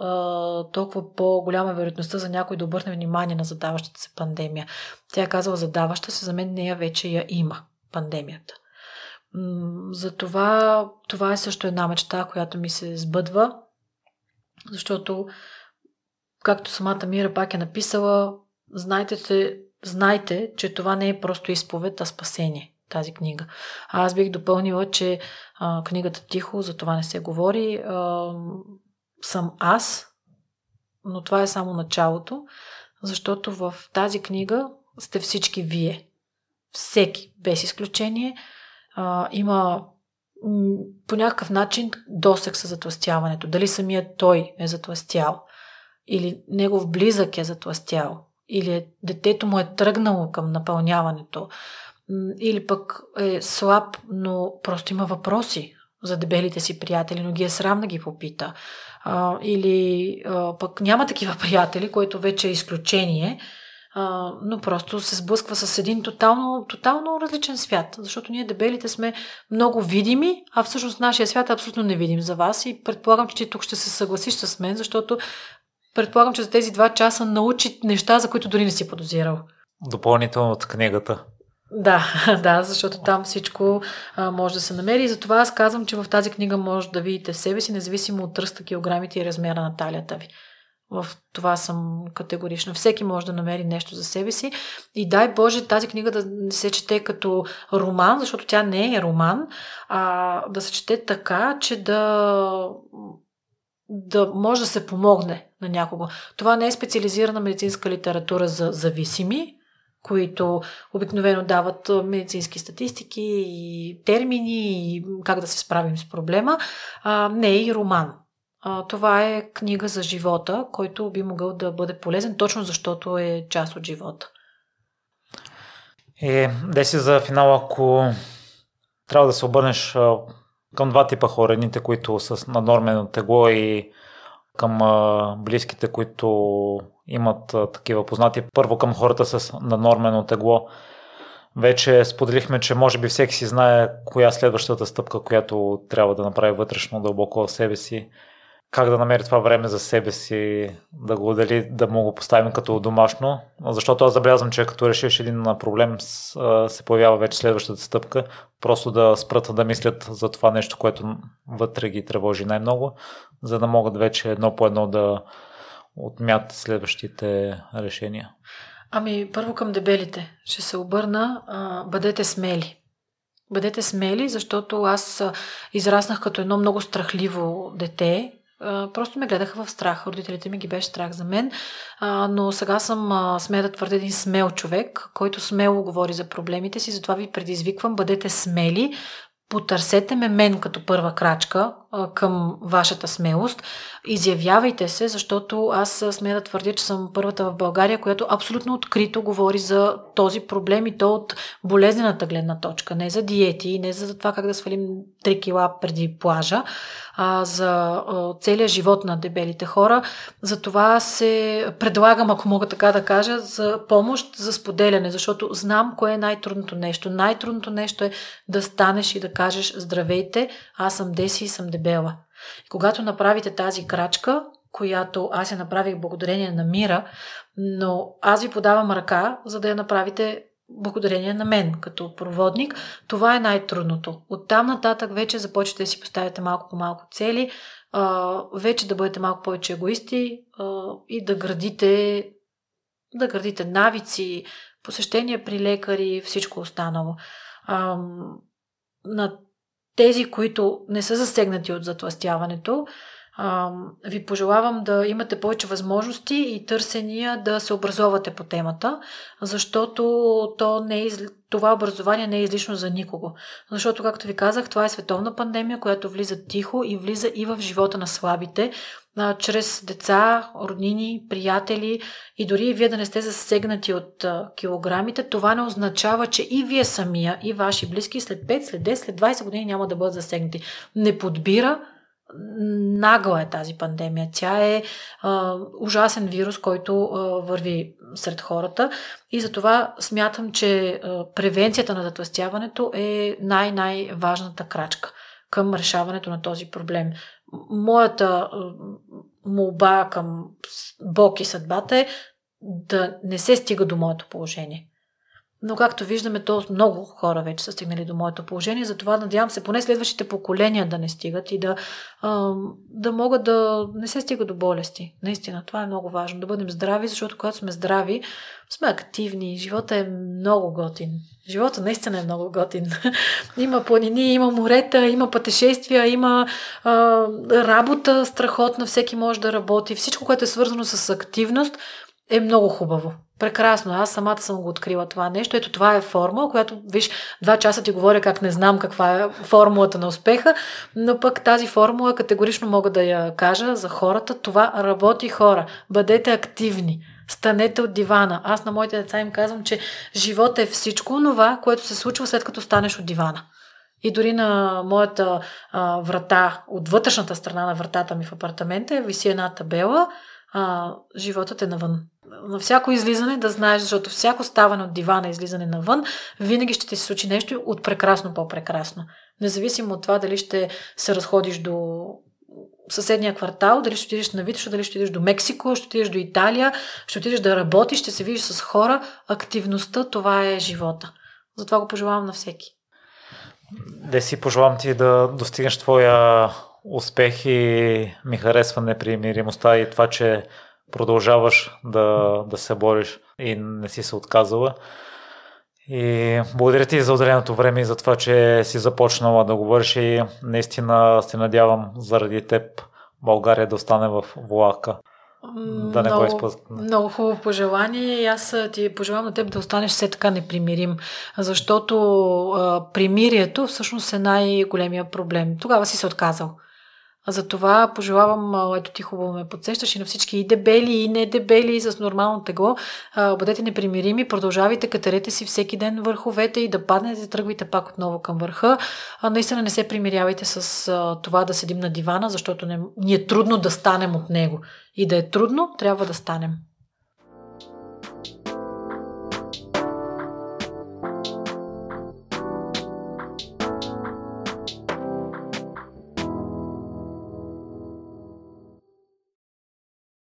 толкова по-голяма е вероятността за някой да обърне внимание на задаващата се пандемия. Тя е казала задаваща се, за мен нея вече я има пандемията. Затова това е също една мечта, която ми се сбъдва, защото, както самата Мира пак е написала, знайте, знайте, че това не е просто изповед, а спасение тази книга. Аз бих допълнила, че а, книгата Тихо, за това не се говори, а, съм аз, но това е само началото, защото в тази книга сте всички вие. Всеки, без изключение, а, има по някакъв начин досек с затластяването. Дали самият той е затластял, или негов близък е затластял, или детето му е тръгнало към напълняването, или пък е слаб, но просто има въпроси за дебелите си приятели, но ги е срам да ги попита. А, или а, пък няма такива приятели, което вече е изключение, а, но просто се сблъсква с един тотално, тотално различен свят. Защото ние дебелите сме много видими, а всъщност нашия свят е абсолютно невидим за вас и предполагам, че ти тук ще се съгласиш с мен, защото предполагам, че за тези два часа научи неща, за които дори не си подозирал. Допълнително от книгата. Да, да, защото там всичко а, може да се намери. И затова аз казвам, че в тази книга може да видите себе си, независимо от тръста, килограмите и размера на талията ви. В това съм категорична. Всеки може да намери нещо за себе си. И дай Боже тази книга да се чете като роман, защото тя не е роман, а да се чете така, че да да може да се помогне на някого. Това не е специализирана медицинска литература за зависими, които обикновено дават медицински статистики и термини и как да се справим с проблема. А, не е и роман. А, това е книга за живота, който би могъл да бъде полезен, точно защото е част от живота. Е, деси за финал, ако трябва да се обърнеш към два типа хора, едните, които са на нормено тегло и към близките, които имат такива познати. Първо към хората с наднормено тегло. Вече споделихме, че може би всеки си знае коя следващата стъпка, която трябва да направи вътрешно дълбоко в себе си как да намери това време за себе си, да го дали, да му го поставим като домашно, защото аз забелязвам, че като решиш един проблем, се появява вече следващата стъпка, просто да спрат да мислят за това нещо, което вътре ги тревожи най-много, за да могат вече едно по едно да отмят следващите решения. Ами, първо към дебелите. Ще се обърна. Бъдете смели. Бъдете смели, защото аз израснах като едно много страхливо дете просто ме гледаха в страх. Родителите ми ги беше страх за мен. Но сега съм, а, сме да твърде един смел човек, който смело говори за проблемите си. Затова ви предизвиквам, бъдете смели, потърсете ме мен като първа крачка към вашата смелост. Изявявайте се, защото аз сме да твърдя, че съм първата в България, която абсолютно открито говори за този проблем и то от болезнената гледна точка. Не за диети, не за това как да свалим 3 кила преди плажа, а за а, целият живот на дебелите хора. Затова се предлагам, ако мога така да кажа, за помощ, за споделяне, защото знам кое е най-трудното нещо. Най-трудното нещо е да станеш и да кажеш здравейте, аз съм Деси и съм дебела. И когато направите тази крачка, която аз я направих благодарение на мира, но аз ви подавам ръка, за да я направите благодарение на мен като проводник. Това е най-трудното. Оттам нататък вече започвате да си поставяте малко по малко цели, вече да бъдете малко повече егоисти и да градите, да градите навици, посещения при лекари, всичко останало. На тези, които не са засегнати от затластяването, ви пожелавам да имате повече възможности и търсения да се образовате по темата, защото то не е, това образование не е излишно за никого. Защото, както ви казах, това е световна пандемия, която влиза тихо и влиза и в живота на слабите, а, чрез деца, роднини, приятели и дори и вие да не сте засегнати от а, килограмите, това не означава, че и вие самия, и ваши близки след 5, след 10, след 20 години няма да бъдат засегнати. Не подбира нагла е тази пандемия. Тя е а, ужасен вирус, който а, върви сред хората и затова смятам, че а, превенцията на затластяването е най-най-важната крачка към решаването на този проблем. Моята молба към Бог и съдбата е да не се стига до моето положение. Но както виждаме, то много хора вече са стигнали до моето положение, затова надявам се поне следващите поколения да не стигат и да, да могат да не се стига до болести. Наистина, това е много важно. Да бъдем здрави, защото когато сме здрави, сме активни. Живота е много готин. Живота наистина е много готин. има планини, има морета, има пътешествия, има а, работа страхотна, всеки може да работи. Всичко, което е свързано с активност, е много хубаво. Прекрасно. Аз самата съм го открила това нещо. Ето това е формула, която, виж, два часа ти говоря как не знам каква е формулата на успеха, но пък тази формула категорично мога да я кажа за хората. Това работи хора. Бъдете активни. Станете от дивана. Аз на моите деца им казвам, че живота е всичко това, което се случва след като станеш от дивана. И дори на моята а, врата, от вътрешната страна на вратата ми в апартамента, виси една табела – а, животът е навън. На всяко излизане да знаеш, защото всяко ставане от дивана, излизане навън, винаги ще ти се случи нещо от прекрасно по-прекрасно. Независимо от това дали ще се разходиш до съседния квартал, дали ще отидеш на Витоша, дали ще отидеш до Мексико, ще отидеш до Италия, ще отидеш да работиш, ще се видиш с хора. Активността, това е живота. Затова го пожелавам на всеки. Да си пожелавам ти да достигнеш твоя успех и ми харесва непримиримостта и това, че продължаваш да, да се бориш и не си се отказала. И благодаря ти за отделеното време и за това, че си започнала да говориш и наистина се надявам заради теб България да остане в влака. Да не много, го изпускаме. Много хубаво пожелание и аз ти пожелавам на теб да останеш все така непримирим, защото а, примирието всъщност е най-големия проблем. Тогава си се отказал. Затова пожелавам, ето ти хубаво ме подсещаш и на всички и дебели, и не дебели, и с нормално тегло. Бъдете непримирими, продължавайте, катерете си всеки ден върховете и да паднете, тръгвайте пак отново към върха. Наистина не се примирявайте с това да седим на дивана, защото не, ни е трудно да станем от него. И да е трудно, трябва да станем.